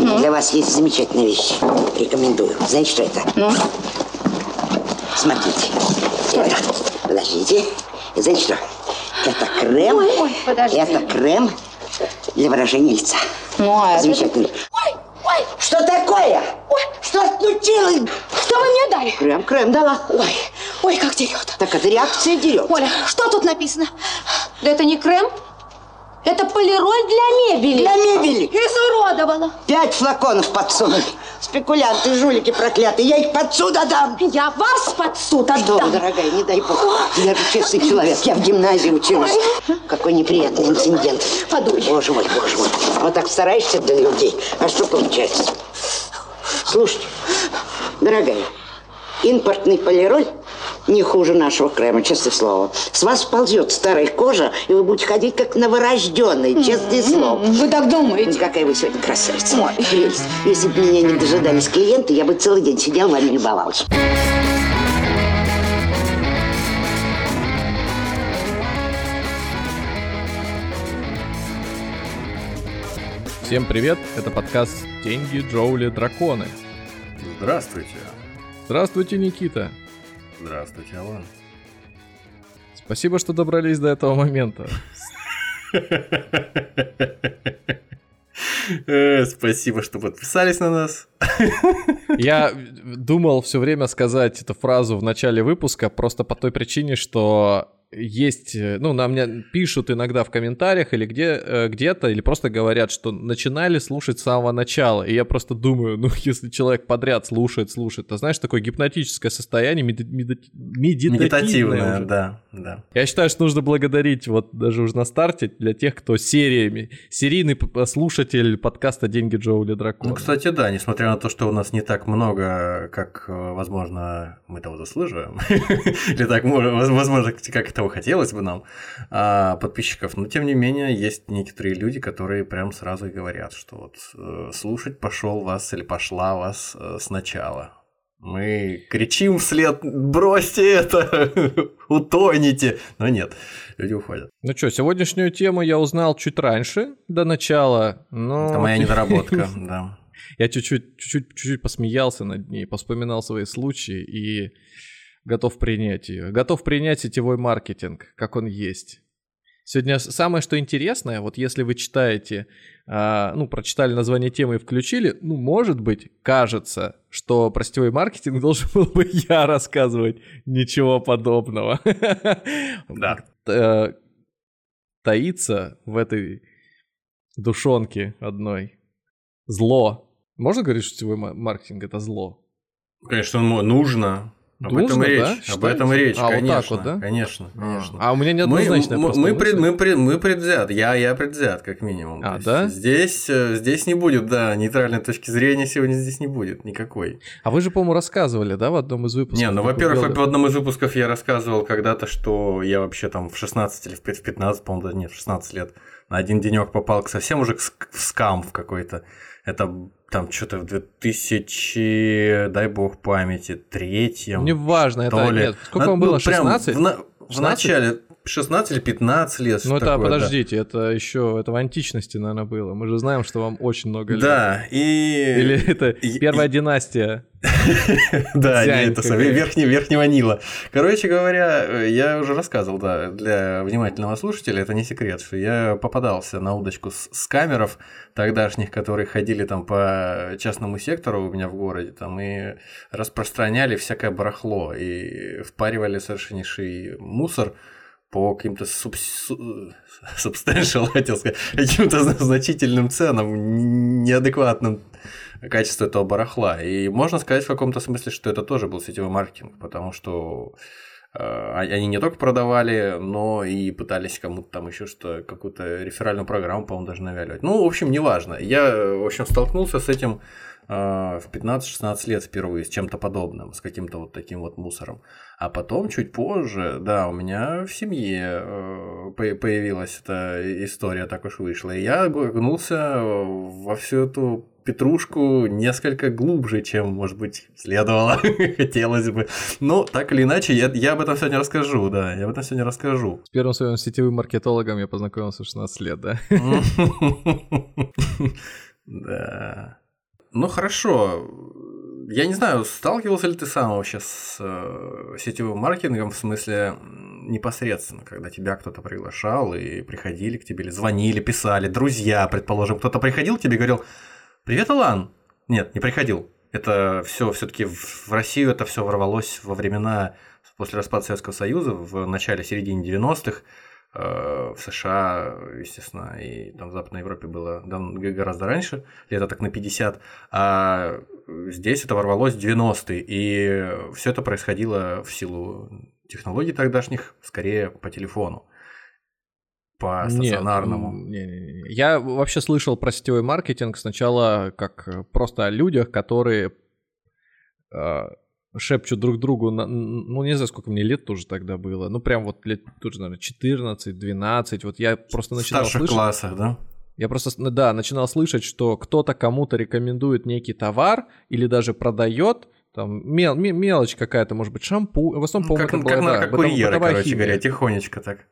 Для вас есть замечательная вещь. Рекомендую. Знаете, что это? Ну? Смотрите. Это, подождите. Знаете что? Это крем. Ой, ой, подожди. Это крем для выражения лица. Ну, а это- Замечательный. Ой, ой, Что такое? ой, Что случилось? что вы мне дали? Крем, крем дала. Ой, ой, как дерет. Так это реакция дерет. Оля, что тут написано? Да это не крем, это полироль для мебели. Для мебели. Изуродовала. Пять флаконов подсунули. Спекулянты, жулики проклятые. Я их под суд отдам. Я вас под суд Что отдам. вы, дорогая, не дай бог. Я же честный человек. Я в гимназии училась. Какой неприятный инцидент. Подуй. Боже мой, боже мой. Вот так стараешься для людей. А что получается? Слушайте, дорогая, импортный полироль не хуже нашего крема, честное слово. С вас ползет старая кожа, и вы будете ходить как новорожденный, честное слово. Вы так думаете? Какая вы сегодня красавица. Прелесть. Если бы меня не дожидались клиенты, я бы целый день сидел, вами любовалась. Всем привет, это подкаст «Деньги, Джоули, Драконы». Здравствуйте. Здравствуйте, Никита. Здравствуйте, Алан. Спасибо, что добрались до этого момента. Э, Спасибо, что подписались на нас. Я думал все время сказать эту фразу в начале выпуска, просто по той причине, что есть, э, ну, на меня пишут иногда в комментариях или где, э, где-то, или просто говорят, что начинали слушать с самого начала. И я просто думаю, ну, если человек подряд слушает, слушает, то знаешь, такое гипнотическое состояние, меди- меди- медитативное Медитативная, уже. да, да. Я считаю, что нужно благодарить вот даже уже на старте для тех, кто сериями, серийный слушатель подкаста «Деньги Джоули Дракона». Ну, кстати, да, несмотря на то, что у нас не так много, как, э, возможно, мы того заслуживаем, или так, мо- воз- возможно, как этого хотелось бы нам, а, подписчиков, но тем не менее есть некоторые люди, которые прям сразу и говорят, что вот э, слушать пошел вас или пошла вас э, сначала. Мы кричим вслед, бросьте это, утоните. Но нет, люди уходят. Ну что, сегодняшнюю тему я узнал чуть раньше, до начала, но... Это моя недоработка, да. Я чуть-чуть, чуть-чуть, чуть-чуть посмеялся над ней, поспоминал свои случаи и готов принять ее. Готов принять сетевой маркетинг, как он есть. Сегодня самое, что интересное, вот если вы читаете, а, ну, прочитали название темы и включили, ну, может быть, кажется, что про сетевой маркетинг должен был бы я рассказывать. Ничего подобного. Да. Э, Таится в этой душонке одной зло. Можно говорить, что сетевой ма- маркетинг это зло? Конечно, нужно. Об этом Нужно, и речь. да? Об этом и речь, А, вот так конечно. вот, да? Конечно, конечно. А у меня Мы, неоднозначная мы, мы, пред- мы, пред- мы предвзят. Я, я предвзят, как минимум. А, да? Здесь, э, здесь не будет, да, нейтральной точки зрения сегодня здесь не будет никакой. А вы же, по-моему, рассказывали, да, в одном из выпусков? Не, ну, во-первых, в одном из выпусков я рассказывал когда-то, что я вообще там в 16 или в 15, по-моему, даже нет, в 16 лет на один денек попал к совсем уже в скам в какой-то. Это там что-то в 2000, дай бог памяти, третьем. Не важно, это то ли. нет. Сколько вам было? ну, прям 16? В, на- в 16? начале 16 или 15 лет. Ну это, такое, да. подождите, это еще, это в античности, наверное, было. Мы же знаем, что вам очень много лет. Да, и... Или это и- первая и- династия. Да, это верхний, верхнего Нила. Короче говоря, я уже рассказывал, да, для внимательного слушателя, это не секрет, что я попадался на удочку с, камеров тогдашних, которые ходили там по частному сектору у меня в городе, там и распространяли всякое барахло, и впаривали совершеннейший мусор по каким-то substantial, хотел сказать, каким-то значительным ценам, неадекватным качеству этого барахла. И можно сказать в каком-то смысле, что это тоже был сетевой маркетинг, потому что э, они не только продавали, но и пытались кому-то там еще что какую-то реферальную программу, по-моему, даже навяливать. Ну, в общем, неважно. Я, в общем, столкнулся с этим э, в 15-16 лет впервые, с чем-то подобным, с каким-то вот таким вот мусором. А потом, чуть позже, да, у меня в семье э, по- появилась эта история, так уж вышла. И я гнулся во всю эту петрушку несколько глубже, чем, может быть, следовало, хотелось бы. Но так или иначе, я, я об этом сегодня расскажу, да, я об этом сегодня расскажу. С первым своим сетевым маркетологом я познакомился в 16 лет, да? Да. Ну хорошо. Я не знаю, сталкивался ли ты сам вообще с э, сетевым маркетингом в смысле непосредственно, когда тебя кто-то приглашал и приходили к тебе, или звонили, писали, друзья, предположим, кто-то приходил к тебе и говорил, привет, Алан. Нет, не приходил. Это все все-таки в Россию это все ворвалось во времена после распада Советского Союза в начале середине 90-х. Э, В США, естественно, и там в Западной Европе было гораздо раньше, лет так на 50, а здесь это ворвалось в 90-е, и все это происходило в силу технологий тогдашних, скорее по телефону, по стационарному. м, не-не-не. Я вообще слышал про сетевой маркетинг сначала как просто о людях, которые э, шепчут друг другу, на- ну не знаю, сколько мне лет тоже тогда было, ну прям вот лет тоже, наверное, 14, 12, вот я просто начинал старших слышать, классах, да? я просто, ну да, начинал слышать, что кто-то кому-то рекомендует некий товар или даже продает, там мел- ме- мелочь какая-то, может быть, шампунь, в основном, Ну, по-моему, как, это как была, да, наркокурьеры, бытовая короче химия. говоря, тихонечко так.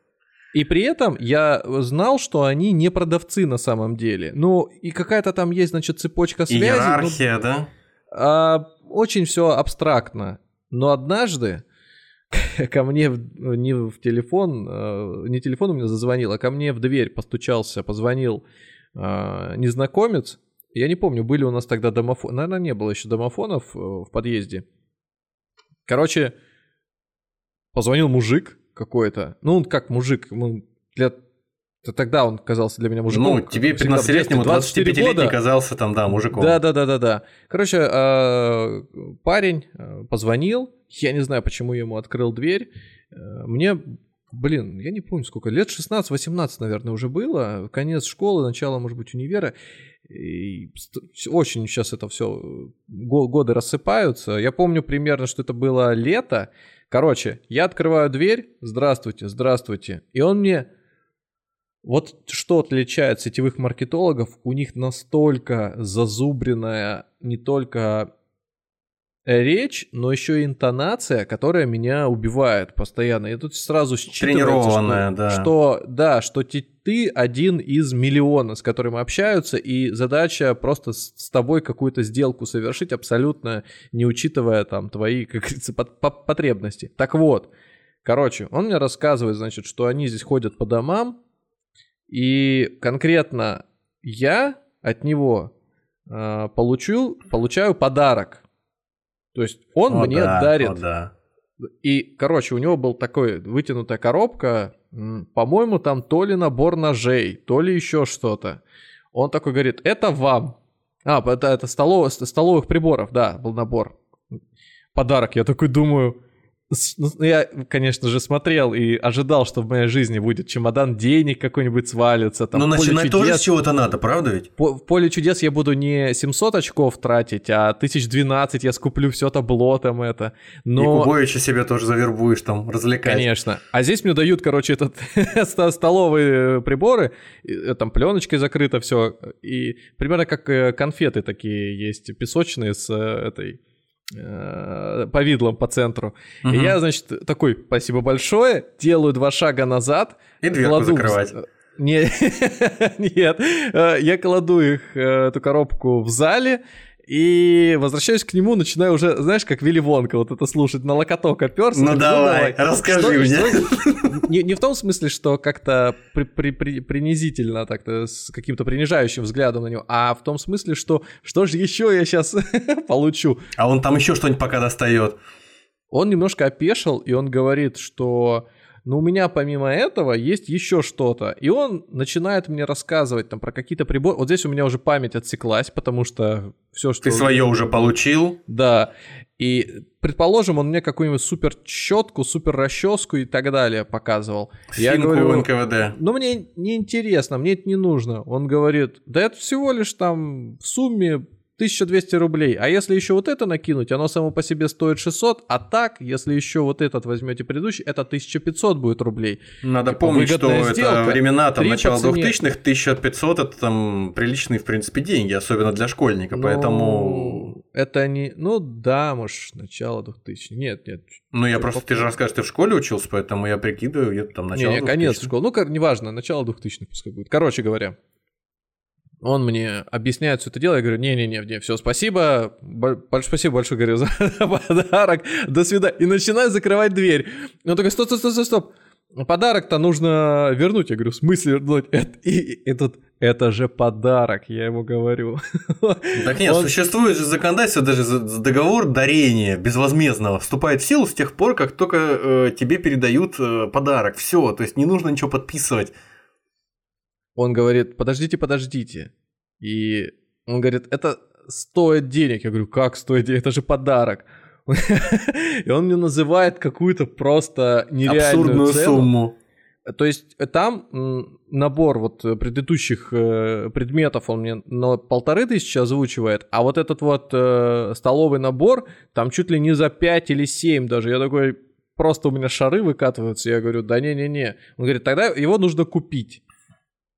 И при этом я знал, что они не продавцы на самом деле. Ну, и какая-то там есть, значит, цепочка связи. ну, Иерархия, да? а, очень все абстрактно. Но однажды ко мне в- не в телефон, э, не телефон у меня зазвонил, а ко мне в дверь постучался, позвонил э, незнакомец. Я не помню, были у нас тогда домофоны. Наверное, не было еще домофонов э, в подъезде. Короче, позвонил мужик какой-то. Ну, он как мужик, ну, для... т- Тогда он казался для меня мужиком. Ну, тебе всегда в детстве, 15-летнему, 24 25-летний года. казался там, да, мужиком. Да, да, да, да, да. Короче, э, парень э, позвонил. Я не знаю, почему я ему открыл дверь. Э, Мне, блин, я не помню сколько, лет 16-18, наверное, уже было. Конец школы, начало, может быть, универа. И очень сейчас это все годы рассыпаются. Я помню примерно, что это было лето. Короче, я открываю дверь. Здравствуйте, здравствуйте. И он мне вот что отличает сетевых маркетологов, у них настолько зазубренная не только речь, но еще и интонация, которая меня убивает постоянно. И тут сразу Тренированная, что, да. что да, что ти- ты один из миллиона, с которым общаются, и задача просто с, с тобой какую-то сделку совершить, абсолютно не учитывая там твои, как говорится, пот- по- потребности. Так вот, короче, он мне рассказывает, значит, что они здесь ходят по домам, и конкретно я от него э, получу, получаю подарок. То есть он О, мне да, дарит. о, да. И, короче, у него был такой вытянутая коробка, по-моему, там то ли набор ножей, то ли еще что-то. Он такой говорит, это вам. А, это, это столов- столовых приборов, да, был набор. Подарок, я такой думаю... с- ну, Я, конечно же, смотрел и ожидал, что в моей жизни будет чемодан денег какой-нибудь свалится. Там, Но поле начинать тоже чудес. с чего-то надо, правда ведь? По- В поле чудес я буду не 700 очков тратить, а 1012 я скуплю все табло там это. И Но... Кубовича себе тоже завербуешь там, развлекать. Конечно. А здесь мне дают, короче, этот ст- столовые приборы, и, э, там пленочкой закрыто все, и примерно как э, конфеты такие есть песочные с э, этой э, повидлом по центру. Мгм. И я, значит, такой, спасибо большое, делаю два шага назад. И дверку кладу закрывать. Не, нет, э, я кладу их, э, эту коробку в зале, и возвращаюсь к нему, начинаю уже, знаешь, как Вилли Вонка вот это слушать, на локоток оперся. Ну такой, давай, расскажи Что- мне. что- Не, не в том смысле, что как-то при- при- при- принизительно, так-то с каким-то принижающим взглядом на него, а в том смысле, что что же еще я сейчас получу. А он там еще что-нибудь пока достает. Он немножко опешил, и он говорит, что ну, у меня помимо этого есть еще что-то. И он начинает мне рассказывать там про какие-то приборы. Вот здесь у меня уже память отсеклась, потому что все, что... Ты свое уже получил. Да. И, предположим, он мне какую-нибудь супер щетку, супер расческу и так далее показывал. Я Финку говорю, в НКВД. ну, мне не интересно, мне это не нужно. Он говорит, да это всего лишь там в сумме 1200 рублей. А если еще вот это накинуть, оно само по себе стоит 600, а так, если еще вот этот возьмете предыдущий, это 1500 будет рублей. Надо Типа, помнить, что выгодная это сделка. времена там начала цене. 2000-х, 1500 это там приличные, в принципе, деньги, особенно для школьника, Ну, поэтому... Это не... Ну да, может, начало 2000 Нет, нет. Ну, я просто, ты же расскажешь, ты в школе учился, поэтому я прикидываю, где-то там начало не, не, конец 2000-х. школы. Ну, кор- неважно, начало 2000-х пускай будет. Короче говоря, Он мне объясняет все это дело, я говорю, не-не-не, не, все, спасибо, большое спасибо большое, говорю, за подарок, до свидания. И начинаю закрывать дверь. Он такой, стоп, стоп, стоп, стоп, стоп. Подарок-то нужно вернуть. Я говорю, в смысле вернуть? Это, и, тут, это же подарок, я ему говорю. Так нет, Он... существует же законодательство, даже договор дарения безвозмездного вступает в силу с тех пор, как только э, тебе передают э, подарок. Все, то есть не нужно ничего подписывать. Он говорит, подождите, подождите. И он говорит, это стоит денег. Я говорю, как стоит денег? Это же подарок. И он мне называет какую-то просто нереальную Абсурдную цену. сумму. То есть э, там набор вот предыдущих э, предметов он мне на полторы тысячи озвучивает, а вот этот вот э, столовый набор там чуть ли не за пять или семь даже. Я такой, просто у меня шары выкатываются. Я говорю, да не-не-не. Он говорит, тогда его нужно купить.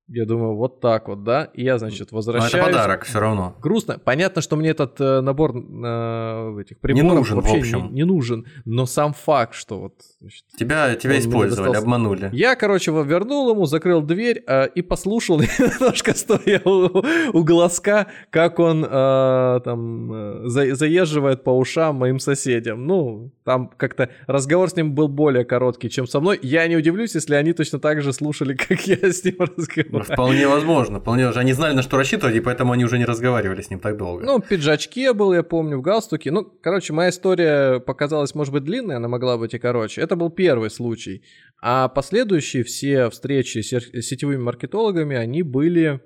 Я думаю, вот так вот, да. И я, значит, возвращаюсь. Но это подарок все равно. Грустно. Понятно, что мне этот э, набор э, этих приборов не нужен, вообще в общем. Не, не нужен. Но сам факт, что вот... Значит, тебя тебя использовали, обманули. Я, короче, вернул ему, закрыл дверь э, и послушал немножко стоя у, у глазка, как он э, там за, заезживает по ушам моим соседям. Ну, там как-то разговор с ним был более короткий, чем со мной. Я не удивлюсь, если они точно так же слушали, как я с ним разговаривал. Вполне возможно, вполне возможно. Они знали, на что рассчитывать, и поэтому они уже не разговаривали с ним так долго. Ну, в пиджачке был, я помню, в галстуке. Ну, короче, моя история показалась, может быть, длинной, она могла быть и короче. Это был первый случай. А последующие все встречи с сетевыми маркетологами, они были,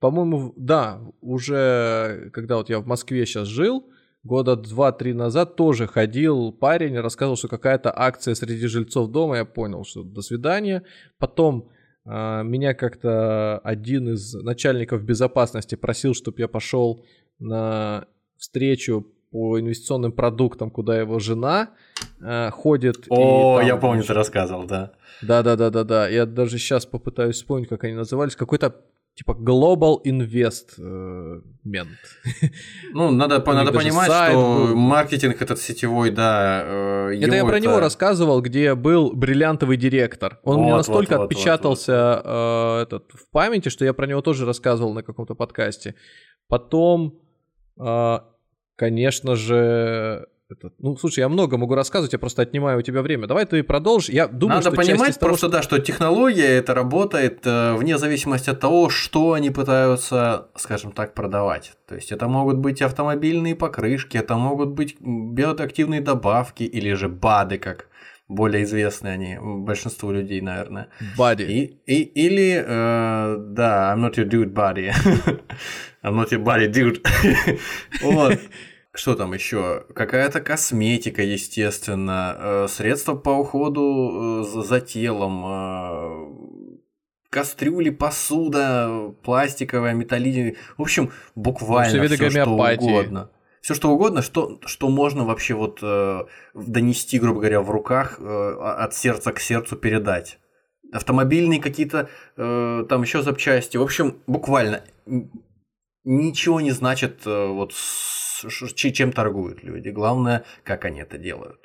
по-моему, да, уже когда вот я в Москве сейчас жил, года два-три назад тоже ходил парень, рассказывал, что какая-то акция среди жильцов дома, я понял, что до свидания. Потом а, меня как-то один из начальников безопасности просил, чтобы я пошел на встречу по инвестиционным продуктам, куда его жена э, ходит. О, там, я помню, ты рассказывал, да. Да, да, да, да, да. Я даже сейчас попытаюсь вспомнить, как они назывались. Какой-то типа Global Investment. Ну, надо, надо понимать, что был. маркетинг этот сетевой, да. Э, это я про это... него рассказывал, где был бриллиантовый директор. Он вот, мне настолько вот, отпечатался вот, вот. Э, этот, в памяти, что я про него тоже рассказывал на каком-то подкасте. Потом, э, конечно же, этот, ну, слушай, я много могу рассказывать, я просто отнимаю у тебя время. Давай ты продолжишь. Я думаю, Надо что понимать того, просто, что... да, что технология это работает э, вне зависимости от того, что они пытаются, скажем так, продавать. То есть это могут быть автомобильные покрышки, это могут быть биоактивные добавки или же БАДы, как более известные они большинству людей, наверное. Body. И, и, или, э, да, I'm not your dude body. I'm not your body dude. вот. Что там еще? Какая-то косметика, естественно, э, средства по уходу э, за телом, э, кастрюли, посуда, пластиковая, металлическая. В общем, буквально ну, все, что угодно. Все что угодно, что, что можно вообще вот э, донести, грубо говоря, в руках, э, от сердца к сердцу передать. Автомобильные какие-то э, там еще запчасти. В общем, буквально ничего не значит э, вот чем торгуют люди. Главное, как они это делают.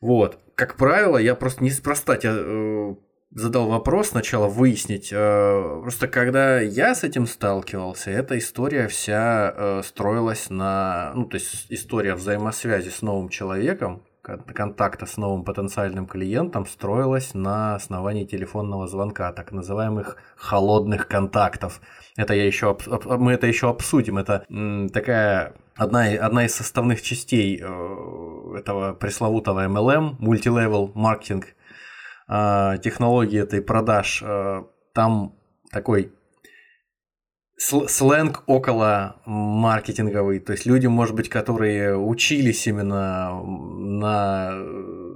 Вот. Как правило, я просто неспроста тебя э, задал вопрос сначала выяснить. Э, просто когда я с этим сталкивался, эта история вся строилась на... Ну, то есть история взаимосвязи с новым человеком, контакта с новым потенциальным клиентом строилась на основании телефонного звонка, так называемых холодных контактов. Это я еще мы это еще обсудим. Это такая одна, одна из составных частей э, этого пресловутого MLM, маркетинг, а, технологии этой продаж. Э, там такой сленг около маркетинговый, то есть люди, может быть, которые учились именно на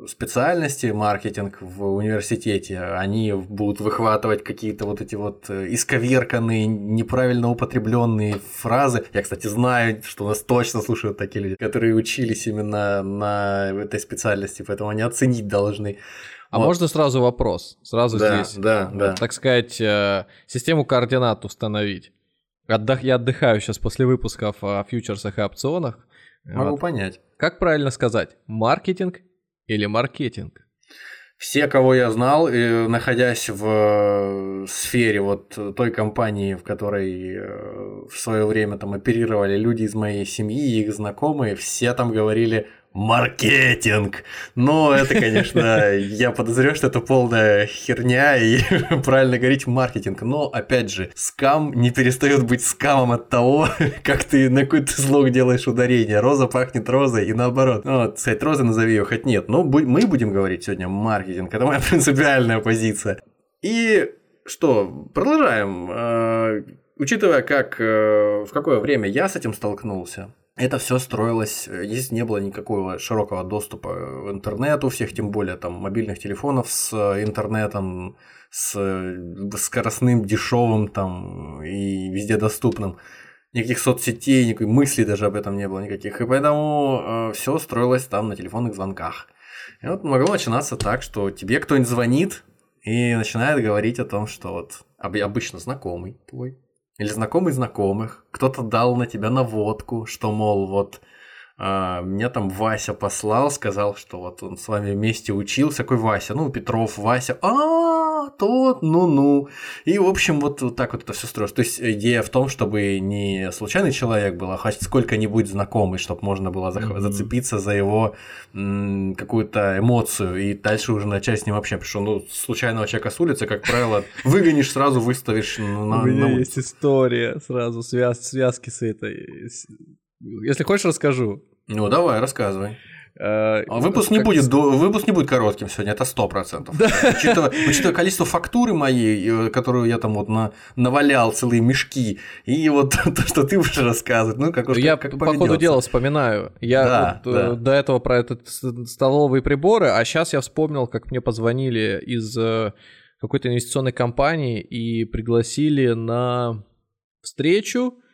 специальности маркетинг в университете, они будут выхватывать какие-то вот эти вот исковерканные, неправильно употребленные фразы. Я, кстати, знаю, что нас точно слушают такие люди, которые учились именно на этой специальности, поэтому они оценить должны. А вот. можно сразу вопрос? Сразу да, здесь, да, да. так сказать, э, систему координат установить. Отдых, я отдыхаю сейчас после выпусков о фьючерсах и опционах. Могу вот. понять. Как правильно сказать? Маркетинг или маркетинг? все, кого я знал, э, находясь в э, сфере вот той компании, в которой э, в свое время там оперировали люди из моей семьи, их знакомые, все там говорили маркетинг. Но это, конечно, я подозреваю, что это полная херня, и правильно говорить маркетинг. Но, опять же, скам не перестает быть скамом от того, как ты на какой-то слог делаешь ударение. Роза пахнет розой, и наоборот. Ну, вот, сказать, розы назови ее хоть нет. Но мы будем говорить сегодня маркетинг. Это моя принципиальная позиция. И что, продолжаем. Э, учитывая, как э, в какое время я с этим столкнулся, это все строилось, э, здесь не было никакого широкого доступа в интернет у всех, тем более там мобильных телефонов с э, интернетом, с э, скоростным, дешевым там и везде доступным. Никаких соцсетей, никакой мысли даже об этом не было никаких. И поэтому э, все строилось там на телефонных звонках. И вот могло начинаться так, что тебе кто-нибудь звонит и начинает говорить о том, что вот обычно знакомый твой или знакомый знакомых, кто-то дал на тебя наводку, что, мол, вот меня там Вася послал, сказал, что вот он с вами вместе учился. Какой Вася? Ну, Петров, Вася. А, тот, ну-ну. И, в общем, вот, вот так вот это все строится. То есть идея в том, чтобы не случайный человек был, а хоть сколько-нибудь знакомый, чтобы можно было mm-hmm. зацепиться за его м- какую-то эмоцию и дальше уже начать с ним вообще. Потому что, ну, случайного человека с улицы, как правило, выгонишь, сразу выставишь на... У меня есть история сразу, связки с этой если хочешь, расскажу. Ну, давай, рассказывай. А выпуск, не будет, выпуск не будет коротким сегодня, это сто процентов. Учитывая, учитывая количество фактуры моей, э, которую я там вот на, навалял целые мешки, и вот то, что ты будешь рассказывать, ну как Я как по ходу дела вспоминаю. Я да, вот, да. до этого про этот столовые приборы, а сейчас я вспомнил, как мне позвонили из э, какой-то инвестиционной компании и пригласили на встречу Э,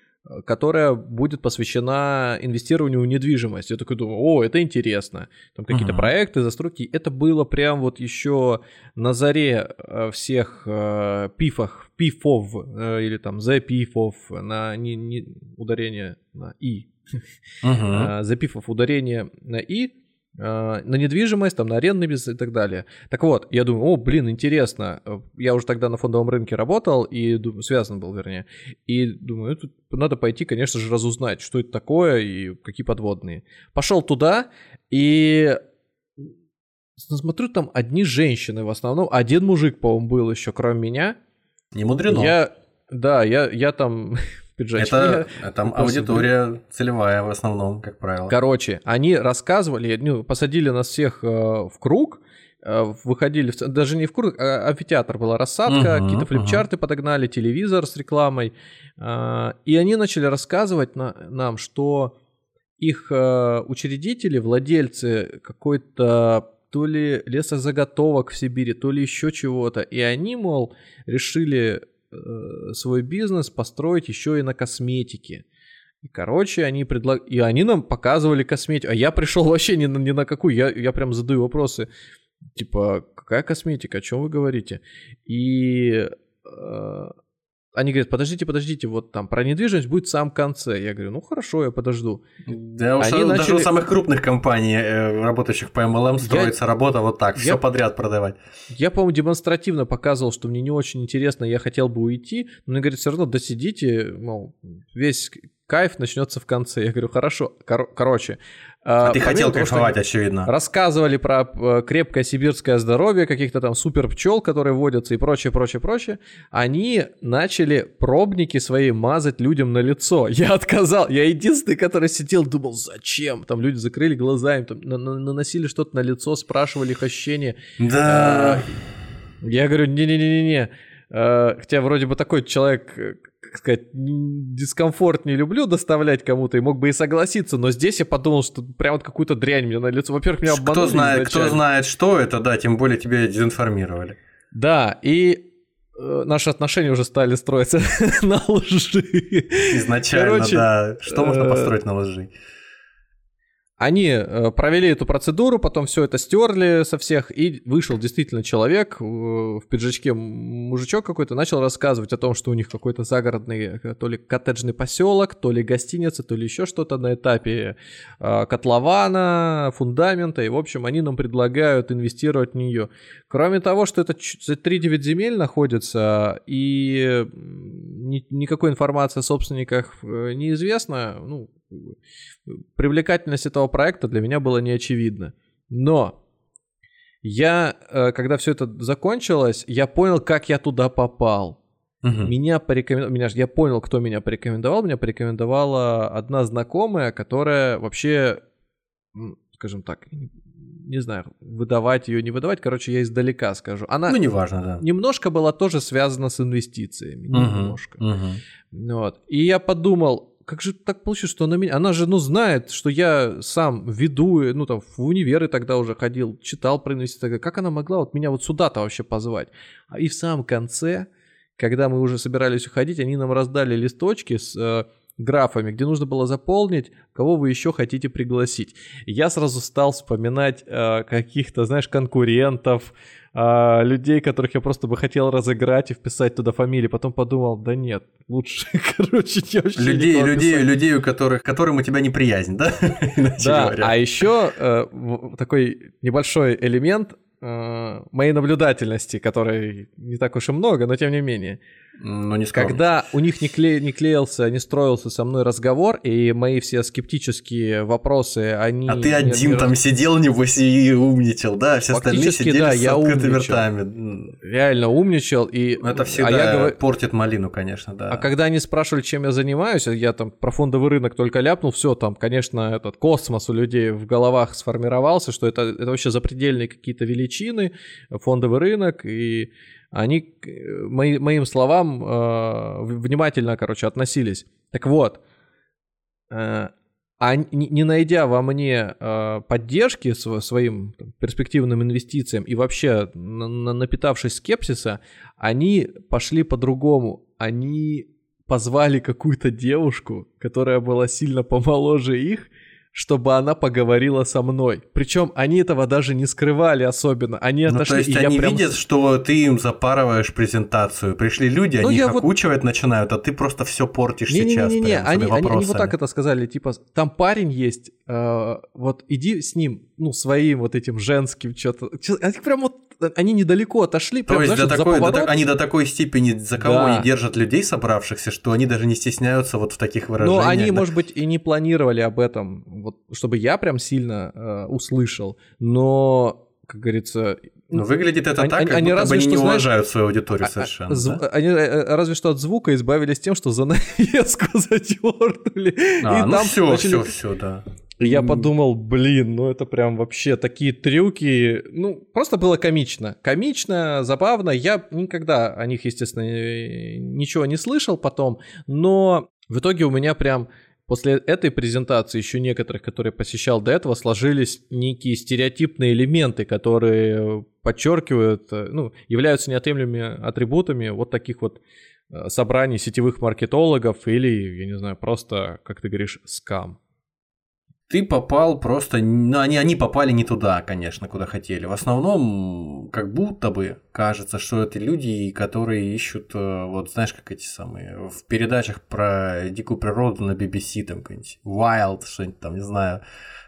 которая будет посвящена инвестированию в недвижимость. Я такой думаю, о, это интересно. Там какие-то uh-huh. проекты, застройки. Это было прям вот еще на заре э, всех э, пифах, пифов, э, или там за пифов, на не, не, ударение на и. Uh-huh. за пифов ударение на и на недвижимость, там, на арендный бизнес и так далее. Так вот, я думаю, о, блин, интересно. Я уже тогда на фондовом рынке работал, и связан был, вернее. И думаю, тут надо пойти, конечно же, разузнать, что это такое и какие подводные. Пошел туда, и смотрю, там одни женщины в основном. Один мужик, по-моему, был еще, кроме меня. Не мудрено. Я, да, я, я там пиджачке. Это, там аудитория целевая в основном, как правило. Короче, они рассказывали, ну, посадили нас всех э, в круг, э, выходили, в, даже не в круг, а амфитеатр была рассадка, uh-huh, какие-то флипчарты uh-huh. подогнали, телевизор с рекламой, э, и они начали рассказывать на, нам, что их э, учредители, владельцы какой-то то ли лесозаготовок в Сибири, то ли еще чего-то, и они, мол, решили свой бизнес построить еще и на косметике. И, короче, они предлаг... И они нам показывали косметику. А я пришел вообще ни на, ни на какую. Я, я прям задаю вопросы. Типа, какая косметика? О чем вы говорите? И э, они говорят, подождите, подождите, вот там про недвижимость будет в самом конце. Я говорю, ну хорошо, я подожду. Да, уж они даже начали... у самых крупных компаний, э, работающих по MLM, строится я... работа вот так, все я... подряд продавать. Я, по-моему, демонстративно показывал, что мне не очень интересно, я хотел бы уйти, но мне говорят, все равно досидите, мол, весь кайф начнется в конце. Я говорю, хорошо. Кор- короче. А, а ты хотел того, кайфовать, очевидно. Рассказывали про э, крепкое сибирское здоровье, каких-то там супер пчел, которые водятся и прочее, прочее, прочее. Они начали пробники свои мазать людям на лицо. Я отказал. Я единственный, который сидел, думал, зачем? Там люди закрыли глаза, им там наносили что-то на лицо, спрашивали их ощущения. Да. Я говорю, не-не-не-не. А, хотя вроде бы такой человек как сказать, дискомфорт не люблю доставлять кому-то, и мог бы и согласиться, но здесь я подумал, что прям вот какую-то дрянь мне на лицо. Во-первых, меня обманули кто знает, кто знает, что это, да, тем более тебя дезинформировали. Да, и э, наши отношения уже стали строиться на лжи. Изначально, Короче, да. Что можно э, построить на лжи? Они э, провели эту процедуру, потом все это стерли со всех, и вышел действительно человек э, в пиджачке, мужичок какой-то, начал рассказывать о том, что у них какой-то загородный, э, то ли коттеджный поселок, то ли гостиница, то ли еще что-то на этапе котлована, фундамента, и, в общем, они нам предлагают инвестировать в нее. Кроме того, что это 3-9 земель находится, и ни, никакой информации о собственниках неизвестно, ну, привлекательность этого проекта для меня была неочевидна. Но я, э, когда все это закончилось, я понял, как я туда попал. Угу. Меня порекомендовал, меня, я понял, кто меня порекомендовал. Меня порекомендовала одна знакомая, которая вообще, скажем так, не знаю, выдавать ее, не выдавать, короче, я издалека скажу. Она ну, неважно, да. немножко была тоже связана с инвестициями, угу, немножко. Угу. Вот. И я подумал, как же так получилось, что она меня... Она же, ну, знает, что я сам веду, ну, там, в универы тогда уже ходил, читал про инвестиции. Как она могла вот меня вот сюда-то вообще позвать? А И в самом конце, когда мы уже собирались уходить, они нам раздали листочки с э, графами, где нужно было заполнить, кого вы еще хотите пригласить. И я сразу стал вспоминать э, каких-то, знаешь, конкурентов, а, людей, которых я просто бы хотел разыграть и вписать туда фамилии. Потом подумал, да нет, лучше, короче, не вообще Людей, людей, людей, у которых, которым у тебя неприязнь, да? да, а еще э, такой небольшой элемент э, моей наблюдательности, которой не так уж и много, но тем не менее. Ну, не Когда у них не, кле... не клеился, не строился со мной разговор, и мои все скептические вопросы, они... А ты один не... там сидел, небось, и умничал, да? Все остальные сидели да, с я открытыми умничал. ртами. Реально умничал, и... Ну, это всегда а я говор... портит малину, конечно, да. А когда они спрашивали, чем я занимаюсь, я там про фондовый рынок только ляпнул, все там, конечно, этот космос у людей в головах сформировался, что это, это вообще запредельные какие-то величины, фондовый рынок, и они мои, моим словам э, внимательно, короче, относились. Так вот, э, а не найдя во мне э, поддержки своим там, перспективным инвестициям и вообще на, на, напитавшись скепсиса, они пошли по-другому. Они позвали какую-то девушку, которая была сильно помоложе их, чтобы она поговорила со мной. Причем они этого даже не скрывали особенно. Они ну, отошли. То есть они прям... видят, что ты им запарываешь презентацию. Пришли люди, ну, они их вот... окучивать начинают, а ты просто все портишь не, сейчас. Не-не-не, они, они, они вот так это сказали, типа, там парень есть, э, вот иди с ним, ну, своим вот этим женским что-то. Они прям вот они недалеко отошли. То есть знаешь, до такой, до, они до такой степени за кого да. они держат людей собравшихся, что они даже не стесняются вот в таких выражениях. Ну, они, да? может быть, и не планировали об этом, вот, чтобы я прям сильно э, услышал, но, как говорится... Ну, выглядит это они, так, как они будто бы они не знаешь, уважают свою аудиторию а, а, совершенно. А, зв... да? Они э, разве что от звука избавились тем, что занавеску задернули. А, и ну там все, начали... все, все, да. Я подумал, блин, ну это прям вообще такие трюки. Ну, просто было комично. Комично, забавно. Я никогда о них, естественно, ничего не слышал потом. Но в итоге у меня прям после этой презентации, еще некоторых, которые посещал до этого, сложились некие стереотипные элементы, которые подчеркивают, ну, являются неотъемлемыми атрибутами вот таких вот э, собраний сетевых маркетологов или, я не знаю, просто, как ты говоришь, скам ты попал просто... Ну, они, они попали не туда, конечно, куда хотели. В основном, как будто бы кажется, что это люди, которые ищут, э, вот знаешь, как эти самые, в передачах про дикую природу на BBC, там, какой-нибудь Wild, что-нибудь там, не знаю,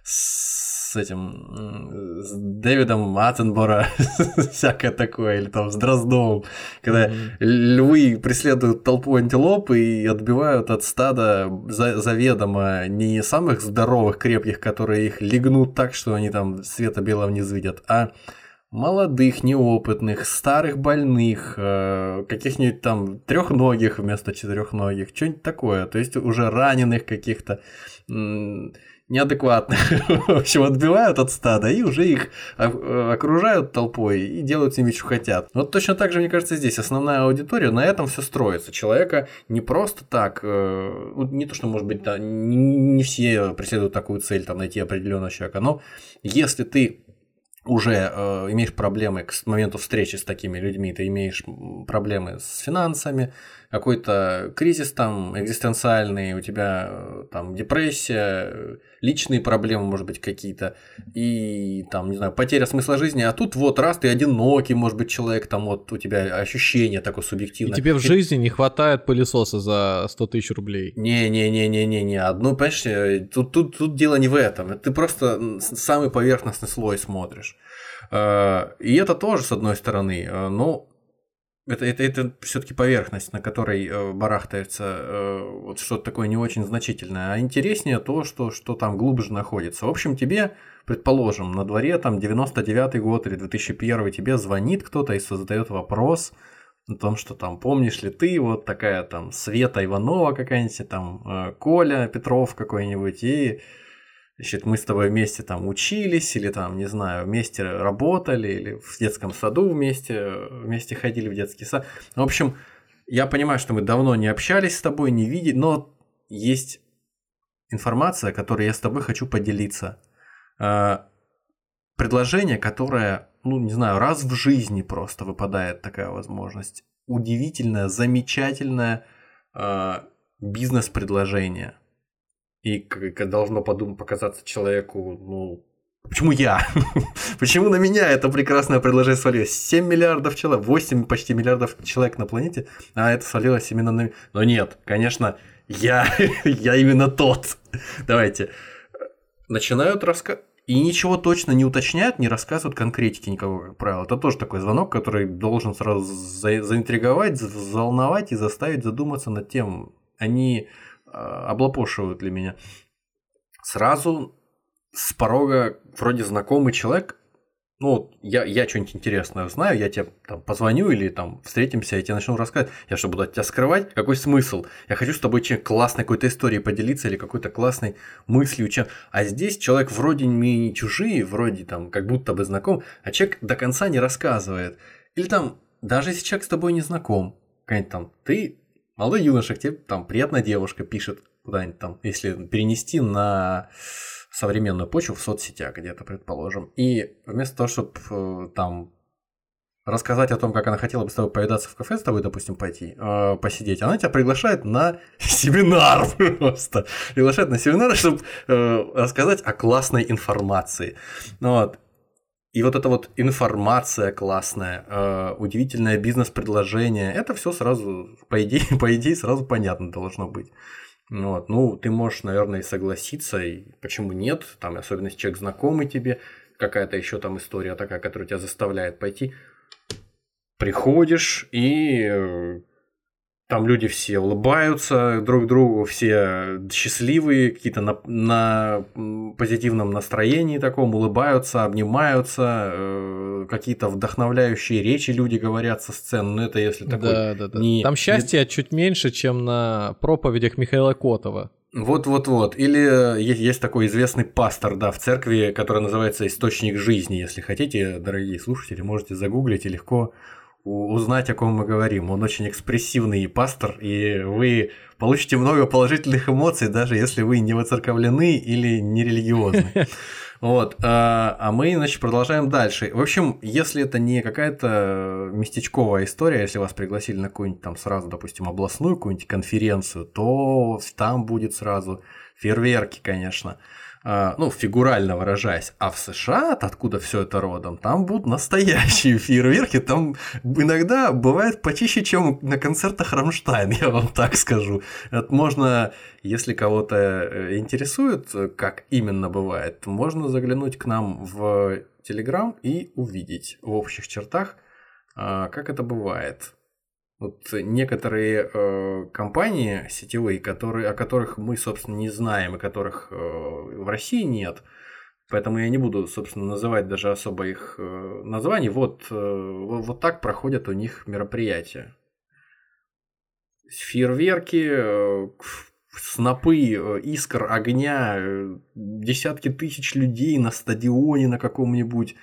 с этим, с Дэвидом Аттенбора, всякое такое, или там с Дроздовым, когда mm-hmm. львы преследуют толпу антилоп и отбивают от стада заведомо не самых здоровых, крепких, которые их легнут так, что они там света белого не видят, а молодых, неопытных, старых больных, э, каких-нибудь там трехногих вместо четырехногих, что-нибудь такое, то есть уже раненых каких-то неадекватных, в общем, отбивают от стада и уже их э, окружают толпой и делают с ними, что хотят. Вот точно так же, мне кажется, здесь основная аудитория, на этом все строится. Человека не просто так, э, ну, не то, что, может быть, не все преследуют такую цель, там, найти определенного человека, но если ты уже э, имеешь проблемы к моменту встречи с такими людьми, ты имеешь проблемы с финансами, какой-то кризис там экзистенциальный, у тебя э, там депрессия, личные проблемы, может быть, какие-то, и там, не знаю, потеря смысла жизни, а тут вот раз ты одинокий, может быть, человек, там вот у тебя ощущение такое субъективное. И тебе в жизни не хватает пылесоса за 100 тысяч рублей. Не-не-не-не-не-не, одну, понимаешь, э, тут, тут, тут дело не в этом, ты просто самый поверхностный слой смотришь. Э, и это тоже, с одной стороны, но это, это, это все-таки поверхность, на которой э, барахтается э, вот что-то такое не очень значительное. А интереснее то, что, что там глубже находится. В общем, тебе, предположим, на дворе там 99-й год или 2001 тебе звонит кто-то и задает вопрос о том, что там помнишь ли ты вот такая там Света Иванова какая-нибудь, там э, Коля Петров какой-нибудь, и Значит, мы с тобой вместе там учились, или там, не знаю, вместе работали, или в детском саду вместе, вместе ходили в детский сад. В общем, я понимаю, что мы давно не общались с тобой, не видели, но есть информация, которой я с тобой хочу поделиться. А, предложение, которое, ну, не знаю, раз в жизни просто выпадает такая возможность. Удивительное, замечательное а, бизнес-предложение – и как должно подумать, показаться человеку, ну, почему я? почему на меня это прекрасное предложение свалилось? 7 миллиардов человек, 8 почти миллиардов человек на планете, а это свалилось именно на... Но нет, конечно, я, я именно тот. Давайте. Начинают рассказывать. И ничего точно не уточняют, не рассказывают конкретики никакого, как правило. Это тоже такой звонок, который должен сразу за заинтриговать, взволновать и заставить задуматься над тем, они а, облапошивают для меня. Сразу с порога вроде знакомый человек, ну, я, я что-нибудь интересное знаю, я тебе там позвоню или там встретимся, я тебе начну рассказывать. Я что, буду от тебя скрывать? Какой смысл? Я хочу с тобой чем классной какой-то историей поделиться или какой-то классной мыслью. Чем... А здесь человек вроде не чужие, вроде там как будто бы знаком, а человек до конца не рассказывает. Или там, даже если человек с тобой не знаком, какая-нибудь там, ты молодой юноша, к тебе там приятная девушка пишет куда-нибудь там, если перенести на современную почву в соцсетях где-то, предположим. И вместо того, чтобы э, там рассказать о том, как она хотела бы с тобой повидаться в кафе, с тобой, допустим, пойти, э, посидеть, она тебя приглашает на семинар просто. Приглашает на семинар, чтобы э, рассказать о классной информации. Вот. И вот эта вот информация классная, э, удивительное бизнес-предложение, это все сразу, по идее, по идее, сразу понятно должно быть. Вот. Ну, ты можешь, наверное, и согласиться, и почему нет, там, особенно если человек знакомый тебе, какая-то еще там история такая, которая тебя заставляет пойти. Приходишь и э, там люди все улыбаются друг другу, все счастливые, какие-то на, на позитивном настроении таком, улыбаются, обнимаются, э, какие-то вдохновляющие речи люди говорят со сцены. Ну, это если такой... Да, да, да. Не, Там счастья не... чуть меньше, чем на проповедях Михаила Котова. Вот-вот-вот. Или есть такой известный пастор, да, в церкви, который называется «Источник жизни». Если хотите, дорогие слушатели, можете загуглить и легко узнать, о ком мы говорим. Он очень экспрессивный пастор, и вы получите много положительных эмоций, даже если вы не воцерковлены или не религиозны. Вот. А, а мы, значит, продолжаем дальше. В общем, если это не какая-то местечковая история, если вас пригласили на какую-нибудь там сразу, допустим, областную какую-нибудь конференцию, то там будет сразу фейерверки, конечно. А, ну, фигурально выражаясь. А в США, откуда все это родом, там будут настоящие фейерверки, там иногда бывает почище, чем на концертах Рамштайн, я вам так скажу. Это можно, если кого-то э, интересует, как именно бывает, можно заглянуть к нам в Телеграм и увидеть в общих чертах, а, как это бывает. Вот некоторые э, компании сетевые, которые, о которых мы, собственно, не знаем, и которых э, в России нет, поэтому я не буду, собственно, называть даже особо их э, названий, вот, э, вот так проходят у них мероприятия. Фейерверки, э, снопы э, искр огня, э, десятки тысяч людей на стадионе на каком-нибудь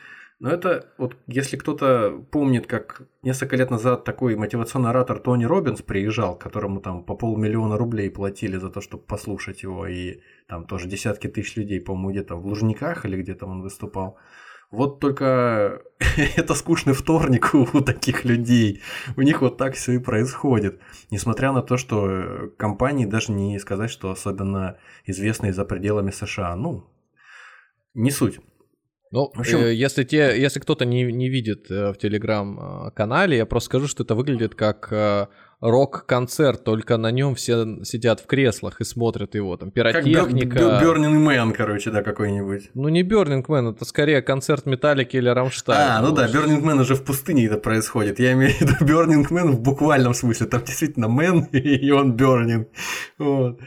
но это вот если кто-то помнит, как несколько лет назад такой мотивационный оратор Тони Робинс приезжал, которому там по полмиллиона рублей платили за то, чтобы послушать его, и там тоже десятки тысяч людей, по-моему, где-то в Лужниках или где-то он выступал. Вот только это скучный вторник у таких людей. У них вот так все и происходит. Несмотря на то, что компании даже не сказать, что особенно известные за пределами США. Ну, не суть. Ну, в общем, э, если, те, если кто-то не, не видит э, в телеграм-канале, я просто скажу, что это выглядит как э, рок-концерт, только на нем все сидят в креслах и смотрят его, там, пиротехника. Как Burning Man, короче, да, какой-нибудь. Ну, не Burning Man, это скорее концерт Металлики или Рамштайн. А, ну да, Burning Man уже в пустыне это происходит. Я имею в виду Burning Man в буквальном смысле, там действительно Man, и он Burning. Вот.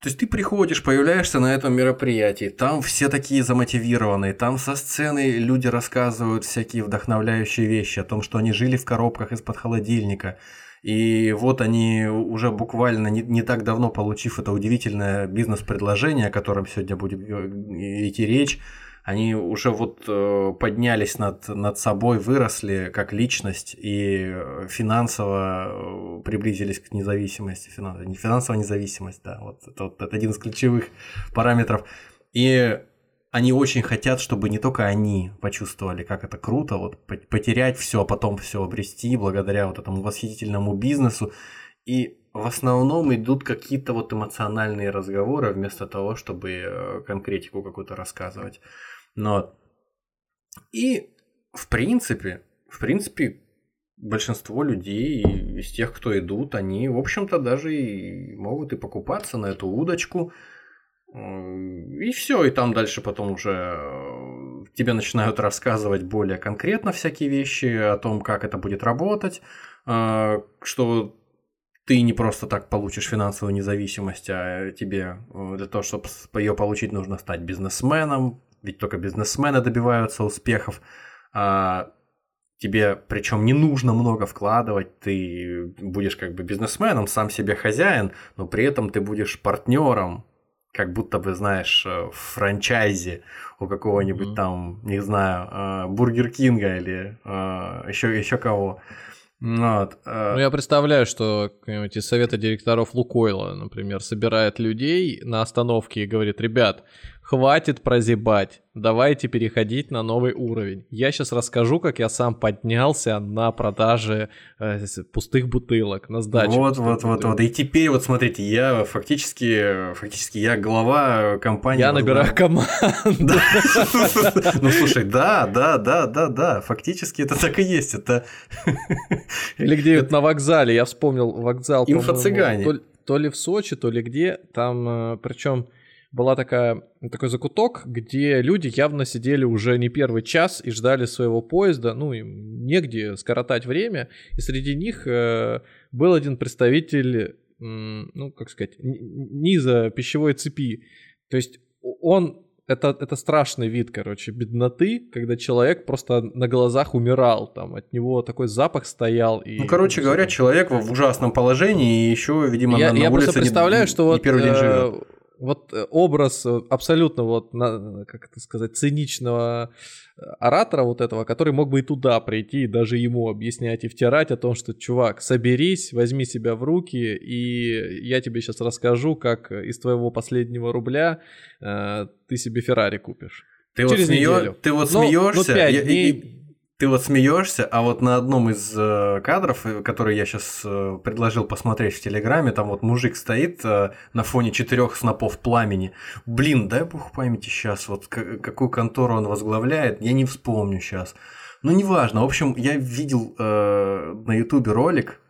То есть ты приходишь, появляешься на этом мероприятии, там все такие замотивированные, там со сцены люди рассказывают всякие вдохновляющие вещи о том, что они жили в коробках из-под холодильника. И вот они уже буквально не, не так давно получив это удивительное бизнес-предложение, о котором сегодня будет э, идти речь, они уже вот э, поднялись над, над собой, выросли как личность и финансово э, приблизились к независимости, финансово, не финансовая независимость, да, вот это, вот это один из ключевых параметров. И они очень хотят, чтобы не только они почувствовали, как это круто, вот потерять все, а потом все обрести благодаря вот этому восхитительному бизнесу. И в основном идут какие-то вот эмоциональные разговоры вместо того, чтобы э, конкретику какую-то рассказывать. Но и в принципе, в принципе, большинство людей из тех, кто идут, они, в общем-то, даже и могут и покупаться на эту удочку. И все, и там дальше потом уже э, тебе начинают рассказывать более конкретно всякие вещи о том, как это будет работать, э, что ты не просто так получишь финансовую независимость, а тебе э, для того, чтобы ее получить, нужно стать бизнесменом, ведь только бизнесмены добиваются успехов. А тебе причем не нужно много вкладывать, ты будешь как бы бизнесменом, сам себе хозяин, но при этом ты будешь партнером, как будто бы, знаешь, в франчайзе у какого-нибудь mm-hmm. там, не знаю, а, Бургер Кинга или еще, а, еще кого. Вот. Ну, я представляю, что из совета директоров Лукойла, например, собирает людей на остановке и говорит, ребят, Хватит прозябать. Давайте переходить на новый уровень. Я сейчас расскажу, как я сам поднялся на продаже э, пустых бутылок, на сдачу. Вот, вот, вот, вот. И теперь вот смотрите, я фактически, фактически я глава компании. Я набираю команду. Ну слушай, да, да, да, да, да. Фактически это так и есть. Это или где на вокзале. Я вспомнил вокзал. Инфо-цыгане. То ли в Сочи, то ли где. Там, э, причем была такая, такой закуток, где люди явно сидели уже не первый час и ждали своего поезда, ну, им негде скоротать время, и среди них э, был один представитель, ну, как сказать, низа пищевой цепи. То есть он это, это страшный вид, короче, бедноты, когда человек просто на глазах умирал, там от него такой запах стоял. И... Ну, короче говоря, человек в ужасном положении и еще, видимо, я, на, на я улице просто представляю, не, что вот первый день живет. Вот э, образ э, абсолютно вот, как это сказать, циничного э, оратора вот этого, который мог бы и туда прийти, и даже ему объяснять и втирать о том, что, чувак, соберись, возьми себя в руки, и я тебе сейчас расскажу, как из твоего последнего рубля э, ты себе Феррари купишь. Ты Через вот, смеё... ты вот ну, смеешься, дней... Ты вот смеешься, а вот на одном из э, кадров, э, который я сейчас э, предложил посмотреть в Телеграме, там вот мужик стоит на фоне четырех снопов пламени. Блин, дай бог памяти сейчас, вот какую контору он возглавляет, я не вспомню сейчас. Ну, неважно. В общем, я видел на Ютубе ролик,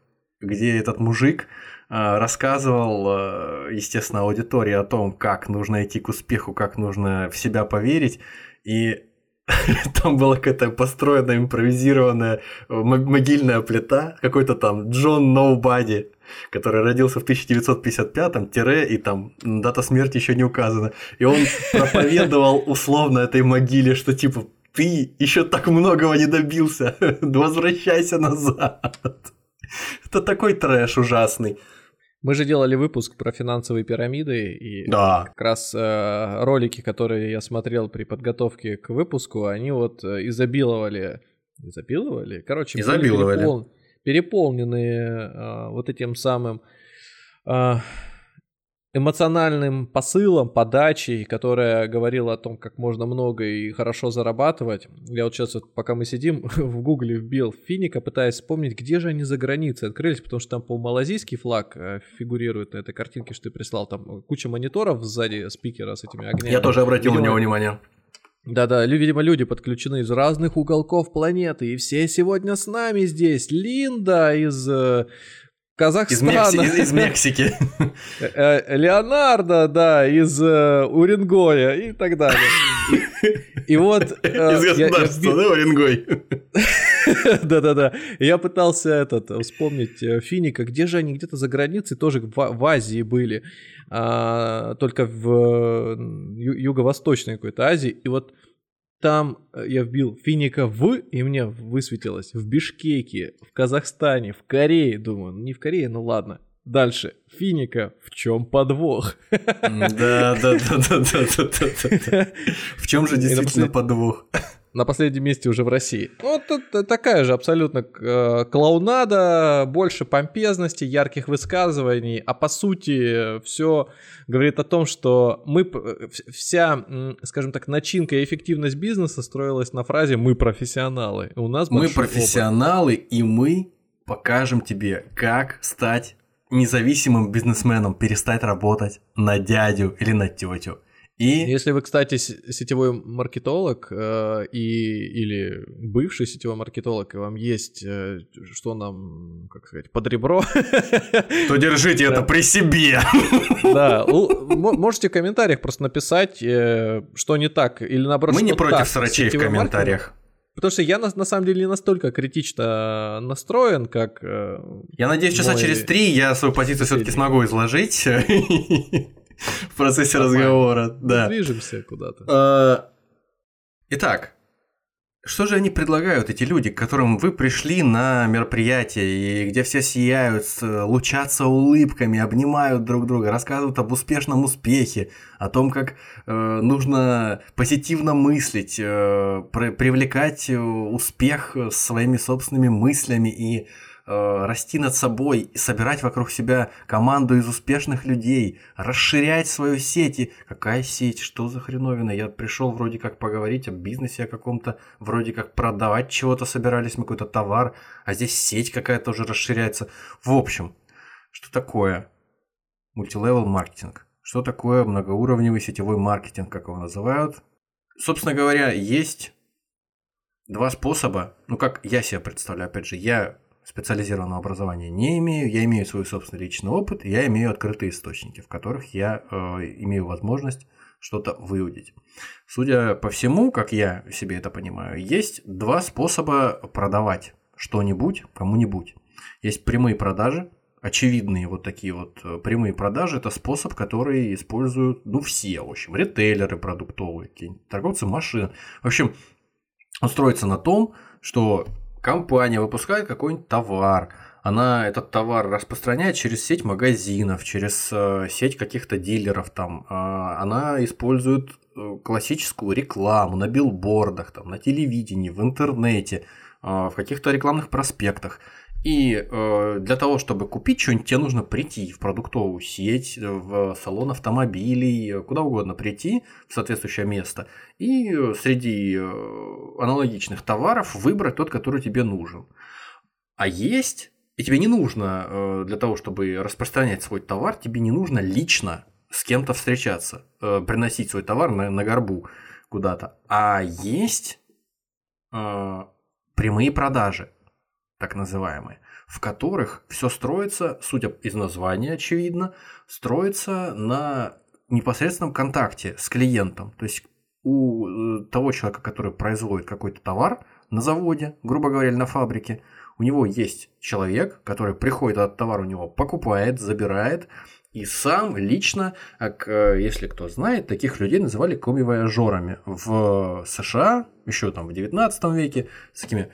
где этот мужик рассказывал, естественно, аудитории о том, как нужно идти к успеху, как нужно в себя поверить. И там была какая-то построенная, импровизированная э, могильная плита, какой-то там Джон Ноубади, который родился в 1955-м, тире, и там дата смерти еще не указана. И он проповедовал условно этой могиле, что типа ты еще так многого не добился, возвращайся назад. Это такой трэш ужасный. Мы же делали выпуск про финансовые пирамиды, и да. как раз э, ролики, которые я смотрел при подготовке к выпуску, они вот э, изобиловали, изобиловали, короче, изобиловали. Перепол... переполненные э, вот этим самым э, эмоциональным посылом, подачей, которая говорила о том, как можно много и хорошо зарабатывать. Я вот сейчас, вот, пока мы сидим, в гугле вбил Финика, пытаясь вспомнить, где же они за границей открылись, потому что там, по малазийский флаг э, фигурирует на этой картинке, что ты прислал. Там куча мониторов сзади спикера с этими огнями. Я тоже обратил Видимо, на него внимание. Да-да, видимо, люди подключены из разных уголков планеты, и все сегодня с нами здесь. Линда из э, Из, Казахстана. Мекси- из- из Мексики. Э, э, Леонардо, да, из э, Уренгоя и так далее. И, и вот... э, Из я- я государства, да, Оренгой? Да-да-да. Я пытался этот вспомнить Финика, где же они где-то за границей тоже в, в Азии были, а, только в ю- юго-восточной какой-то Азии. И вот там э, я вбил Финика в, и мне высветилось в Бишкеке, в Казахстане, в Корее. Думаю, ну не в Корее, ну ладно. Дальше. Финика, в чем подвох? Да, да, да, да, да, да, да, да. В чем же действительно послед- подвох? На последнем месте уже в России. Ну, Вот это такая же абсолютно э, клоунада, больше помпезности, ярких высказываний, а по сути все говорит о том, что мы, э, вс- вся, скажем так, начинка и эффективность бизнеса строилась на фразе «мы профессионалы». У нас Мы большой опыт. профессионалы, и мы покажем тебе, как стать независимым бизнесменом, перестать работать на дядю или на тетю. И Если вы, кстати, сетевой маркетолог э, и, или бывший сетевой маркетолог, и вам есть, э, что нам, как сказать, под ребро, то держите это при себе. Да, можете в комментариях просто написать, э, что не так, или наоборот, Мы не против срачей в комментариях. Потому что я на, на самом деле не настолько критично настроен, как... э, Я надеюсь, часа через три я свою позицию все-таки смогу изложить в процессе разговора. Да. Движемся куда-то. Э, Итак, что же они предлагают, эти люди, к которым вы пришли на мероприятие, и где все сияют, лучатся улыбками, обнимают друг друга, рассказывают об успешном успехе, о том, как э, нужно позитивно мыслить, э, при- привлекать э, успех э, своими собственными мыслями и э, расти над собой, и собирать вокруг себя команду из успешных людей, расширять свою сеть. И какая сеть? Что за хреновина? Я пришел вроде как поговорить о бизнесе о каком-то, вроде как продавать чего-то собирались, мы какой-то товар, а здесь сеть какая-то уже расширяется. В общем, что такое мультилевел маркетинг? Что такое многоуровневый сетевой маркетинг, как его называют? Собственно говоря, есть два способа, ну как я себе представляю, опять же, я специализированного образования не имею, я имею свой собственный личный опыт, я имею открытые источники, в которых я э, имею возможность что-то выудить. Судя по всему, как я себе это понимаю, есть два способа продавать что-нибудь кому-нибудь. Есть прямые продажи, очевидные вот такие вот э, прямые продажи, это способ, который используют, ну, все, в общем, ритейлеры продуктовые, торговцы машин. В общем, он строится на том, что компания выпускает какой-нибудь товар, она этот товар распространяет через сеть магазинов, через э, сеть каких-то дилеров там. Э, она использует э, классическую рекламу на билбордах, там, на телевидении, в интернете, э, в каких-то рекламных проспектах. И э, для того, чтобы купить что-нибудь, тебе нужно прийти в продуктовую сеть, в салон автомобилей, куда угодно прийти в соответствующее место и среди э, аналогичных товаров выбрать тот, который тебе нужен. А есть, и тебе не нужно э, для того, чтобы распространять свой товар, тебе не нужно лично с кем-то встречаться, э, приносить свой товар на, на горбу куда-то. А есть э, прямые продажи, так называемые, в которых все строится, судя из названия, очевидно, строится на непосредственном контакте с клиентом. То есть у э, того человека, который производит какой-то товар на заводе, грубо говоря, или на фабрике, у него есть человек, который приходит этот товар у него, покупает, забирает, и сам лично, как, э, если кто знает, таких людей называли комивояжерами в США, еще там в 19 веке, с такими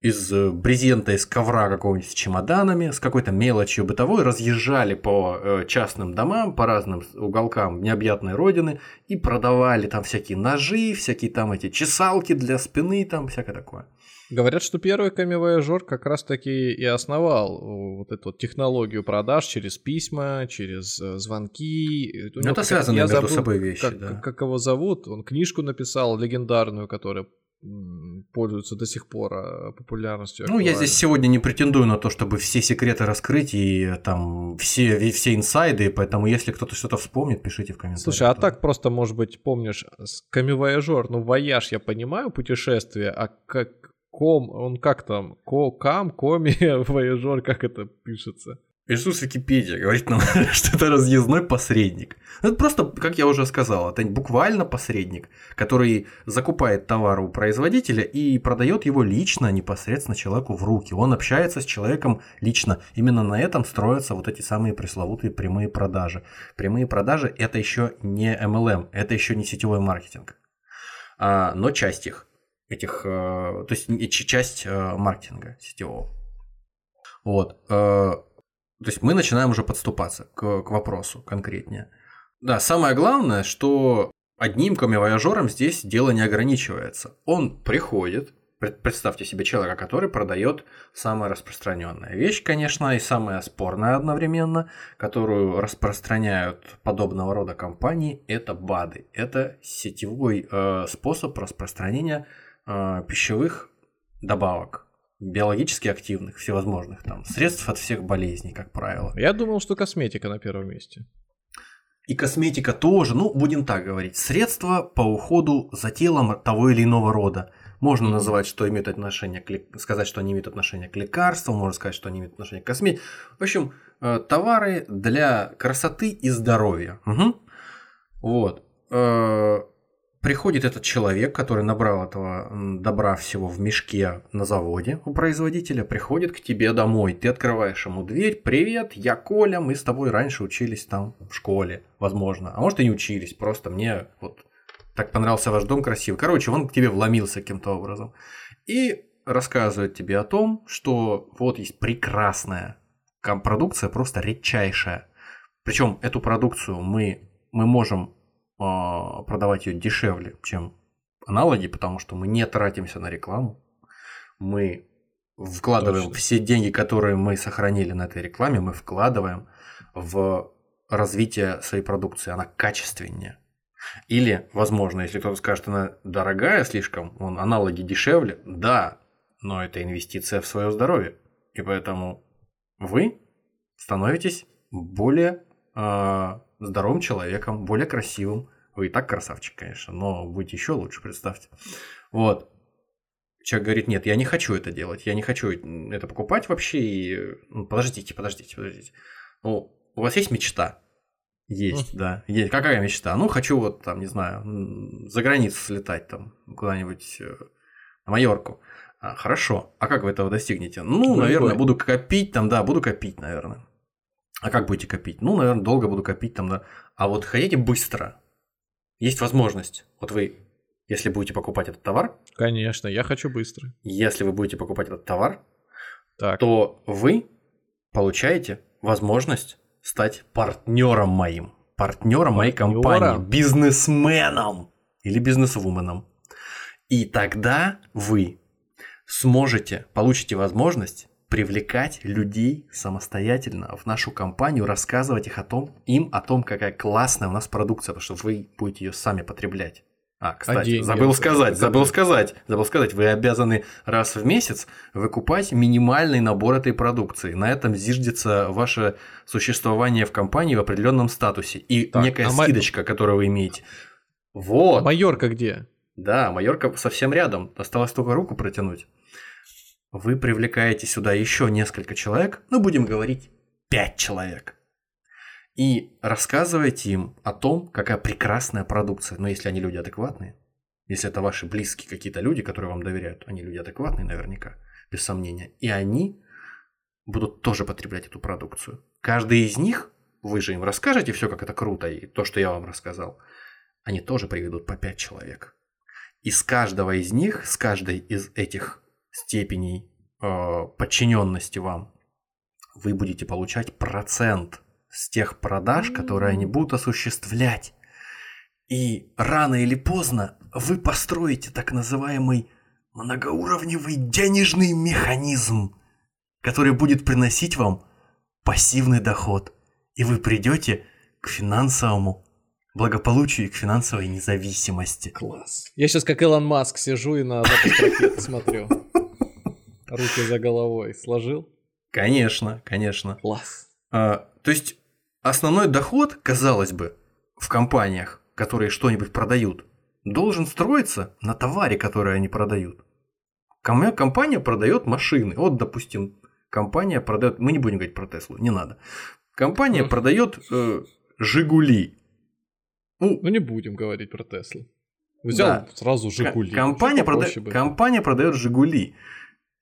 из э, брезента, из ковра какого-нибудь с чемоданами, с какой-то мелочью бытовой, разъезжали по э, частным домам, по разным уголкам необъятной родины и продавали там всякие ножи, всякие там эти чесалки для спины, там всякое такое. Говорят, что первый камевояжер как раз таки и основал э, вот эту вот технологию продаж через письма, через звонки. Ну, это я между забыл, собой вещи, как, да. как его зовут. Он книжку написал легендарную, которая м, пользуется до сих пор э, популярностью. Ну, я здесь сегодня не претендую на то, чтобы все секреты раскрыть и там все, все инсайды, поэтому если кто-то что-то вспомнит, пишите в комментариях. Слушай, а так просто, может быть, помнишь, камевояжер, ну, вояж, я понимаю, путешествие, а как ком, он как там, ко, кам, коми, вояжер, как это пишется? Иисус Википедия говорит нам, что это разъездной посредник. Это просто, как я уже сказал, это буквально посредник, который закупает товар у производителя и продает его лично, непосредственно человеку в руки. Он общается с человеком лично. Именно на этом строятся вот эти самые пресловутые прямые продажи. Прямые продажи это еще не MLM, это еще не сетевой маркетинг, а, но часть их, этих, э, то есть часть э, маркетинга сетевого. Вот. То есть мы начинаем уже подступаться к, к вопросу конкретнее. Да, самое главное, что одним камевояжером здесь дело не ограничивается. Он приходит, пред- представьте себе человека, который продает самая распространенная вещь, конечно, и самая спорная одновременно, которую распространяют подобного рода компании, это БАДы. Это сетевой э, способ распространения э, пищевых добавок, биологически активных, всевозможных там средств от всех болезней, как правило. Я думал, что косметика на первом месте. И косметика тоже, ну, будем так говорить, средства по уходу за телом того или иного рода. Можно называть, что имеют отношение к сказать, что они имеют отношение к лекарствам, можно сказать, что они имеют отношение к косметике. В общем, э, товары для красоты и здоровья. Мгм. Вот. Приходит этот человек, который набрал этого добра всего в мешке на заводе у производителя, приходит к тебе домой. Ты открываешь ему дверь. Привет, я Коля, мы с тобой раньше учились там в школе, возможно. А может и не учились, просто мне вот так понравился ваш дом красивый. Короче, он к тебе вломился каким-то образом. И рассказывает тебе о том, что вот есть прекрасная продукция, просто редчайшая. Причем эту продукцию мы, мы можем продавать ее дешевле, чем аналоги, потому что мы не тратимся на рекламу. Мы вкладываем Точно. все деньги, которые мы сохранили на этой рекламе, мы вкладываем в развитие своей продукции. Она качественнее. Или, возможно, если кто-то скажет, она дорогая слишком, он аналоги дешевле, да, но это инвестиция в свое здоровье. И поэтому вы становитесь более э, здоровым человеком, более красивым. Вы и так красавчик, конечно, но будете еще лучше, представьте. Вот. Человек говорит, нет, я не хочу это делать, я не хочу это покупать вообще. И... ну, подождите, подождите, подождите. Ну, у вас есть мечта? Есть, да. Есть. Какая мечта? Ну, хочу вот там, не знаю, за границу слетать там куда-нибудь э, на Майорку. А, хорошо. А как вы этого достигнете? Ну, Голубой. наверное, буду копить там, да, буду копить, наверное. А как будете копить? Ну, наверное, долго буду копить там, да. А вот хотите быстро? Есть возможность. Вот вы, если будете покупать этот товар, Конечно, я хочу быстро. если вы будете покупать этот товар, Так, то вы получаете возможность стать партнером моим, партнером моей компании, бизнесменом или бизнесвуменом. И тогда вы сможете, получите возможность привлекать людей самостоятельно в нашу компанию, рассказывать их о том, им о том, какая классная у нас продукция, потому что вы будете ее сами потреблять. А, кстати, деньги? забыл сказать, забыл сказать, забыл сказать, вы обязаны раз в месяц выкупать минимальный набор этой продукции. На этом зиждется ваше существование в компании в определенном статусе и Так, некая а скидочка, которую вы имеете. Вот. Майорка где? Да, Майорка совсем рядом. Осталось только руку протянуть. Вы привлекаете сюда еще несколько человек, ну будем говорить, пять человек. И рассказываете им о том, какая прекрасная продукция. Но если они люди адекватные, если это ваши близкие какие-то люди, которые вам доверяют, они люди адекватные наверняка, без сомнения. И они будут тоже потреблять эту продукцию. Каждый из них, вы же им расскажете все, как это круто, и то, что я вам рассказал, они тоже приведут по пять человек. И с каждого из них, с каждой из этих степеней э, подчиненности вам, вы будете получать процент с тех продаж, которые они будут осуществлять. И рано или поздно вы построите так называемый многоуровневый денежный механизм, который будет приносить вам пассивный доход. И вы придете к финансовому благополучию и к финансовой независимости. Класс. Я сейчас как Илон Маск сижу и на запуск ракеты смотрю. Руки за головой. Сложил? Конечно, конечно. Класс. А, то есть основной доход, казалось бы, в компаниях, которые что-нибудь продают, должен строиться на товаре, который они продают. Ком- Компания продает машины. Вот, допустим, компания продает. Мы не будем говорить про Теслу, не надо. Компания Мгм. продает э, Жигули. Ну, Ну не будем говорить про Теслу. Взял Да. сразу Жигули. Компания, прода- компания продает Жигули.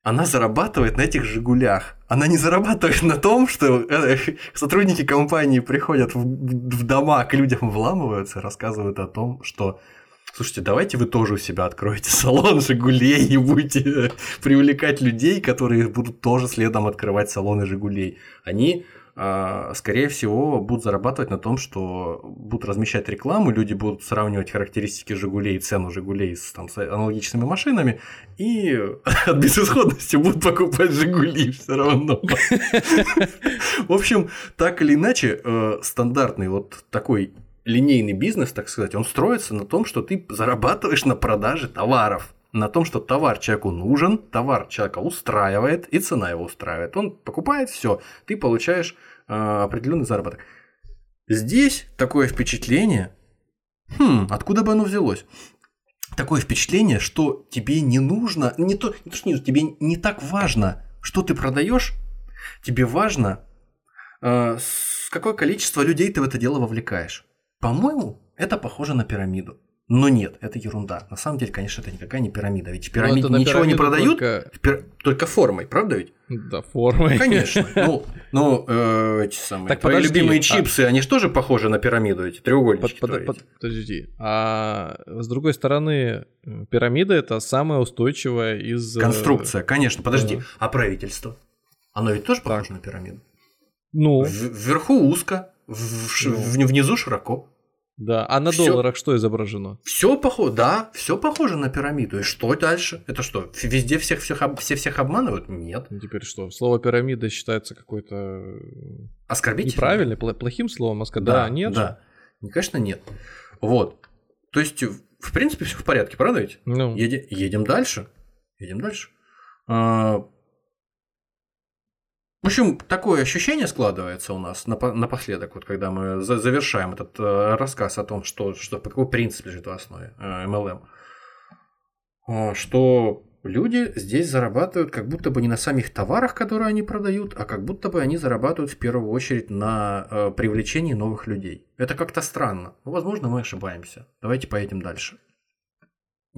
Она зарабатывает на этих Жигулях. Она не зарабатывает на том, что э, сотрудники компании приходят в, в дома к людям, вламываются, рассказывают о том, что Слушайте, давайте вы тоже у себя откроете салон Жигулей и будете э, привлекать людей, которые будут тоже следом открывать салоны Жигулей. Они, скорее всего, будут зарабатывать на том, что будут размещать рекламу, люди будут сравнивать характеристики Жигулей и цену Жигулей с, там, с аналогичными машинами, и от безысходности будут покупать Жигули все равно. В общем, так или иначе, э, стандартный вот такой линейный бизнес, так сказать, он строится на том, что ты зарабатываешь на продаже товаров. На том, что товар человеку нужен, товар человека устраивает, и цена его устраивает. Он покупает все, ты получаешь э, определенный заработок. Здесь такое впечатление, хм, откуда бы оно взялось? Такое впечатление, что тебе не нужно, не то, не то что не нужно, тебе не так важно, что ты продаешь, тебе важно, э, какое количество людей ты в это дело вовлекаешь. По-моему, это похоже на пирамиду. Но нет, это ерунда. На самом деле, конечно, это никакая не пирамида. Ведь Ну, на ничего не продают, только- пир- только формой, правда ведь? Да, формой. Конечно. Ну, ну э, эти самые Так твои подожди, любимые а- чипсы, они же тоже похожи на пирамиду, эти треугольнички. Под- под- твои под- эти. подожди. А с другой стороны, пирамида это самая устойчивая из... э, Конструкция, конечно, подожди. да. А правительство? Оно ведь тоже похоже на пирамиду. Ну, В- Вверху узко, в- Ну. внизу широко. Да. А на Всё. долларах что изображено? Все похоже, да, все похоже на пирамиду. И что дальше? Это что, везде всех всех все всех обманывают? Нет. Ну, Теперь что? Слово пирамида считается какой-то э, Оскорбительно? неправильным, плохим словом? А сказать, да, нет? же? Да. Ну, Конечно, нет. Вот. То есть, в принципе, все в порядке, правда ведь? Ну, Еде- едем дальше. Едем дальше. А, В общем, такое ощущение складывается у нас напо- напоследок, вот когда мы за- завершаем этот э, рассказ о том, что, что какой принцип лежит в основе э, MLM, а, что люди здесь зарабатывают как будто бы не на самих товарах, которые они продают, а как будто бы они зарабатывают в первую очередь на э, привлечении новых людей. Это как-то странно. Ну, возможно, мы ошибаемся. Давайте поедем дальше.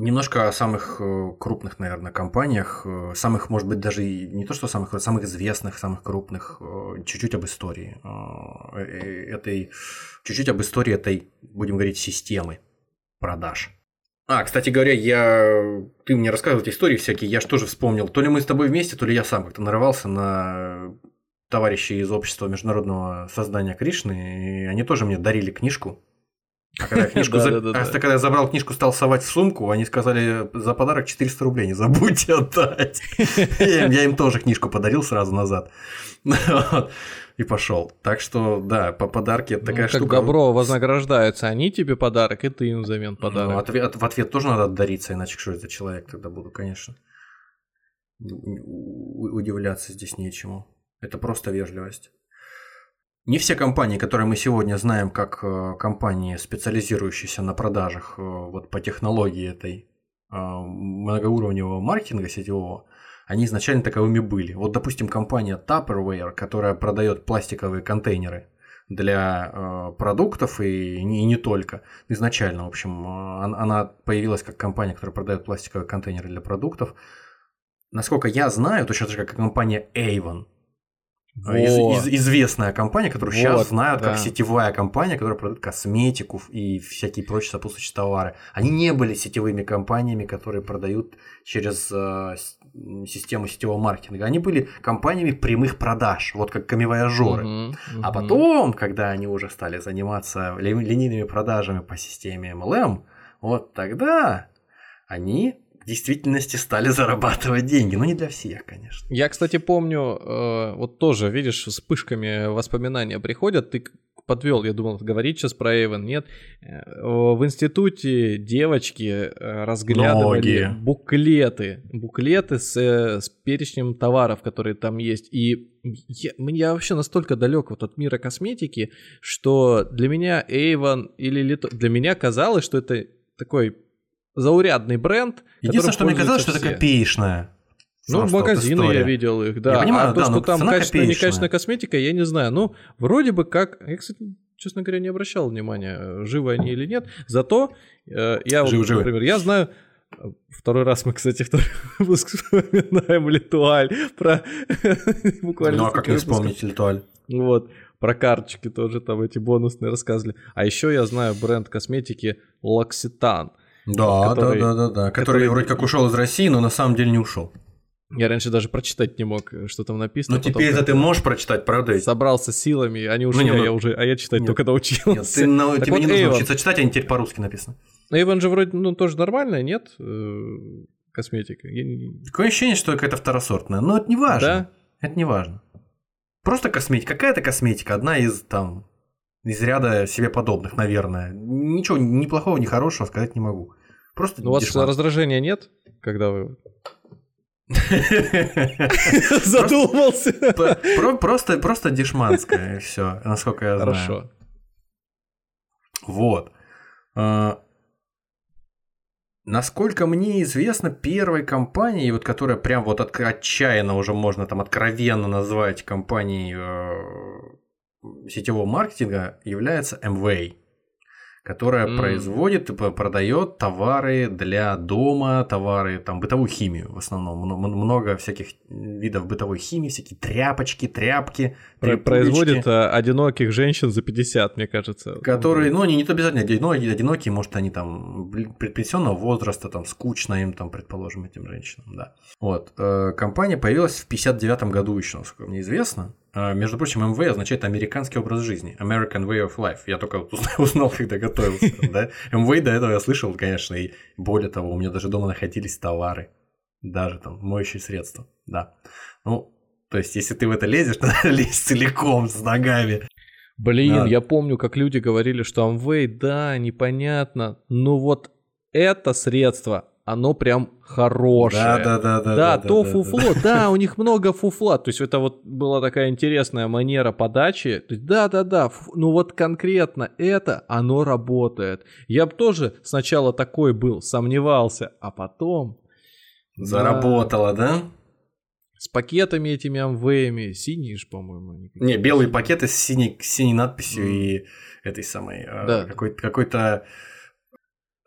Немножко о самых э, крупных, наверное, компаниях, э, самых, может быть, даже и не то, что самых, а самых известных, самых крупных, э, чуть-чуть об истории этой, чуть-чуть об истории этой, будем говорить, системы продаж. А, кстати говоря, я, ты мне рассказывал эти истории всякие, я же тоже вспомнил, то ли мы с тобой вместе, то ли я сам как-то нарывался на товарищей из общества международного создания Кришны, и они тоже мне дарили книжку. А когда я книжку, за- Да-да-да-да. а когда я забрал книжку, стал совать в сумку, они сказали, за подарок 400 рублей не забудьте отдать. Я им, тоже книжку подарил сразу назад. И пошел. Так что, да, по подарке это ну, такая как штука. добро вознаграждается. Они тебе подарок, и ты им взамен Ну, подарок. в ответ тоже надо отдариться, иначе что это человек тогда буду, конечно. Удивляться здесь нечему. Это просто вежливость. Не все компании, которые мы сегодня знаем как э, компании, специализирующиеся на продажах э, вот по технологии этой э, многоуровневого маркетинга сетевого, они изначально таковыми были. Вот, допустим, компания Tupperware, которая продает пластиковые контейнеры для продуктов и не, только. Изначально, в общем, он- она появилась как компания, которая продает пластиковые контейнеры для продуктов. Насколько я знаю, точно так же, как и компания Avon, Из- Во. из- известная компания, которую Вот, сейчас знают да. как сетевая компания, которая продает косметику и всякие прочие сопутствующие товары. Они не были сетевыми компаниями, которые продают через э, систему сетевого маркетинга. Они были компаниями прямых продаж, вот как камевояжеры. Мгм, А мгм. потом, когда они уже стали заниматься ли- линейными продажами по системе MLM, вот тогда они действительности стали зарабатывать деньги. Но не для всех, конечно. Я, кстати, помню, э, вот тоже, видишь, вспышками воспоминания приходят, ты подвел, я думал, говорить сейчас про Эйвен, нет. Э, В институте девочки э, разглядывали Многие. буклеты, буклеты с, с перечнем товаров, которые там есть. И я, я вообще настолько далек вот от мира косметики, что для меня Avon или Лито... для меня казалось, что это такой заурядный бренд. Единственное, что мне казалось, пользуются что это все. копеечная. Ну, вот магазины я видел их, да. понимаю, а то, да, что но там качественная, некачественная косметика, я не знаю. Ну, вроде бы как... Я, кстати, честно говоря, не обращал внимания, живы они или нет. Зато э, я, вот, Живы, живы. например, я знаю... Второй раз мы, кстати, второй выпуск вспоминаем Литуаль про буквально Ну, а как не вспомнить Литуаль? Вот, про карточки тоже там эти бонусные рассказывали. А еще я знаю бренд косметики Локситан. Да, Который- да, да, да, да. Который, который- вроде как ушел из России, но на самом деле не ушел. Я раньше даже прочитать не мог, э, что там написано. Но потом теперь это ты можешь прочитать, правда? ведь? собрался силами, они ушли, не, а ну- я уже, а я читать Нет. только научился. Нет, ты Так тебе вот, не нужно Avon. учиться читать, они теперь по-русски написаны. Эйвен же вроде, ну, тоже нормальная, нет? Э, Косметика. Я Такое ощущение, что какая-то второсортная. Но это не важно. Да? Это не важно. Просто косметика. Какая-то косметика, одна из там из ряда себе подобных, наверное. Ничего ни плохого, ни хорошего сказать не могу. Просто Ну, У вас дешман. раздражения нет, когда вы задумался? Просто, просто дешманское, все, насколько я знаю. Хорошо. Вот. А, Насколько мне известно, первой компанией, вот, которая прям вот отк- отчаянно уже можно там откровенно назвать компанией э, сетевого маркетинга, является MWay, которая М. производит и продает товары для дома, товары, там, бытовую химию в основном. Много всяких видов бытовой химии, всякие тряпочки, тряпки. Производит а, одиноких женщин за 50, мне кажется. Которые, ну, они не то обязательно одинокие, одинокие, может, они там предпенсионного возраста, там, скучно им, там, предположим, этим женщинам, да. Вот. э, Компания появилась в 59 году еще, насколько мне известно. Э, Между прочим, MV означает американский образ жизни, American Way of Life. Я только узнал, когда готовился, да. MV до этого я слышал, конечно, и более того, у меня даже дома находились товары, даже там моющие средства, да. Ну, то есть, если ты в это лезешь, то надо лезть целиком с ногами. Блин, Да. я помню, как люди говорили, что Amway, да, непонятно, но вот это средство, оно прям хорошее. Да, да, да, да. Да, да, то да, фуфло, да, у них много фуфла. То есть это вот была такая интересная манера подачи. Да, да, да, фу- ну вот конкретно это, оно работает. Я бы тоже сначала такой был, сомневался, а потом... да, Заработала, да? с пакетами этими амвеями, синие же, по-моему. они Не, белые пакеты с синей, синей надписью и этой самой э, Да. какой- какой-то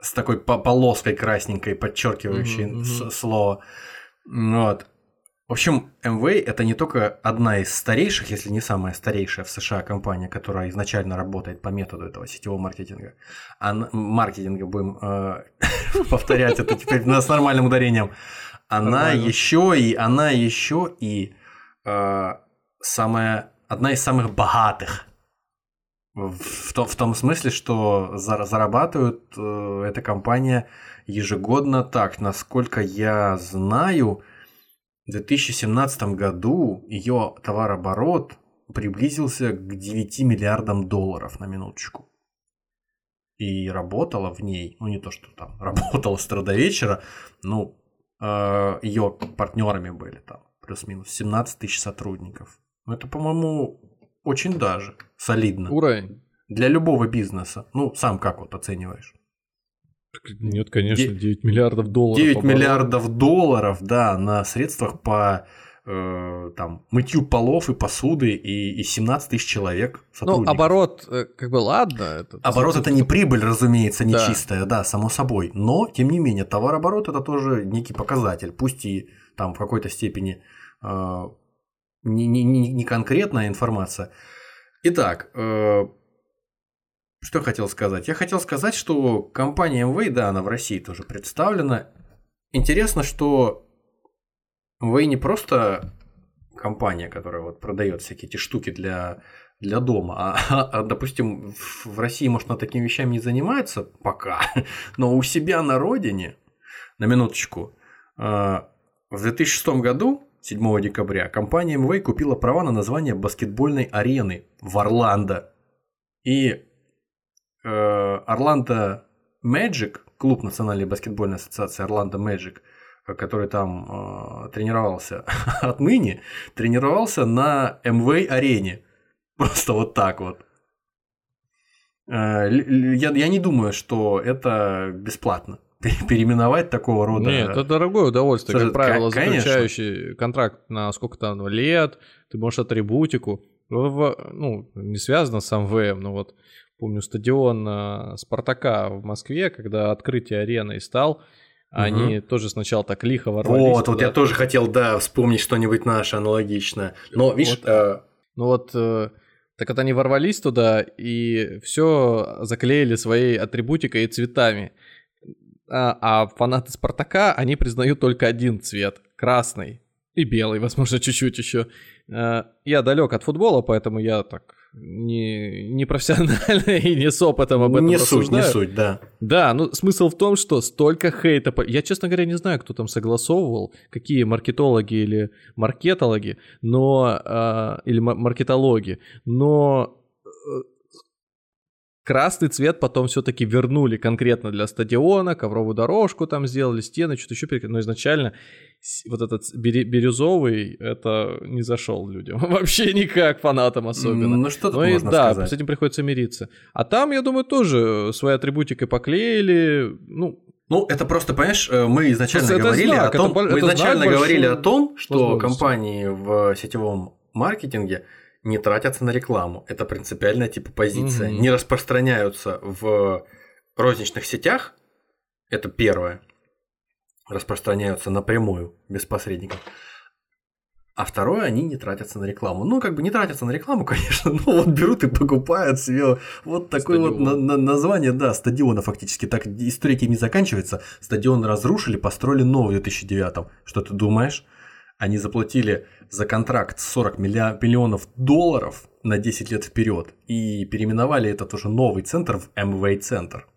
с такой по- полоской красненькой, подчеркивающей с- мгм. слово. Вот. В общем, MV это не только одна из старейших, если не самая старейшая в США компания, которая изначально работает по методу этого сетевого маркетинга. Она, маркетинга будем э, повторять это теперь с нормальным ударением. Она еще и она еще и э, самая одна из самых богатых. В, том, в том смысле, что зара- зарабатывает э, эта компания ежегодно так, насколько я знаю, в 2017 году ее товарооборот приблизился к 9 миллиардам долларов на минуточку. И работала в ней, ну не то, что там работала с утра до вечера, ну, ее партнерами были там плюс-минус 17 тысяч сотрудников. Ну, Это, по-моему, очень даже солидно. Уровень? Для любого бизнеса. Ну, сам как вот оцениваешь? Нет, конечно, Де- 9 миллиардов долларов. 9 оборот. миллиардов долларов, да, на средствах по э, там, мытью полов и посуды и, и 17 тысяч человек Ну, сотрудников. оборот, э, как бы, ладно. Это, Оборот это не прибыль, разумеется, не Да. чистая, да, само собой. Но, тем не менее, товарооборот это тоже некий показатель. Пусть и там в какой-то степени э, не, не не конкретная информация. Итак, э, что я хотел сказать? Я хотел сказать, что компания MV, да, она в России тоже представлена. Интересно, что MV не просто компания, которая вот продает всякие эти штуки для, для дома, а, а, допустим, в- в России, может, она такими вещами не занимается пока, но у себя на родине, на минуточку, э, в 2006 году, 7 декабря, компания MV купила права на название баскетбольной арены в Орландо. И э, Орландо Magic, клуб Национальной баскетбольной ассоциации Орландо э, который там э, тренировался отныне, тренировался на МВ арене. Просто вот так вот. Э, Я, я не думаю, что это бесплатно. Переименовать такого рода. Нет, это дорогое удовольствие, Слушай, как правило, ко- конечно. заключающий контракт на сколько там лет, ты можешь атрибутику. В- ну, не связано с МВМ, но вот помню стадион э, Спартака в Москве, когда открытие арены стал, они тоже сначала так лихо ворвались. Вот, вот я тоже хотел, да, вспомнить что-нибудь наше аналогичное. Но, видишь, Вот. э, Ну вот, э, так вот они ворвались туда и все заклеили своей атрибутикой и цветами. А, а фанаты Спартака, они признают только один цвет – красный. И белый, возможно, чуть-чуть еще. Э, Я далек от футбола, поэтому я так не, не профессионально и не с опытом об этом не суть, не суть, да. Да, ну смысл в том, что столько хейта. Я, честно говоря, не знаю, кто там согласовывал, какие маркетологи или маркетологи, но а, или ма- маркетологи, но э, красный цвет потом все-таки вернули конкретно для стадиона, ковровую дорожку там сделали, стены, что-то еще. Но изначально вот этот бирюзовый, это не зашел людям. Вообще никак, фанатам особенно. Ну, что тут Ну и можно да, сказать? с этим приходится мириться. А там, я думаю, тоже своей атрибутикой поклеили. Ну, Ну, это просто, понимаешь, э, мы изначально Это говорили знак, о это том, бо- мы это изначально говорили о том, что компании в сетевом маркетинге не тратятся на рекламу. Это принципиальная типа позиция. Мгм. Не распространяются в розничных сетях. Это первое. Распространяются напрямую, без посредников. А второе, они не тратятся на рекламу. Ну, как бы не тратятся на рекламу, конечно, но вот берут и покупают себе вот такое вот на- Стадион. на- название, да, стадиона фактически. Так история этим не заканчивается. Стадион разрушили, построили новый в 2009 Что ты думаешь? Они заплатили за контракт 40 милля- миллионов долларов на 10 лет вперед и переименовали этот уже новый центр в МВ-центр.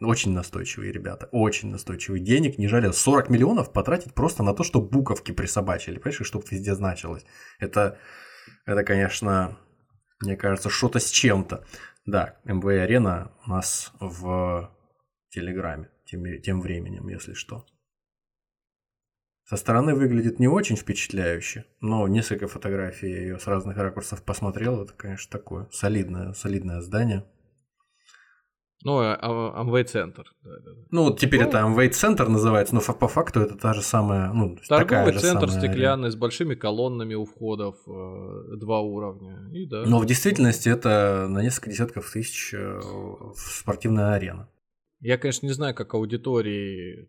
Очень настойчивые ребята, очень настойчивые. Денег не жалеют. 40 миллионов потратить просто на то, что буковки присобачили, понимаешь, и чтобы везде значилось. Это, это, конечно, мне кажется, что-то с чем-то. Да, МВ-арена у нас в Телеграме тем, тем временем, если что. Со стороны выглядит не очень впечатляюще, но несколько фотографий я ее с разных ракурсов посмотрел. Это, конечно, такое солидное, солидное здание. ну, а- а- Амвей-центр. Да. Ну, вот теперь Ну. это Amway центр называется, но по факту это та же самая, ну, Торговый же центр самая стеклянный с большими колоннами у входов, э, два уровня. И да. Но в действительности это на несколько десятков тысяч э, спортивная арена. Я, конечно, не знаю, как аудитории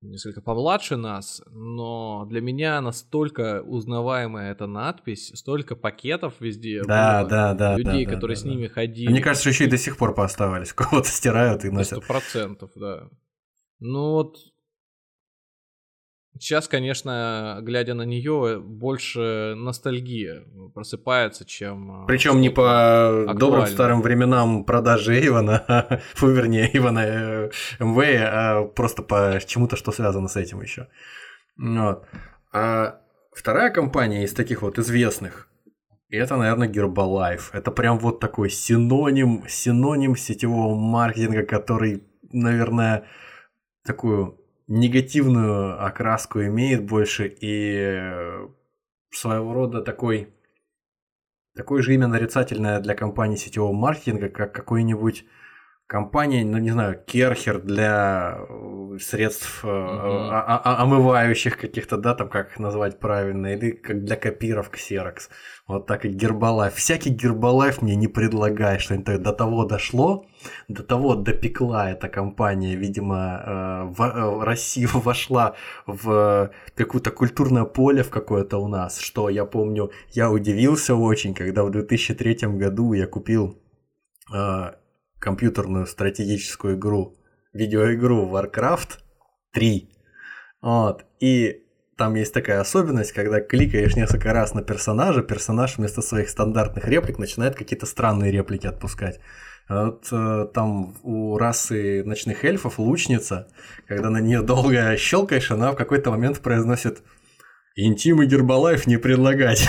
несколько помладше нас, но для меня настолько узнаваемая эта надпись, столько пакетов везде Да, было, да, да. людей, да, да, которые да, с да. ними ходили. Мне кажется, еще и до сих пор пооставались. Кого-то стирают и носят. сто процентов, да. Ну вот сейчас, конечно, глядя на нее, больше ностальгия просыпается, чем... э, Причем не по актуально. добрым старым временам продажи Ивана, фу, вернее, Ивана э, МВ, а просто по чему-то, что связано с этим еще. Вот. А вторая компания из таких вот известных, это, наверное, Herbalife. Это прям вот такой синоним, синоним сетевого маркетинга, который, наверное, такую негативную окраску имеет больше и э, своего рода такой такое же имя нарицательное для компании сетевого маркетинга, как какой-нибудь компания, ну не знаю, Керхер для э, средств а- омывающих каких-то, да, там как их назвать правильно, или как для копиров Xerox. Вот так и Гербалайф. Всякий Гербалайф мне не предлагай, что это до того дошло, до того допекла эта компания, видимо, э, в Россию вошла в какое-то культурное поле в какое-то у нас, что я помню, я удивился очень, когда в 2003 году я купил компьютерную стратегическую игру, видеоигру Warcraft 3. Вот. И там есть такая особенность, когда кликаешь несколько раз на персонажа, персонаж вместо своих стандартных реплик начинает какие-то странные реплики отпускать. Вот э, там у расы ночных эльфов лучница, когда на нее долго щелкаешь, она в какой-то момент произносит «Интим и Гербалайф не предлагать».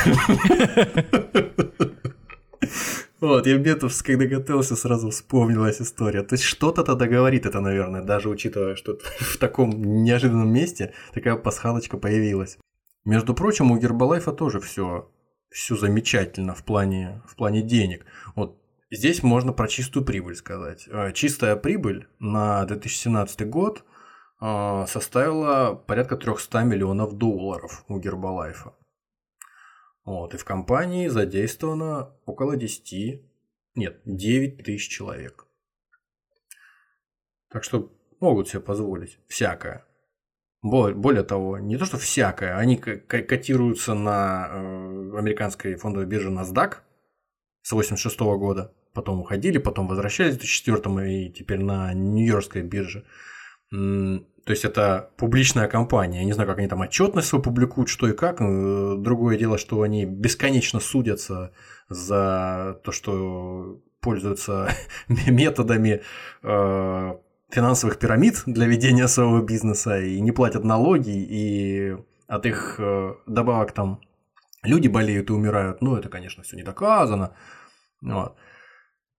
Вот, я Бетовс, когда готовился, сразу вспомнилась история. То есть что-то тогда говорит это, наверное, даже учитывая, что в таком неожиданном месте такая пасхалочка появилась. Между прочим, у Гербалайфа тоже все все замечательно в плане, в плане денег. Вот здесь можно про чистую прибыль сказать. Э, Чистая прибыль на 2017 год э, составила порядка 300 миллионов долларов у Гербалайфа. Вот, и в компании задействовано около 10, нет, 9 тысяч человек. Так что могут себе позволить всякое. Бо- Более того, не то что всякое, они котируются на э, американской фондовой бирже NASDAQ с 86 года, потом уходили, потом возвращались в 2004 и теперь на Нью-Йоркской бирже. То есть это публичная компания. Я не знаю, как они там отчетность свою публикуют, что и как. Э, Другое дело, что они бесконечно судятся за то, что пользуются методами э, финансовых пирамид для ведения своего бизнеса и не платят налоги, и от их э, добавок там люди болеют и умирают. Ну, это, конечно, все не доказано. Вот.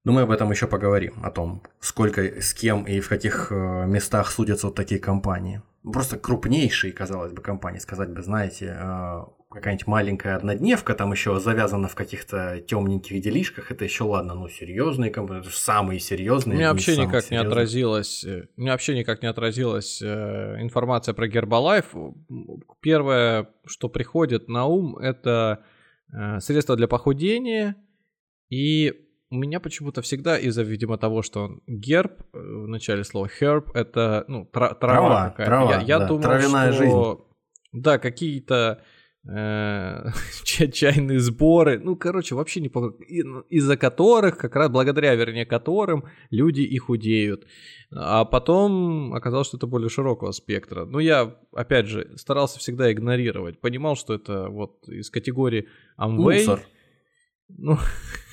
Но мы об этом еще поговорим, о том, сколько, с кем и в каких э, местах судятся вот такие компании. Просто крупнейшие, казалось бы, компании, сказать бы, знаете, э, какая-нибудь маленькая однодневка там еще завязана в каких-то темненьких делишках, это еще ладно, ну серьезные компании, это же самые У серьезные. меня одни вообще никак не серьезных. отразилась, э, у меня вообще никак не отразилась э, информация про Гербалайф. Первое, что приходит на ум, это э, средства для похудения. И у меня почему-то всегда из-за, видимо, того, что он герб, э, в начале слова herb, это ну, тра- трава, Трава, какая-то. трава, я я да, думал, травяная что... Да, какие-то э, ча- чайные сборы, ну, короче, вообще не по- и- ну, из-за которых, как раз благодаря, вернее, которым люди и худеют. А потом оказалось, что это более широкого спектра. Ну, я, опять же, старался всегда игнорировать. Понимал, что это вот из категории Amway. Мусор. Ну,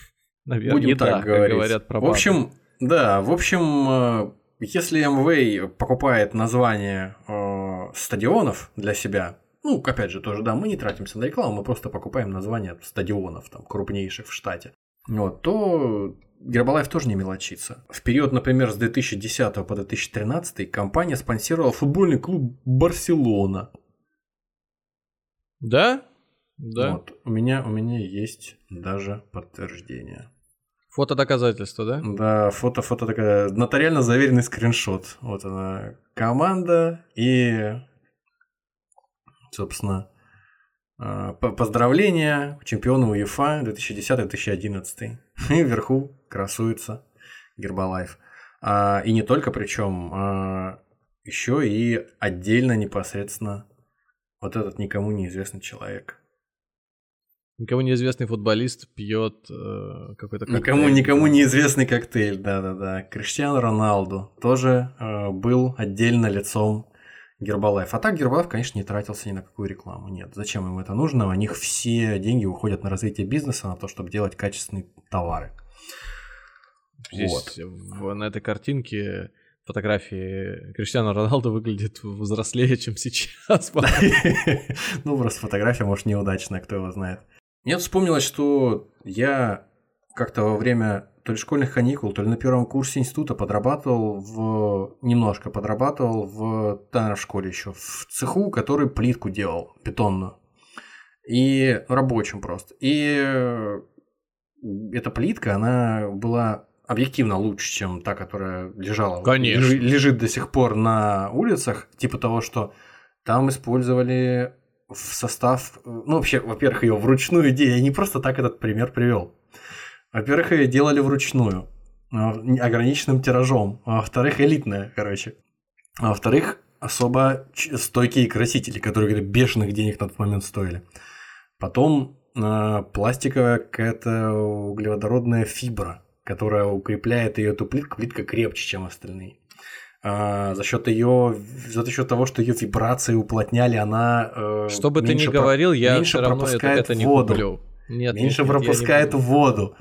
наверное, Будем еда, так как говорить. говорят про В общем, да, в общем, э, если Amway покупает название э, стадионов для себя, ну, опять же, тоже, да, мы не тратимся на рекламу, мы просто покупаем название стадионов, там, крупнейших в штате, вот, то Гербалайф тоже не мелочится. В период, например, с 2010 по 2013 компания спонсировала футбольный клуб «Барселона». Да? Да. Вот, у меня, у меня есть даже подтверждение. Фото доказательства, да? Да, фото, фото такая, нотариально заверенный скриншот. Вот она, команда и, собственно, по- поздравления чемпиону УЕФА 2010-2011. И вверху красуется Гербалайф. А, и не только, причем а, еще и отдельно непосредственно вот этот никому неизвестный человек. Никому неизвестный футболист пьет э, какой-то Никому, коктейль. никому неизвестный коктейль, да-да-да. Криштиану Роналду тоже э, был отдельно лицом Гербалайф. А так Гербалайф, конечно, не тратился ни на какую рекламу. Нет, зачем им это нужно? У них все деньги уходят на развитие бизнеса, на то, чтобы делать качественные товары. Здесь в- на этой картинке фотографии Криштиану Роналду выглядит взрослее, чем сейчас. Ну, просто фотография, может, неудачная, кто его знает. Мне вспомнилось, что я как-то во время то ли школьных каникул, то ли на первом курсе института подрабатывал в... Немножко подрабатывал в... В школе еще. В цеху, который плитку делал, бетонную. И рабочим просто. И э, эта плитка, она была объективно лучше, чем та, которая лежала, Конечно. лежи- лежит до сих пор на улицах, типа того, что там использовали в состав, э, ну вообще, во-первых, ее вручную делали, я не просто так этот пример привел. Во-первых, ее делали вручную, не- ограниченным тиражом, а во-вторых, элитная, короче. А во-вторых, особо стойкие красители, которые говорят, бешеных денег на тот момент стоили. Потом э, пластиковая какая-то углеводородная фибра, которая укрепляет ее эту плитку, плитка крепче, чем остальные. А, за счет ее, за счет того, что ее вибрации уплотняли, она э, Что бы ты ни про- говорил, я меньше все равно это, пропускает это не воду. куплю. Нет, меньше нет, не пропускает буду. воду.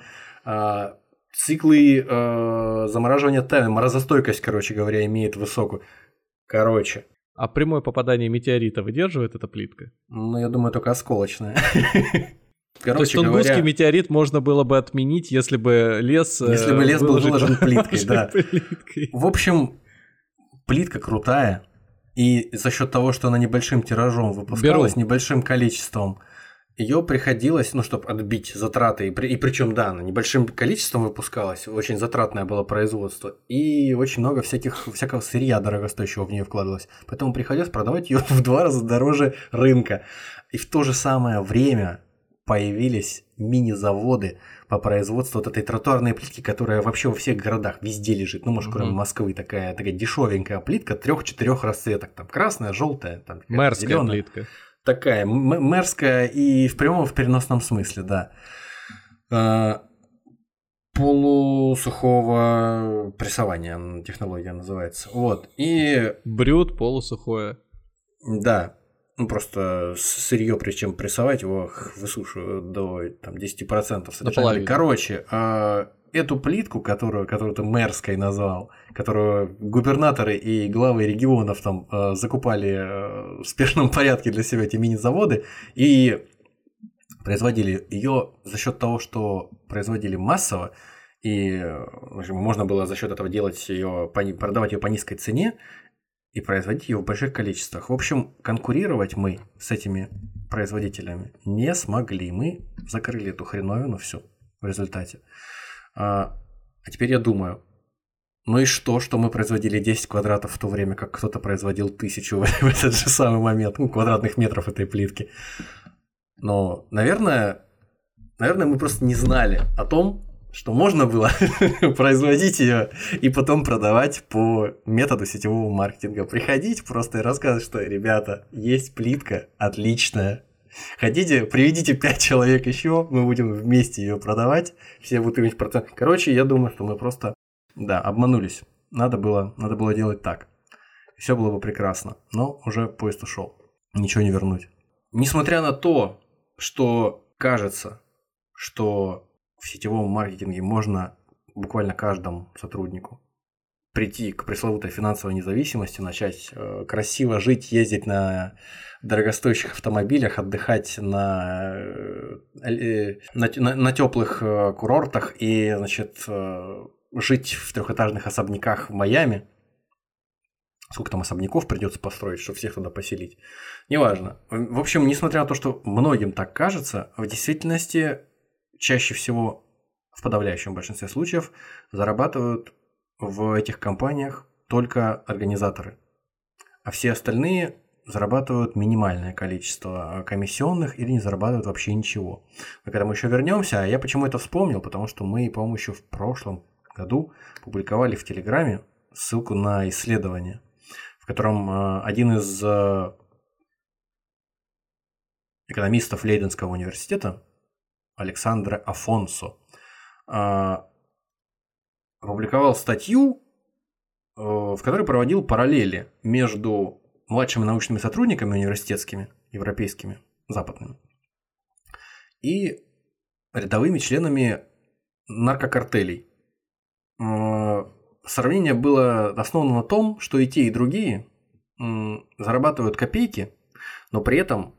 А, циклы э, замораживания тайны, морозостойкость, короче говоря, имеет высокую. Короче, А прямое попадание метеорита выдерживает эта плитка? ну, я думаю, только осколочная. То есть Короче тунгусский говоря, метеорит можно было бы отменить, если бы лес... э, Если бы лес был выложен плиткой, да. в общем, плитка крутая, и за счет того, что она небольшим тиражом выпускалась, Беру. небольшим количеством, ее приходилось, ну, чтобы отбить затраты, и, при, и причем, да, она небольшим количеством выпускалась, очень затратное было производство, и очень много всяких, всякого сырья дорогостоящего в нее вкладывалось. Поэтому приходилось продавать ее в два раза дороже рынка. И в то же самое время появились мини-заводы по производству вот этой тротуарной плитки, которая вообще во всех городах везде лежит. Ну, может, кроме Мгм. Москвы, такая, такая дешевенькая плитка трех-четырех расцветок. Там красная, желтая, там Мэрская зеленая. плитка. Такая м- мэрская и в прямом и в переносном смысле, да. А, полусухого прессования технология называется. Вот. И Брют полусухое. да, ну просто сырье, прежде чем прессовать, его высушивают до там, 10% содержания. Короче, а, эту плитку, которую, которую ты мэрской назвал, которую губернаторы и главы регионов там а, закупали а, в спешном порядке для себя эти мини-заводы и производили ее за счет того, что производили массово, и э, общем, можно было за счет этого делать ее, продавать ее по низкой цене, и производить ее в больших количествах. В общем, конкурировать мы с этими производителями не смогли. Мы закрыли эту хреновину всю в результате. А, а теперь я думаю, ну и что, что мы производили 10 квадратов в то время, как кто-то производил тысячу в этот же самый момент, ну, квадратных метров этой плитки. Но, наверное, наверное, мы просто не знали о том, что можно было производить ее и потом продавать по методу сетевого маркетинга. Приходить просто и рассказывать, что, ребята, есть плитка отличная. Хотите, приведите 5 человек еще, мы будем вместе ее продавать, все будут иметь процент. Короче, я думаю, что мы просто, да, обманулись. Надо было, надо было делать так. Все было бы прекрасно. Но уже поезд ушел. Ничего не вернуть. Несмотря на то, что кажется, что в сетевом маркетинге можно буквально каждому сотруднику прийти к пресловутой финансовой независимости, начать э, красиво жить, ездить на дорогостоящих автомобилях, отдыхать на, э, э, на, на, на теплых курортах и, значит, жить в трехэтажных особняках в Майами. Сколько там особняков придется построить, чтобы всех туда поселить. Неважно. В общем, несмотря на то, что многим так кажется, в действительности чаще всего, в подавляющем большинстве случаев, зарабатывают в этих компаниях только организаторы. А все остальные зарабатывают минимальное количество комиссионных или не зарабатывают вообще ничего. Но к этому еще вернемся. А я почему это вспомнил? Потому что мы, по-моему, еще в прошлом году публиковали в Телеграме ссылку на исследование, в котором э, один из экономистов Лейденского университета, Александра Афонсо, э, опубликовал статью, э, в которой проводил параллели между младшими научными сотрудниками университетскими, европейскими, западными, и рядовыми членами наркокартелей. Сравнение было основано на том, что и те, и другие зарабатывают копейки, но при этом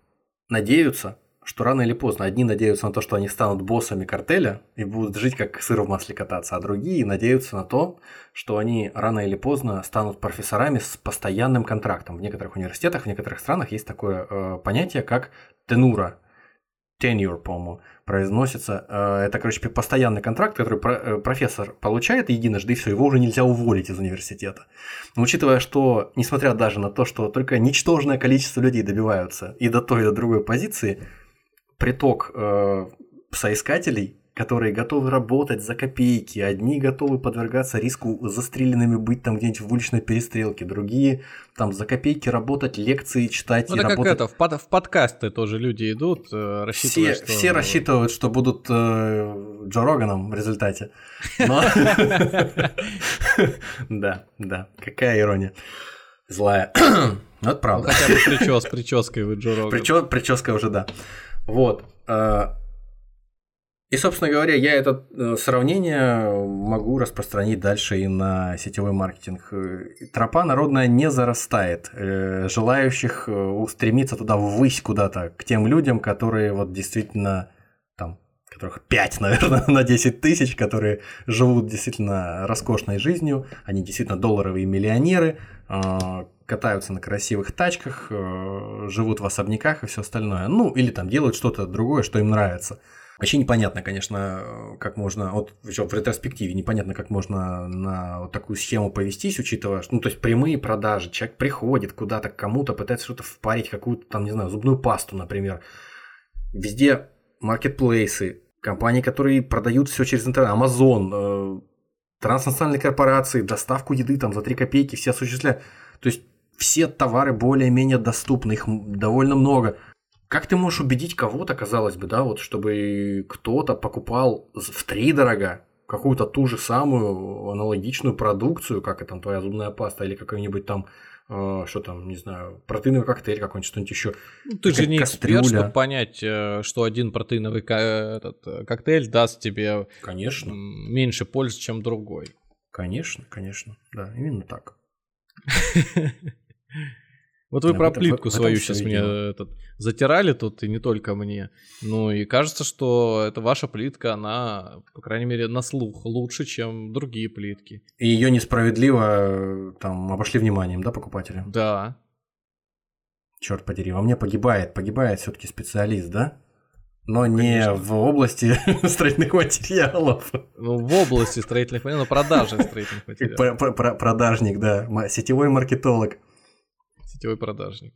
надеются, что рано или поздно одни надеются на то, что они станут боссами картеля и будут жить как сыр в масле кататься, а другие надеются на то, что они рано или поздно станут профессорами с постоянным контрактом. В некоторых университетах, в некоторых странах есть такое э, понятие, как тенура. tenure, по-моему, произносится. Э, это, короче, постоянный контракт, который э, профессор получает единожды, и все, его уже нельзя уволить из университета. Но учитывая, что, несмотря даже на то, что только ничтожное количество людей добиваются и до той, и до другой позиции, приток э, соискателей которые готовы работать за копейки, одни готовы подвергаться риску застреленными быть там где-нибудь в уличной перестрелке, другие там за копейки работать, лекции читать. Ну, это работать... как это, в, под, в подкасты тоже люди идут, э, рассчитывая, все, что... Все рассчитывают, что будут э, Джо Роганом в результате. Да, да, какая ирония. Злая. Ну, это правда. Ну, хотя бы причес, прической вы Джо Роган. Прическа уже, да. Вот. Э, и, собственно говоря, я это э, сравнение могу распространить дальше и на сетевой маркетинг. Тропа народная не зарастает. Э, желающих э, устремиться туда ввысь куда-то, к тем людям, которые вот действительно там которых 5, наверное, на 10 тысяч, которые живут действительно роскошной жизнью, они действительно долларовые миллионеры, катаются на красивых тачках, живут в особняках и все остальное. Ну, или там делают что-то другое, что им нравится. Вообще непонятно, конечно, как можно, вот еще в ретроспективе, непонятно, как можно на вот такую схему повестись, учитывая, ну, то есть прямые продажи, человек приходит куда-то к кому-то, пытается что-то впарить, какую-то там, не знаю, зубную пасту, например. Везде маркетплейсы, компании, которые продают все через интернет, Amazon, э, транснациональные корпорации, доставку еды там за 3 копейки все осуществляют. То есть все товары более-менее доступны, их довольно много. Как ты можешь убедить кого-то, казалось бы, да, вот чтобы кто-то покупал в три дорога какую-то ту же самую аналогичную продукцию, как это там твоя зубная паста или какой-нибудь там э, что там, не знаю, протеиновый коктейль какой-нибудь, что-нибудь еще. Ну, ты же не кастрюля. эксперт, чтобы понять, э, что один протеиновый этот, э, коктейль даст тебе конечно. меньше пользы, чем другой. Конечно, конечно, да, именно так. Вот вы да, про плитку свою сейчас мне этот, затирали тут, и не только мне. Ну и кажется, что это ваша плитка, она, по крайней мере, на слух лучше, чем другие плитки. И ее несправедливо там обошли вниманием, да, покупатели? Да. Черт подери, во мне погибает, погибает все-таки специалист, да? Но Конечно. не в области строительных материалов. Ну, в области строительных материалов, но продажи строительных материалов. Продажник, да, сетевой маркетолог сетевой продажник.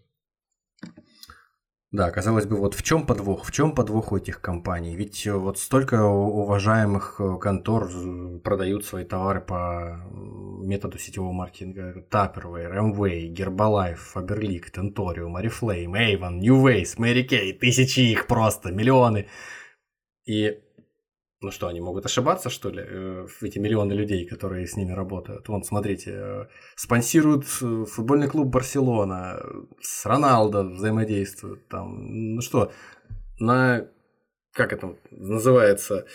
Да, казалось бы, вот в чем подвох? В чем подвох у этих компаний? Ведь э, вот столько уважаемых э, контор продают свои товары по методу сетевого маркетинга. Tupperware, Amway, Herbalife, Faberlic, Tentorium, Oriflame, Avon, New Ways, Mary Kay, тысячи их просто, миллионы. И ну что, они могут ошибаться, что ли, э, эти миллионы людей, которые с ними работают? Вон, смотрите, э, спонсируют э, футбольный клуб Барселона, с Роналдо взаимодействуют, там, ну что, на, как это называется,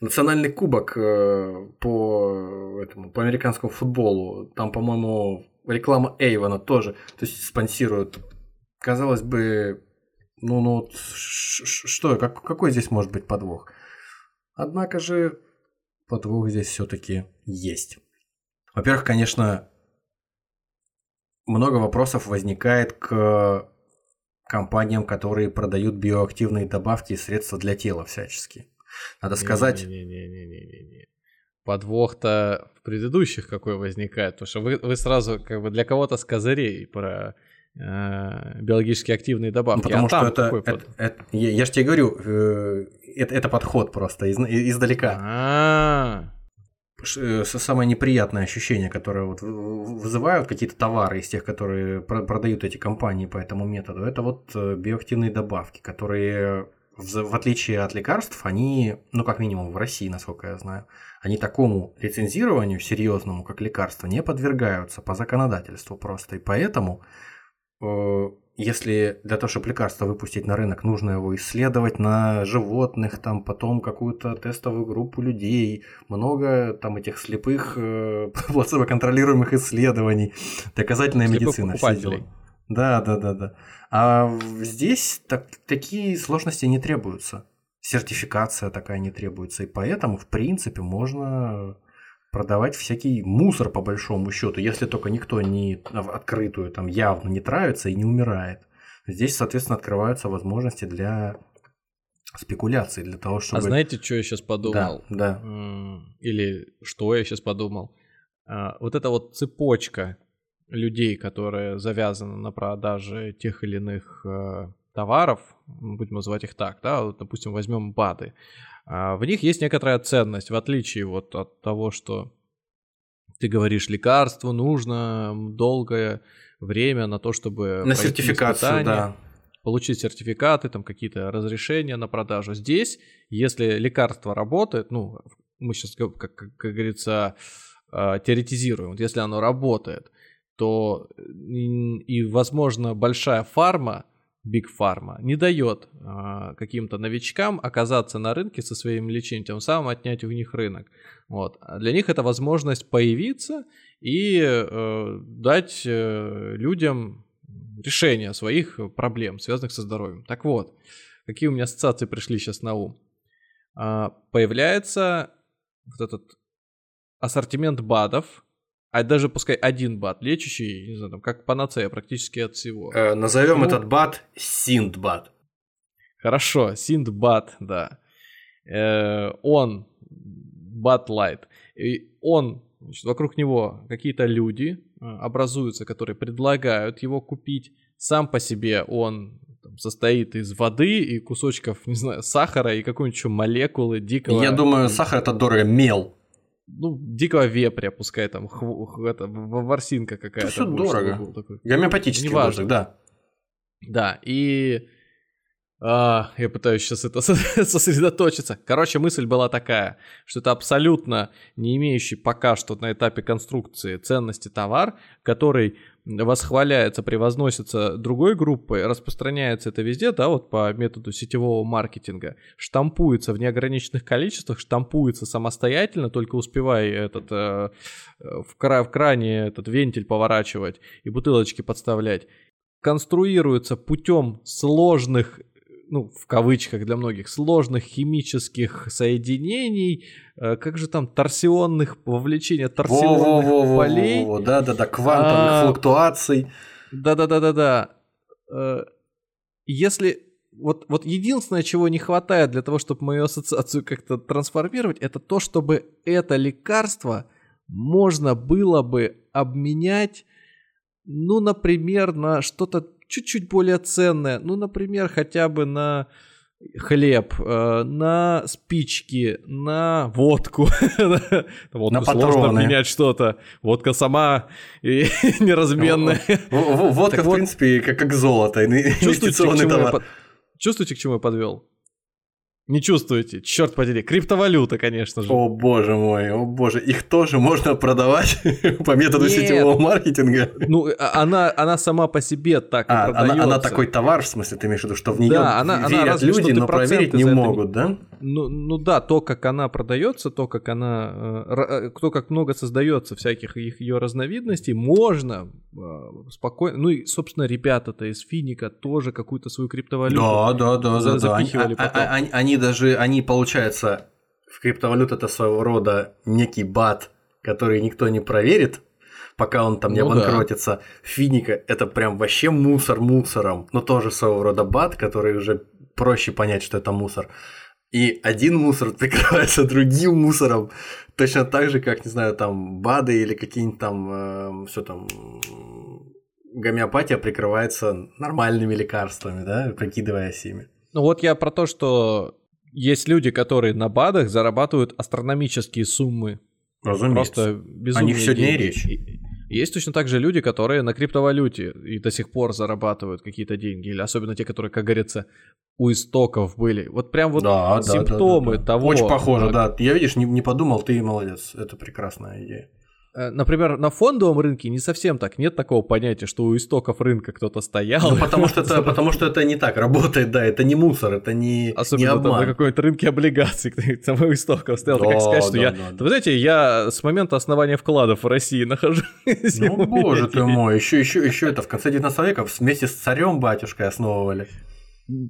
национальный кубок по, этому, по американскому футболу, там, по-моему, реклама Эйвона тоже, то есть спонсируют, казалось бы, ну, ну, что, как, какой здесь может быть подвох? Однако же подвох здесь все-таки есть. Во-первых, конечно, много вопросов возникает к компаниям, которые продают биоактивные добавки и средства для тела всячески. Надо сказать... Не-не-не-не-не-не. Подвох-то в предыдущих какой возникает, потому что вы, вы сразу как бы для кого-то с козырей про биологически активные добавки. Потому а что это, это, это, я, я же тебе говорю, э, это, это подход просто из, издалека. А-а-а. Самое неприятное ощущение, которое вот вызывают какие-то товары из тех, которые продают эти компании по этому методу, это вот э, биоактивные добавки, которые в отличие от лекарств, они, ну как минимум в России, насколько я знаю, они такому лицензированию серьезному, как лекарства, не подвергаются по законодательству просто. И поэтому э, если для того, чтобы лекарство выпустить на рынок, нужно его исследовать на животных, там потом какую-то тестовую группу людей, много там этих слепых э, плацебо-контролируемых исследований, доказательная слепых медицина, дела. Да, да, да, да. А здесь так, такие сложности не требуются. Сертификация такая не требуется. И поэтому, в принципе, можно продавать всякий мусор по большому счету, если только никто не открытую там явно не травится и не умирает. Здесь, соответственно, открываются возможности для спекуляций для того, чтобы... А знаете, что я сейчас подумал? Да, да. Или что я сейчас подумал? А, Вот эта вот цепочка людей, которая завязана на продаже тех или иных э, товаров, будем называть их так, да, вот, допустим, возьмем БАДы, а, в них есть некоторая ценность, в отличие вот от того, что ты говоришь, лекарству нужно долгое время на то, чтобы На сертификацию, да. получить сертификаты, там какие-то разрешения на продажу. Здесь, если лекарство работает, ну, мы сейчас, как, как- как говорится, э, теоретизируем, вот если оно работает, то м, и, возможно, большая фарма, Big Pharma, не дает э, каким-то новичкам оказаться на рынке со своим лечением, тем самым отнять у них рынок. Вот. А для них это возможность появиться и э, дать э, людям решение своих проблем, связанных со здоровьем. Так вот, какие у меня ассоциации пришли сейчас на ум? А, Появляется вот этот ассортимент БАДов, а даже пускай один БАД, лечащий, не знаю, там, как панацея практически от всего. Э, назовем Ну- этот БАД Синдбад. Хорошо, Синдбад, да. Э, он, Bud Light, и он, значит, вокруг него какие-то люди э, образуются, которые предлагают его купить. Сам по себе он там, состоит из воды и кусочков, не знаю, сахара и какой-нибудь еще молекулы дикого... Я думаю, сахар это дорого, мел. Ну, дикого вепря, пускай там, хв- это, ворсинка какая-то. будет, чтобы дорого. такой. Гомеопатический Неважно. да. Да, и а, я пытаюсь сейчас это сосредоточиться. Короче, мысль была такая, что это абсолютно не имеющий пока что на этапе конструкции ценности товар, который восхваляется, превозносится другой группой, распространяется это везде, да, вот по методу сетевого маркетинга, штампуется в неограниченных количествах, штампуется самостоятельно, только успевай этот э, э, в, кра- в кране этот вентиль поворачивать и бутылочки подставлять. Конструируется путем сложных, ну, в кавычках для многих, сложных химических соединений, э, как же там, торсионных, вовлечения торсионных полей. Во-во-во-во-во, Да-да-да, квантовых А, флуктуаций. Да-да-да-да-да. Если вот, вот единственное, чего не хватает для того, чтобы мою ассоциацию как-то трансформировать, это то, чтобы это лекарство можно было бы обменять, ну, например, на что-то чуть-чуть более ценное. Ну, например, хотя бы на хлеб, э, на спички, на водку. Водку На сложно патроны. обменять что-то. Водка сама и неразменная. Во- Водка, в принципе, как, как золото, инвестиционный товар. Чувствуете, к чему я подвел? Не чувствуете? Черт подери. Криптовалюта, конечно же. О боже мой, о боже, их тоже можно продавать по методу Нет. сетевого маркетинга. Ну, а- она, она сама по себе так и А, она, продается. она такой товар, в смысле, ты имеешь в виду, что в нее Да, она- она верят что люди, но проверить не это не- могут, да? Ну, ну да, то, как она продается, то, как она, э, ра- э, то, как много создается всяких их ее разновидностей, можно э, спокойно. Ну и, собственно, ребята-то из Финика тоже какую-то свою криптовалюту. Да, да, да, за- да, да. Они, запихивали а- потом. а- они- они даже, они, получается, в криптовалют это своего рода некий бат, который никто не проверит, пока он там не Ну да. обанкротится. Финика это прям вообще мусор мусором, но тоже своего рода бат, который уже проще понять, что это мусор. И один мусор прикрывается другим мусором, точно так же, как, не знаю, там БАДы или какие-нибудь там, все там, м, гомеопатия прикрывается нормальными лекарствами, да, прикидываясь ими. Ну вот я про то, что есть люди, которые на БАДах зарабатывают астрономические суммы. Разумеется. Просто безумные О них сегодня и речь. Есть точно так же люди, которые на криптовалюте и до сих пор зарабатывают какие-то деньги. Или особенно те, которые, как говорится, у истоков были. Вот прям вот Да, да, да, симптомы да, да. того. Очень похоже, э, да. Я, видишь, не, не подумал, ты молодец. Это прекрасная идея. Э, Например, на фондовом рынке не совсем так. Нет такого понятия, что у истоков рынка кто-то стоял. Ну, потому что, это, потому что это не так работает, да, это не мусор, это не, не Особенно там обман. на какой-то рынке облигаций, кто самого истоков стоял. Это как Да, сказать, что да, я... да, да. Да Вы знаете, я с момента основания вкладов в России нахожусь. Ну, боже ты мой, еще, еще, еще это в конце 19 века вместе с царем батюшкой основывали.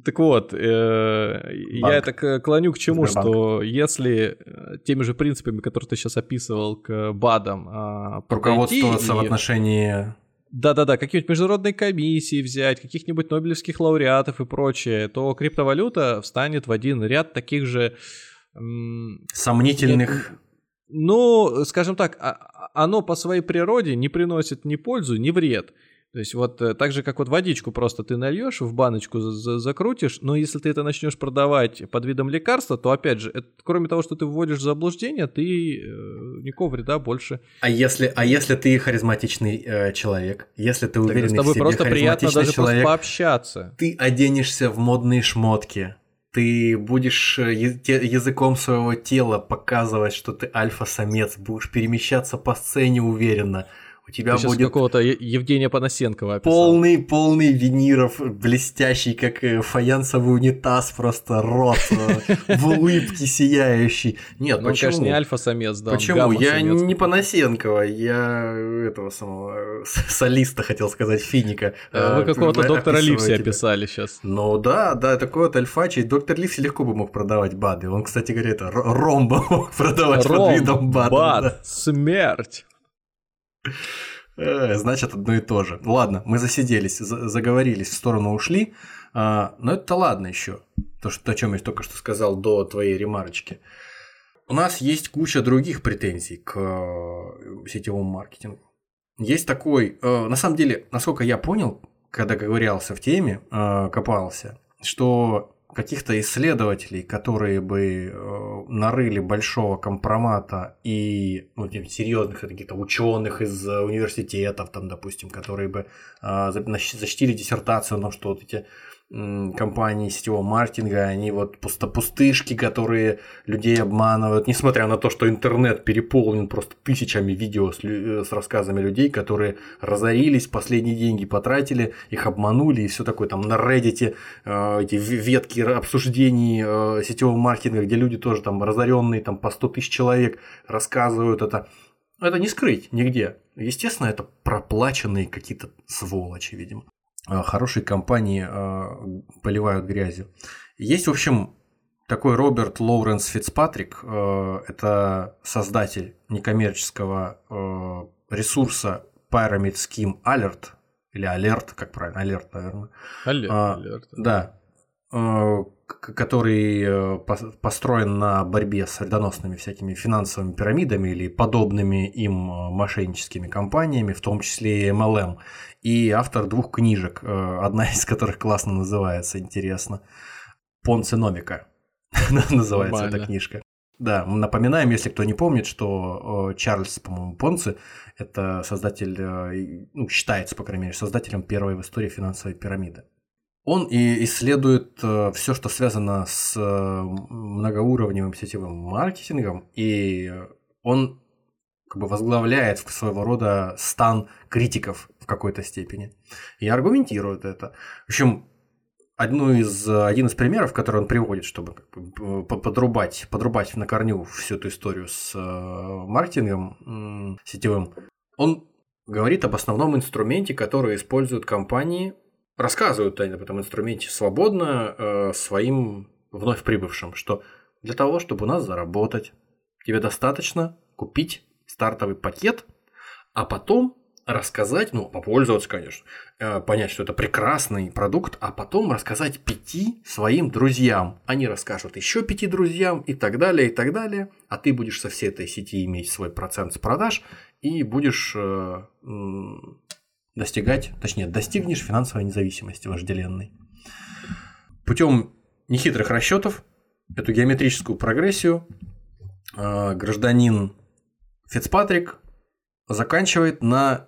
Так вот, э, я Банк. это к- клоню к чему, Сбербанк. что если э, теми же принципами, которые ты сейчас описывал, к БАДам а, Руководствоваться в отношении да-да-да, какие-нибудь международные комиссии взять, каких-нибудь нобелевских лауреатов и прочее, то криптовалюта встанет в один ряд таких же... Сомнительных... Ну, скажем так, а- а- оно по своей природе не приносит ни пользу, ни вред. То есть вот э, так же, как вот водичку просто ты нальешь в баночку, за- за- закрутишь, но если ты это начнешь продавать под видом лекарства, то опять же, это, кроме того, что ты вводишь в заблуждение, ты э, никакого вреда больше. А если, а если ты харизматичный э, человек, если ты уверенный с тобой в себе просто приятно даже человек, просто пообщаться. ты оденешься в модные шмотки, ты будешь э, языком своего тела показывать, что ты альфа-самец, будешь перемещаться по сцене уверенно. У тебя Ты будет какого-то Евгения Панасенкова описал. полный, полный виниров, блестящий, как э, фаянсовый унитаз, просто рот э, в улыбке сияющий. Нет, Ну, почему? конечно, не альфа-самец, да, Почему? Я не Панасенкова, я этого самого э, солиста хотел сказать, Финика. Вы какого-то доктора Ливси описали сейчас. Ну да, да, такой вот альфачий. Доктор Ливси легко бы мог продавать БАДы. Он, кстати говоря, это ромба мог продавать под видом БАДа. бад, смерть. Э, Значит, одно и то же. Ладно, мы засиделись, за- заговорились, в сторону ушли. А, но это ладно еще. То, что, о чем я только что сказал до твоей ремарочки. У нас есть куча других претензий к э, сетевому маркетингу. Есть такой, э, на самом деле, насколько я понял, когда ковырялся в теме, копался, что каких-то исследователей, которые бы э, нарыли большого компромата и ну, серьезных каких-то ученых из э, университетов, там, допустим, которые бы нащ- защитили диссертацию том, что вот эти компании сетевого маркетинга, они вот пустопустышки, которые людей обманывают, несмотря на то, что интернет переполнен просто тысячами видео с, э, с рассказами людей, которые разорились, последние деньги потратили, их обманули и все такое. Там на Reddit э, эти ветки обсуждений э, сетевого маркетинга, где люди тоже там разоренные, там по 100 тысяч человек рассказывают это. Это не скрыть нигде. Естественно, это проплаченные какие-то сволочи, видимо. Э, Хорошие компании э, поливают грязью. Есть, в общем, такой Роберт Лоуренс Фицпатрик. э, Это создатель некоммерческого ресурса Pyramid Scheme Alert. Или Alert, как правильно, Alert, наверное. Алерт, А, алерт. Да. К- Который э, пос- построен на борьбе с вредоносными всякими финансовыми пирамидами или подобными им э, мошенническими компаниями, в том числе и MLM. И автор двух книжек, э, одна из которых классно называется, интересно. Понциномика называется эта книжка. Да, напоминаем, если кто не помнит, что Чарльз, по-моему, Понци – это создатель, ну, считается, по крайней мере, создателем первой в истории финансовой пирамиды. Он и исследует все, что связано с э, многоуровневым сетевым маркетингом, и он как бы возглавляет своего рода стан критиков в какой-то степени. И аргументирует это. В общем, одну из, один из примеров, который он приводит, чтобы подрубать, подрубать на корню всю эту историю с э, маркетингом сетевым, он говорит об основном инструменте, который используют компании, рассказывают они об этом инструменте свободно э, своим вновь прибывшим, что для того, чтобы у нас заработать, тебе достаточно купить стартовый пакет, а потом рассказать, ну, попользоваться, конечно, э, понять, что это прекрасный продукт, а потом рассказать пяти своим друзьям. Они расскажут еще пяти друзьям и так далее, и так далее. А ты будешь со всей этой сети иметь свой процент с продаж и будешь э, достигать, точнее, достигнешь финансовой независимости вожделенной. Путем нехитрых расчетов эту геометрическую прогрессию э, гражданин Фицпатрик заканчивает на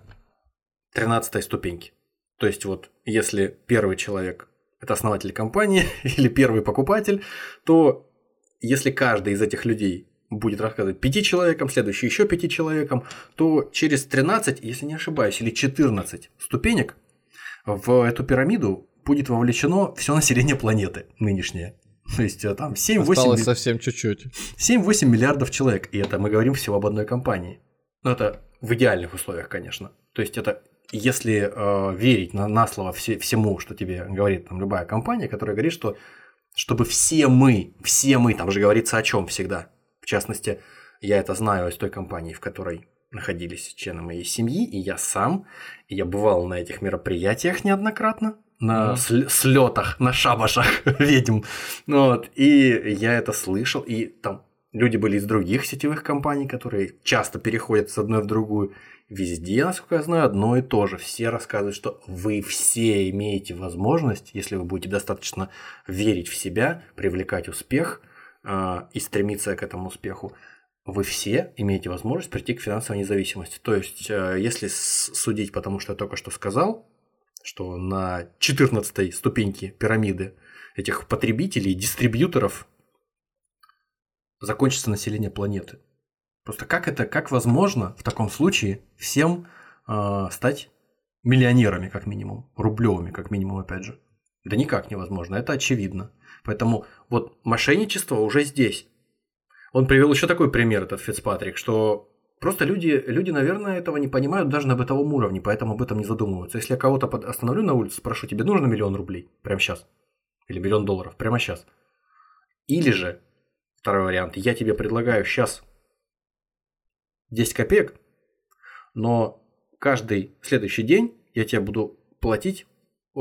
13 ступеньке. То есть вот если первый человек это основатель компании или первый покупатель, то если каждый из этих людей будет рассказывать пяти человекам, следующий еще пяти человекам, то через 13, если не ошибаюсь, или 14 ступенек в эту пирамиду будет вовлечено все население планеты нынешнее. То есть э, там 7-8 Осталось совсем чуть-чуть. 7-8 миллиардов человек, и это мы говорим всего об одной компании. Но это в идеальных условиях, конечно. То есть это если э, верить на, на слово все, всему, что тебе говорит там любая компания, которая говорит, что чтобы все мы, все мы, там же говорится о чем всегда. В частности, я это знаю из той компании, в которой находились члены моей семьи, и я сам, и я бывал на этих мероприятиях неоднократно, на mm. слетах, на шабашах ведьм. Вот. И я это слышал, и там люди были из других сетевых компаний, которые часто переходят с одной в другую. Везде, насколько я знаю, одно и то же. Все рассказывают, что вы все имеете возможность, если вы будете достаточно верить в себя, привлекать успех и стремиться к этому успеху, вы все имеете возможность прийти к финансовой независимости. То есть, э, если судить, потому что я только что сказал, что на 14 ступеньке пирамиды этих потребителей, дистрибьюторов закончится население планеты. Просто как это, как возможно в таком случае всем э, стать миллионерами, как минимум, рублевыми, как минимум, опять же? Да никак невозможно, это очевидно. Поэтому вот мошенничество уже здесь. Он привел еще такой пример, этот Фицпатрик, что просто люди, люди, наверное, этого не понимают даже на бытовом уровне, поэтому об этом не задумываются. Если я кого-то остановлю на улице, спрошу, тебе нужно миллион рублей прямо сейчас? Или миллион долларов прямо сейчас? Или же, второй вариант, я тебе предлагаю сейчас 10 копеек, но каждый следующий день я тебе буду платить э,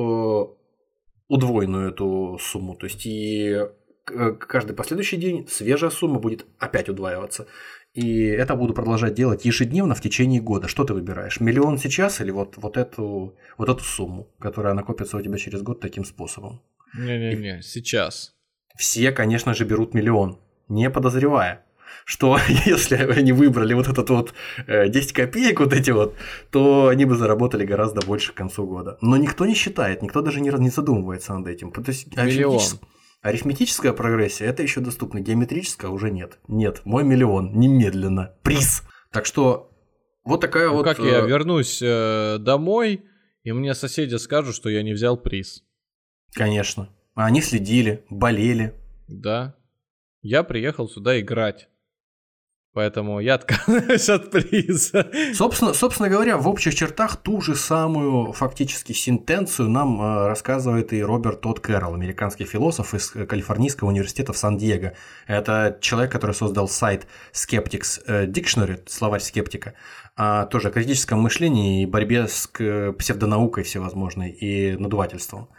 удвоенную эту сумму. То есть и каждый последующий день свежая сумма будет опять удваиваться. И это буду продолжать делать ежедневно в течение года. Что ты выбираешь? Миллион сейчас или вот, вот, эту, вот эту сумму, которая накопится у тебя через год таким способом? Не-не-не, сейчас. Все, конечно же, берут миллион, не подозревая, что если они выбрали вот этот вот 10 э, копеек вот эти вот, то они бы заработали гораздо больше к концу года. Но никто не считает, никто даже не, не задумывается над этим. То есть, Миллион. Арифметическая прогрессия это еще доступно, геометрическая уже нет. Нет, мой миллион, немедленно, приз. Так что вот такая ну, вот... Как я э, вернусь э, домой, и мне соседи скажут, что я не взял приз. Конечно. Они следили, болели. Да. Я приехал сюда играть. Поэтому я отказываюсь от приза. Собственно, собственно говоря, в общих чертах ту же самую фактически сентенцию нам э, рассказывает и Роберт Тодд Кэрролл, американский философ из Калифорнийского университета в Сан-Диего. Это человек, который создал сайт Skeptics э, Dictionary, словарь скептика, а тоже о критическом мышлении и борьбе с псевдонаукой всевозможной и надувательством.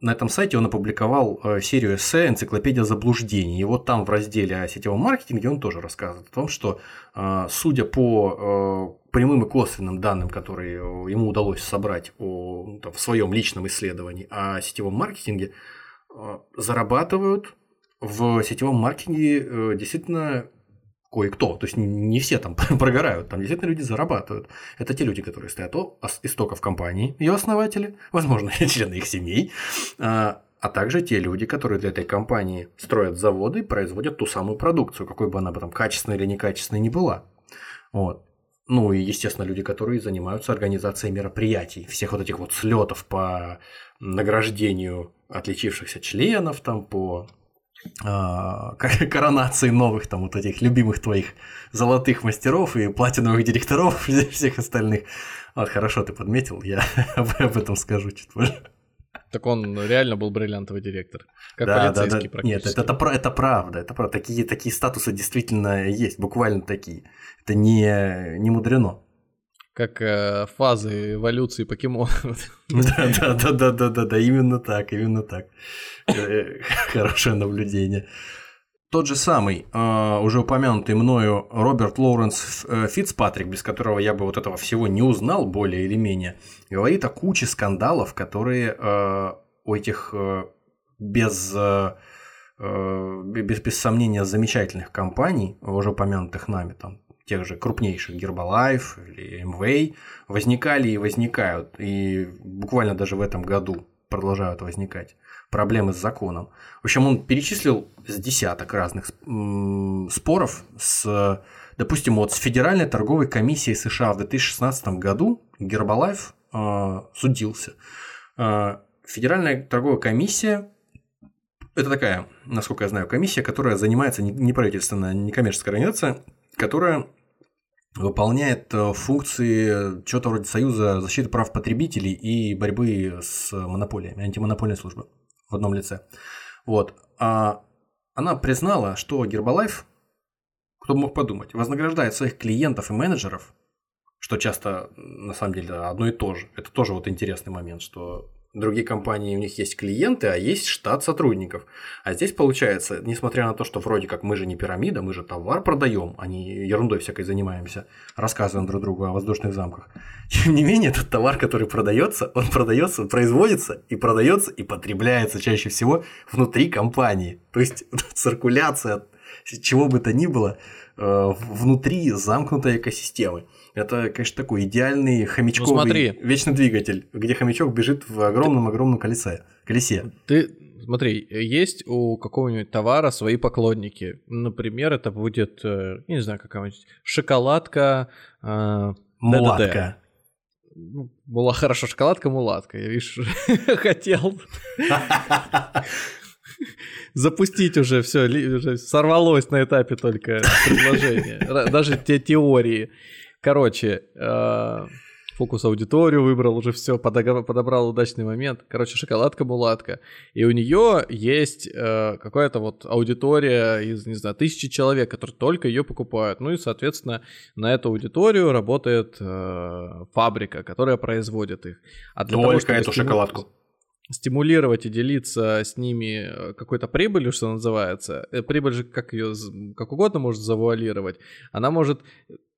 На этом сайте он опубликовал э, серию эссе «Энциклопедия заблуждений». И вот там в разделе о сетевом маркетинге он тоже рассказывает о том, что э, судя по э, прямым и косвенным данным, которые ему удалось собрать о, там, в своем личном исследовании о сетевом маркетинге, зарабатывают в сетевом маркетинге действительно кое-кто, то есть не все там прогорают, там действительно люди зарабатывают. Это те люди, которые стоят у истоков компании, ее основатели, возможно, члены их семей, а, а также те люди, которые для этой компании строят заводы и производят ту самую продукцию, какой бы она там качественной или некачественной ни была. Вот. Ну и, естественно, люди, которые занимаются организацией мероприятий, всех вот этих вот слетов по награждению отличившихся членов, там, по коронации новых там вот этих любимых твоих золотых мастеров и платиновых директоров и всех остальных. Вот, хорошо ты подметил, я об этом скажу чуть позже. Так он реально был бриллиантовый директор. Как да, полицейский да, да. Нет, это, это, это правда, это правда. Такие, такие статусы действительно есть, буквально такие. Это не, не мудрено как э, фазы эволюции покемонов. Да, да, да, да, да, да, да, именно так, именно так. Э, хорошее наблюдение. Тот же самый, э, уже упомянутый мною Роберт Лоуренс э, Фицпатрик, без которого я бы вот этого всего не узнал более или менее, говорит о куче скандалов, которые у этих без, без, без сомнения замечательных компаний, уже упомянутых нами, там тех же крупнейших Гербалайф или МВей возникали и возникают, и буквально даже в этом году продолжают возникать проблемы с законом. В общем, он перечислил с десяток разных споров с, допустим, вот с Федеральной торговой комиссией США в 2016 году Гербалайф э, судился. Э, Федеральная торговая комиссия это такая, насколько я знаю, комиссия, которая занимается неправительственная, некоммерческая организация, которая выполняет э, функции чего-то вроде Союза защиты прав потребителей и борьбы с монополиями, антимонопольной службы в одном лице. Вот. А она признала, что Гербалайф, Кто бы мог подумать, вознаграждает своих клиентов и менеджеров, что часто на самом деле одно и то же. Это тоже вот интересный момент, что другие компании, у них есть клиенты, а есть штат сотрудников. А здесь получается, несмотря на то, что вроде как мы же не пирамида, мы же товар продаем, а не ерундой всякой занимаемся, рассказываем друг другу о воздушных замках. Тем не менее, этот товар, который продается, он продается, производится и продается и потребляется чаще всего внутри компании. То есть циркуляция чего бы то ни было внутри замкнутой экосистемы. Это, конечно, такой идеальный хомячковый Ну, смотри. вечный двигатель, где хомячок бежит в огромном-огромном колесе. колесе. Ты смотри, есть у какого-нибудь товара свои поклонники. Например, это будет, э, я не знаю, какая-нибудь шоколадка. э, Мулатка. ну, Была хорошо, шоколадка, мулатка. Я, видишь, хотел запустить уже все, уже сорвалось на этапе только предложение. Даже те теории. Короче, э, фокус аудиторию выбрал, уже все, подобрал удачный момент. Короче, шоколадка-мулатка. И у нее есть э, какая-то вот аудитория из, не знаю, тысячи человек, которые только ее покупают. Ну и, соответственно, на эту аудиторию работает э, фабрика, которая производит их. А для того, Только чтобы эту стиму- шоколадку. Стимулировать и делиться с ними э, какой-то прибылью, что называется. Э, Прибыль же как ее как угодно может завуалировать. Она может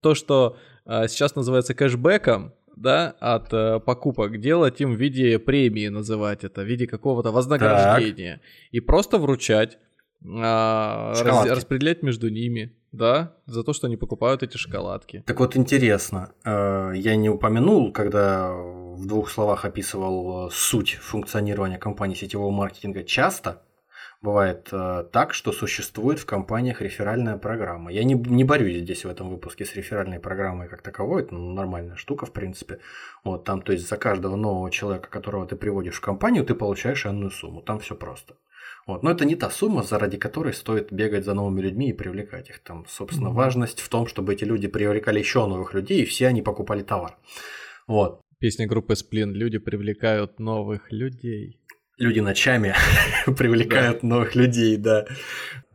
то, что э, сейчас называется кэшбэком, да, от э, покупок делать им в виде премии называть это, в виде какого-то вознаграждения и просто вручать, а, раз- распределять между ними, да, за то, что они покупают эти шоколадки. Так вот интересно, э, я не упомянул, когда в двух словах описывал э, суть функционирования компании сетевого маркетинга, часто бывает э, так, что существует в компаниях реферальная программа. Я не, не борюсь здесь в этом выпуске с реферальной программой как таковой, это ну, нормальная штука в принципе. Вот там, то есть за каждого нового человека, которого ты приводишь в компанию, ты получаешь энную сумму, там все просто. Вот. Но это не та сумма, заради которой стоит бегать за новыми людьми и привлекать их. Там, собственно, Мгм. важность в том, чтобы эти люди привлекали еще новых людей, и все они покупали товар. Вот. Песня группы Сплин «Люди привлекают новых людей». Люди ночами привлекают новых людей, да.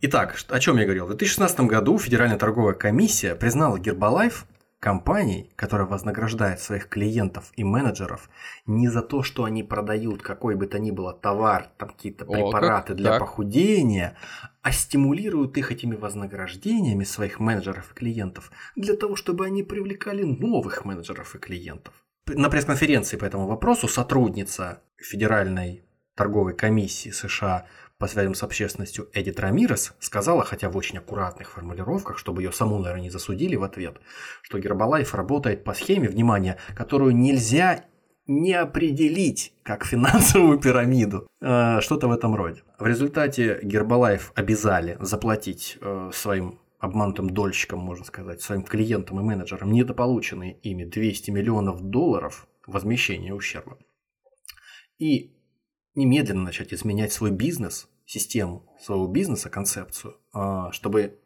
Итак, о чем я говорил? В 2016 году Федеральная торговая комиссия признала Гербалайф компанией, которая вознаграждает своих клиентов и менеджеров не за то, что они продают какой бы то ни было товар, там какие-то О, препараты как? для Так. похудения, а стимулируют их этими вознаграждениями своих менеджеров и клиентов для того, чтобы они привлекали новых менеджеров и клиентов. На пресс-конференции по этому вопросу сотрудница Федеральной торговой комиссии США по связям с общественностью Эдит Рамирес сказала, хотя в очень аккуратных формулировках, чтобы ее саму, наверное, не засудили в ответ, что Гербалайф работает по схеме, внимание, которую нельзя не определить как финансовую пирамиду. Э, Что-то в этом роде. В результате Гербалайф обязали заплатить э, своим обманутым дольщикам, можно сказать, своим клиентам и менеджерам недополученные ими 200 миллионов долларов возмещения ущерба. И немедленно начать изменять свой бизнес, систему своего бизнеса, концепцию, а, чтобы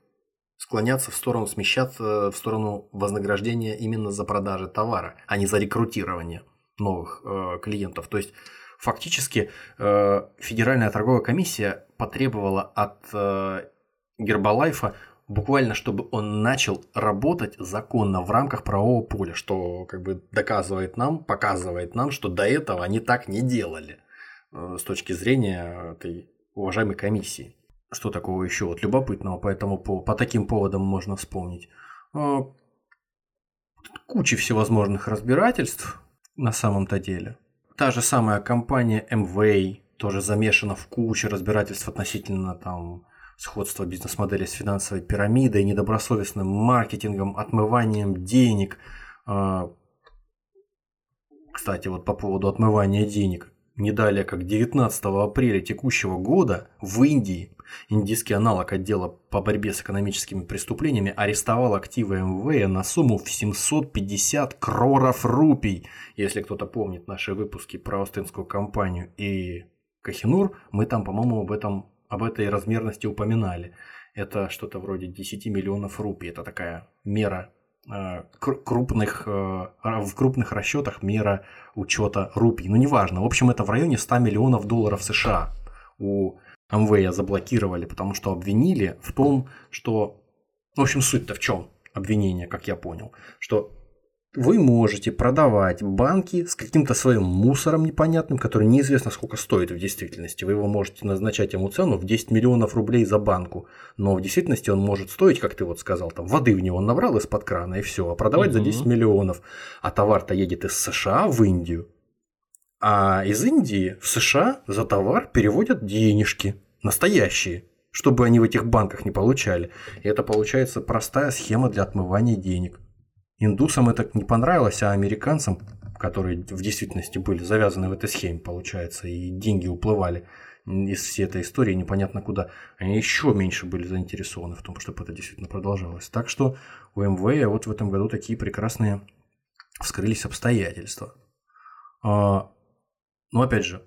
склоняться в сторону, смещаться в сторону вознаграждения именно за продажи товара, а не за рекрутирование новых э, клиентов. То есть фактически э, Федеральная торговая комиссия потребовала от Гербалайфа буквально, чтобы он начал работать законно в рамках правового поля, что как бы доказывает нам, показывает нам, что до этого они так не делали э, с точки зрения этой уважаемой комиссии. Что такого еще вот любопытного по этому по, по таким поводам можно вспомнить? Э, Куча всевозможных разбирательств на самом-то деле. Та же самая компания MWay тоже замешана в куче разбирательств относительно там сходства бизнес-модели с финансовой пирамидой, недобросовестным маркетингом, отмыванием денег. А, Кстати, вот по поводу отмывания денег. Не далее, как 19 апреля текущего года в Индии индийский аналог отдела по борьбе с экономическими преступлениями арестовал активы МВ на сумму в 750 кроров рупий. Если кто-то помнит наши выпуски про Остинскую компанию и Кахинур, мы там, по-моему, об этом об этой размерности упоминали. Это что-то вроде 10 миллионов рупий. Это такая мера э, кр- крупных, э, в крупных расчетах мера учета рупий. Ну, неважно. В общем, это в районе 100 миллионов долларов США у Амвея заблокировали, потому что обвинили в том, что В общем, суть-то в чем? Обвинение, как я понял, что вы можете продавать банки с каким-то своим мусором непонятным, который неизвестно сколько стоит в действительности. Вы его можете назначать ему цену в 10 миллионов рублей за банку, но в действительности он может стоить, как ты вот сказал, там воды в него набрал из-под крана и все, а продавать Мгм. за 10 миллионов. А товар-то едет из США в Индию, а из Индии в США за товар переводят денежки, настоящие, чтобы они в этих банках не получали. И это получается простая схема для отмывания денег. Индусам это не понравилось, а американцам, которые в действительности были завязаны в этой схеме, получается, и деньги уплывали из всей этой истории непонятно куда, они еще меньше были заинтересованы в том, чтобы это действительно продолжалось. Так что у МВ вот в этом году такие прекрасные вскрылись обстоятельства. А, Но опять же,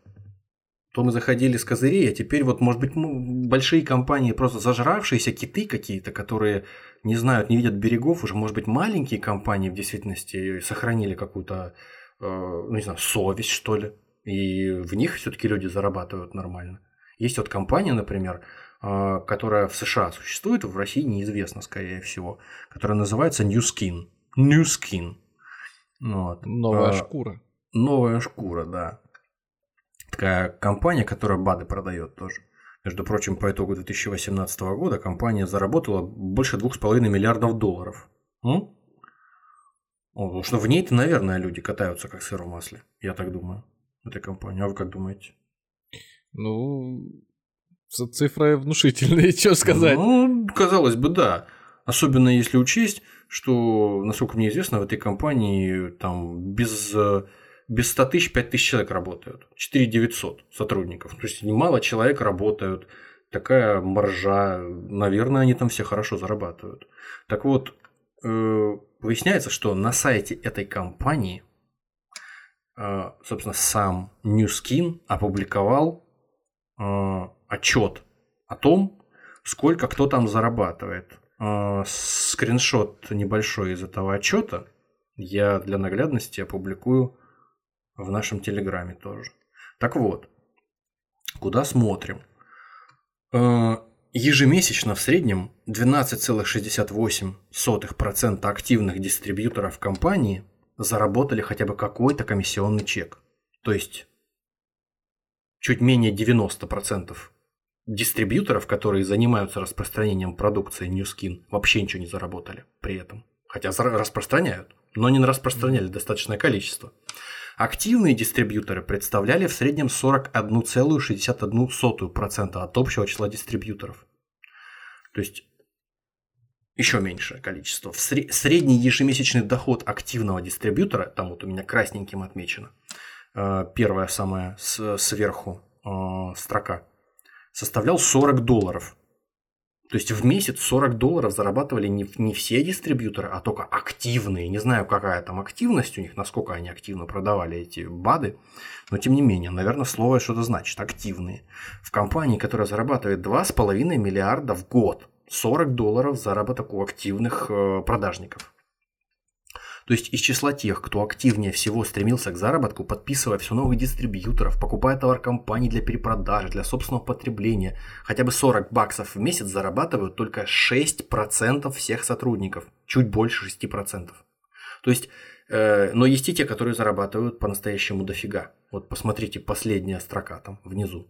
то мы заходили с козырей, а теперь вот, может быть, ну, большие компании, просто зажравшиеся киты какие-то, которые не знают, не видят берегов, уже, может быть, маленькие компании в действительности сохранили какую-то, э, ну, не знаю, совесть, что ли, и в них все-таки люди зарабатывают нормально. Есть вот компания, например, э, которая в США существует, в России неизвестно, скорее всего, которая называется New Skin. New Skin. Вот. Новая А, шкура. Новая шкура, да. Такая компания, которая БАДы продает тоже. Между прочим, по итогу 2018 года компания заработала больше 2,5 миллиардов долларов. М? О, Потому что в ней-то, наверное, люди катаются как сыр в масле. Я так думаю. Этой компании. А вы как думаете? Ну, цифры внушительные, что сказать. Ну, казалось бы, да. Особенно если учесть, что, насколько мне известно, в этой компании там без, э, без 100 тысяч 5 тысяч человек работают. 4 900 сотрудников. То есть немало человек работают. Такая маржа. Наверное, они там все хорошо зарабатывают. Так вот, э, выясняется, что на сайте этой компании, э, собственно, сам New Skin опубликовал отчет о том, сколько кто там зарабатывает. Э, Скриншот небольшой из этого отчета я для наглядности опубликую в нашем телеграме тоже. Так вот, куда смотрим? Э, Ежемесячно в среднем 12,68% активных дистрибьюторов компании заработали хотя бы какой-то комиссионный чек. То есть чуть менее 90% дистрибьюторов, которые занимаются распространением продукции New Skin, вообще ничего не заработали при этом. Хотя распространяют, но не распространяли достаточное количество. Активные дистрибьюторы представляли в среднем 41,61% от общего числа дистрибьюторов. То есть еще меньшее количество. В сре- средний ежемесячный доход активного дистрибьютора, там вот у меня красненьким отмечено, э, первая самая сверху э, строка, составлял 40 долларов. То есть в месяц 40 долларов зарабатывали не, не все дистрибьюторы, а только активные. Не знаю, какая там активность у них, насколько они активно продавали эти БАДы, но тем не менее, наверное, слово что-то значит. Активные. В компании, которая зарабатывает 2,5 миллиарда в год, 40 долларов заработок у активных э, продажников. То есть из числа тех, кто активнее всего стремился к заработку, подписывая все новых дистрибьюторов, покупая товар компаний для перепродажи, для собственного потребления, хотя бы 40 баксов в месяц зарабатывают только 6% всех сотрудников, чуть больше 6%. То есть, э, но есть и те, которые зарабатывают по-настоящему дофига. Вот посмотрите, последняя строка там внизу.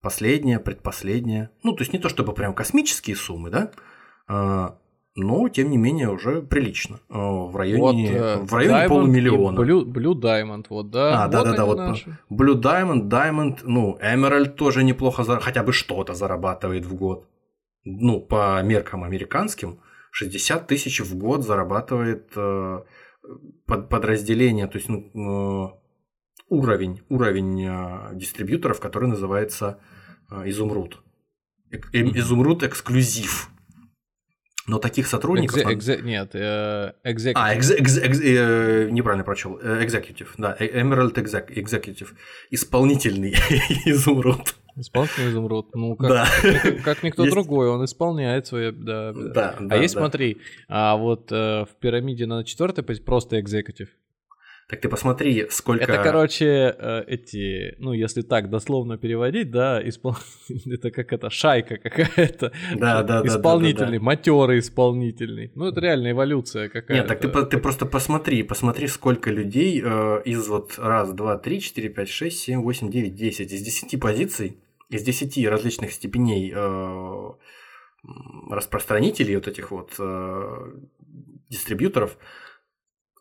Последняя, предпоследняя. Ну, то есть не то чтобы прям космические суммы, да? Но, тем не менее, уже прилично. А, В районе, э, в районе Diamond полумиллиона. Blue, Blue Diamond, вот, да. А, да, да, да, они вот наши. Blue Diamond, Diamond, ну, Emerald тоже неплохо, зар- хотя бы что-то зарабатывает в год. Ну, по меркам американским, 60 тысяч в год зарабатывает э, под, подразделение, то есть ну, э, уровень, уровень э, дистрибьюторов, который называется э, Изумруд. Эк- э, Изумруд эксклюзив. Но таких сотрудников... Экзе- экзе- нет, э, executive. а, экзе- экзе- экзе- э, неправильно прочел. Э, Executive, да. э, Emerald exec- Executive. Исполнительный изумруд. Исполнительный изумруд. Ну, как, Да. как, как никто Есть- другой, он исполняет свои. Да, да. Да, а да, есть, да. смотри, а вот э, в пирамиде на четвертой просто executive. Так ты посмотри, сколько... Это, короче, э, эти, ну, если так дословно переводить, да, испол... это как это, шайка какая-то. Да, да, да. Исполнительный, матерый исполнительный. Ну, это реально эволюция какая-то. Нет, так ты, ты просто посмотри, посмотри, сколько людей э, из вот раз, два, три, четыре, пять, шесть, семь, восемь, девять, десять, из десяти позиций, из десяти различных степеней э, распространителей вот этих вот э, дистрибьюторов,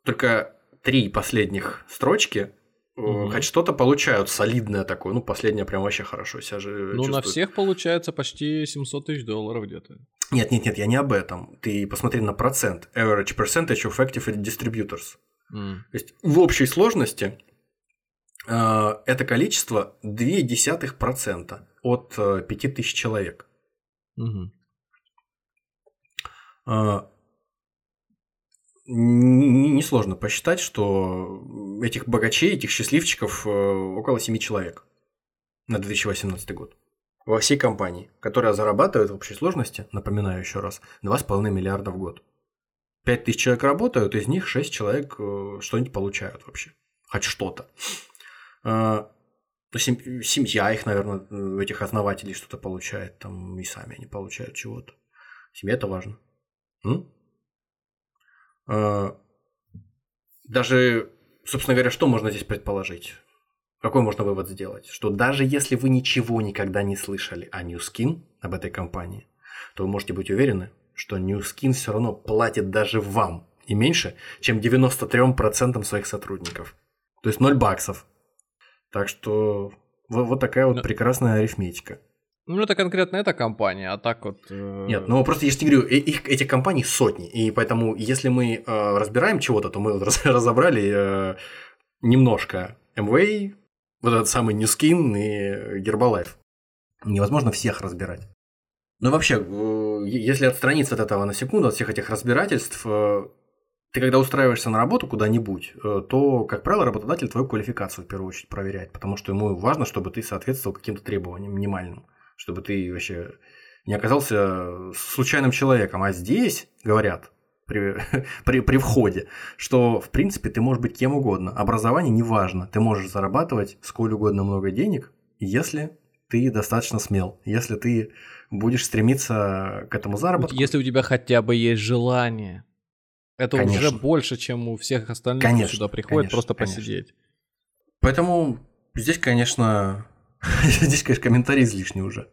только три последних строчки mm хоть что-то получают солидное такое. Ну, последняя прям вообще хорошо себя же Ну, чувствует. на всех получается почти 700 тысяч долларов где-то. Нет, нет, нет, я не об этом. Ты посмотри на процент. Average percentage of active distributors. Mm. То есть в общей сложности э, это количество 0,2% от э, 5000 человек. Mm-hmm несложно посчитать, что этих богачей, этих счастливчиков э, около 7 человек на 2018 год. Во всей компании, которая зарабатывает в общей сложности, напоминаю еще раз, 2,5 миллиарда в год. 5 тысяч человек работают, из них 6 человек э, что-нибудь получают вообще. Хоть что-то. Э, семья их, наверное, этих основателей что-то получает, там и сами они получают чего-то. Семья это важно. М? А, даже, собственно говоря, что можно здесь предположить? Какой можно вывод сделать? Что даже если вы ничего никогда не слышали о New Skin, об этой компании, то вы можете быть уверены, что New Skin все равно платит даже вам не меньше, чем 93% своих сотрудников. То есть 0 баксов. Так что вот, вот такая вот прекрасная арифметика. Ну, это конкретно эта компания, а так вот... Э... Нет, ну просто я же тебе говорю, их, этих компаний сотни, и поэтому если мы э, разбираем чего-то, то мы вот разобрали э, немножко MWay, вот этот самый Newskin и Herbalife. Невозможно всех разбирать. Ну вообще, э, если отстраниться от этого на секунду, от всех этих разбирательств, э, ты когда устраиваешься на работу куда-нибудь, э, то, как правило, работодатель твою квалификацию в первую очередь проверяет, потому что ему важно, чтобы ты соответствовал каким-то требованиям минимальным чтобы ты вообще не оказался случайным человеком. А здесь говорят при, при, при входе, что в принципе ты можешь быть кем угодно. Образование не важно. Ты можешь зарабатывать сколь угодно много денег, если ты достаточно смел, если ты будешь стремиться к этому заработку. Если у тебя хотя бы есть желание. Это конечно. уже больше, чем у всех остальных, конечно, кто сюда приходят конечно, просто посидеть. Конечно. Поэтому здесь, конечно, Здесь, конечно, комментарий излишний уже.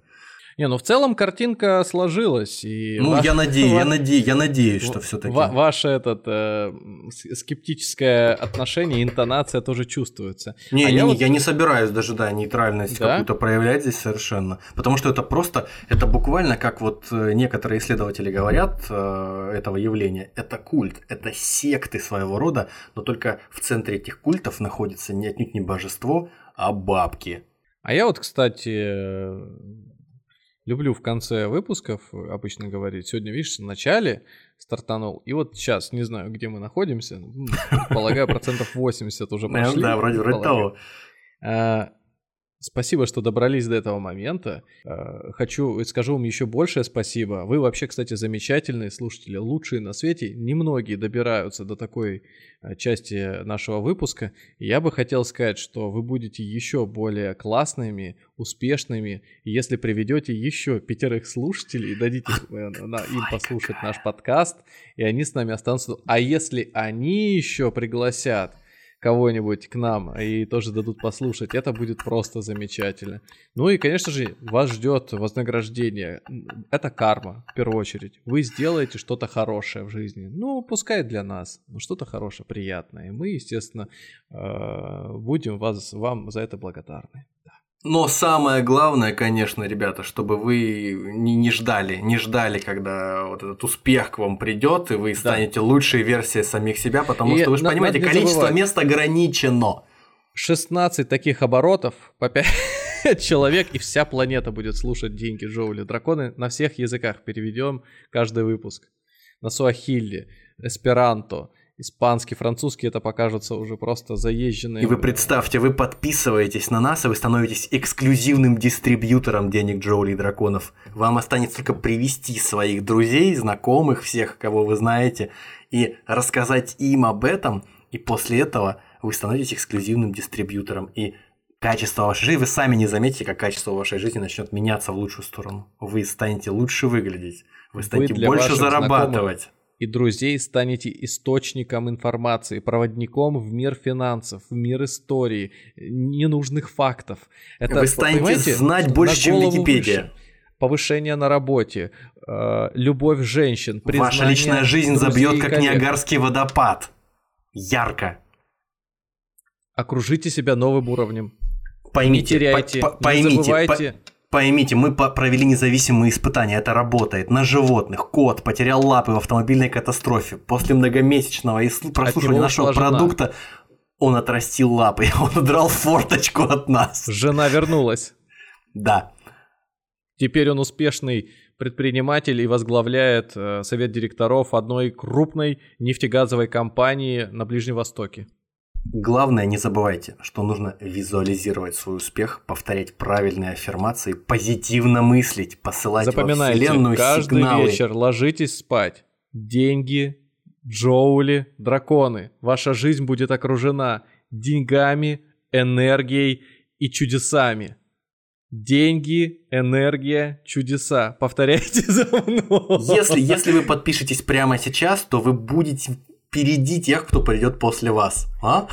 Не, ну в целом картинка сложилась. И ну, ваш... я надеюсь, я надеюсь, я надеюсь, что все-таки. Ваше этот э, скептическое отношение, интонация тоже чувствуется. Не, а не, я, не, вот... я не собираюсь даже, да, нейтральность да? какую-то проявлять здесь совершенно. Потому что это просто, это буквально как вот э, некоторые исследователи говорят э, этого явления. Это культ, это секты своего рода, но только в центре этих культов находится не отнюдь не божество, а бабки. А я вот, кстати, люблю в конце выпусков обычно говорить. Сегодня, видишь, в начале стартанул. И вот сейчас, не знаю, где мы находимся. Полагаю, процентов 80 уже прошли. Да, вроде, того. Спасибо, что добрались до этого момента. Э, хочу скажу вам еще большее спасибо. Вы вообще, кстати, замечательные слушатели, лучшие на свете. Немногие добираются до такой э, части нашего выпуска. я бы хотел сказать, что вы будете еще более классными, успешными, если приведете еще пятерых слушателей, дадите э, им послушать наш подкаст, и они с нами останутся. А если они еще пригласят кого-нибудь к нам и тоже дадут послушать, это будет просто замечательно. Ну и, конечно же, вас ждет вознаграждение. Это карма, в первую очередь. Вы сделаете что-то хорошее в жизни. Ну, пускай для нас, но что-то хорошее, приятное. И мы, естественно, э, будем вас, вам за это благодарны. Но самое главное, конечно, ребята, чтобы вы не, не ждали, не ждали, когда вот этот успех к вам придет, и вы станете да. лучшей версией самих себя, потому и что вы же понимаете, количество забывать. мест ограничено. 16 таких оборотов по 5 человек, и вся планета будет слушать деньги Джоули. Драконы на всех языках переведем каждый выпуск. На суахилли, эсперанто, испанский, французский, это покажется уже просто заезженные. И вы представьте, вы подписываетесь на нас, и вы становитесь эксклюзивным дистрибьютором денег Джоули и драконов. Вам останется только привести своих друзей, знакомых, всех, кого вы знаете, и рассказать им об этом, и после этого вы становитесь эксклюзивным дистрибьютором, и качество вашей жизни, вы сами не заметите, как качество вашей жизни начнет меняться в лучшую сторону. Вы станете лучше выглядеть, вы станете для больше зарабатывать. И друзей станете источником информации, проводником в мир финансов, в мир истории, ненужных фактов. Это, Вы станете знать больше, чем Википедия. выше. Повышение на работе, э, любовь женщин, Ваша личная жизнь забьет, как коллег. Ниагарский водопад. Ярко. Окружите себя новым уровнем. Поймите, не теряйте, по- по- не поймите, забывайте. по- поймите, мы провели независимые испытания, это работает. На животных кот потерял лапы в автомобильной катастрофе. После многомесячного прослушивания нашего жена. продукта он отрастил лапы, он удрал форточку от нас. Жена вернулась. Да. Теперь он успешный предприниматель и возглавляет э, совет директоров одной крупной нефтегазовой компании на Ближнем Востоке. Главное, не забывайте, что нужно визуализировать свой успех, повторять правильные аффирмации, позитивно мыслить, посылать во Запоминайте, вселенную каждый сигналы. вечер ложитесь спать. Деньги, джоули, драконы. Ваша жизнь будет окружена деньгами, энергией и чудесами. Деньги, энергия, чудеса. Повторяйте за мной. Если, если вы подпишетесь прямо сейчас, то вы будете впереди тех, кто придет после вас. А?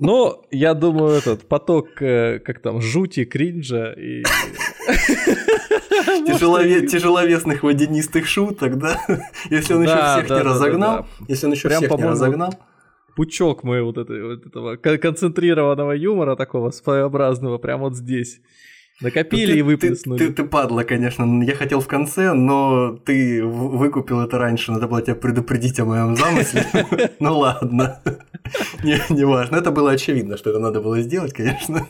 Ну, я думаю, этот поток, э, как там, жути, кринжа и... Тяжелове- тяжеловесных водянистых шуток, да? Если он еще Да, всех да, не да, разогнал, если он еще Прям, всех не разогнал. Пучок мы вот, этой, вот этого кон- концентрированного юмора такого своеобразного прям вот здесь. Накопили Ты- и ты- выплеснули. Ты, ты падла, конечно. Я хотел в конце, но ты выкупил это раньше. Надо было тебя предупредить о моем замысле. Ну ладно. Не, важно. Это было очевидно, что это надо было сделать, конечно.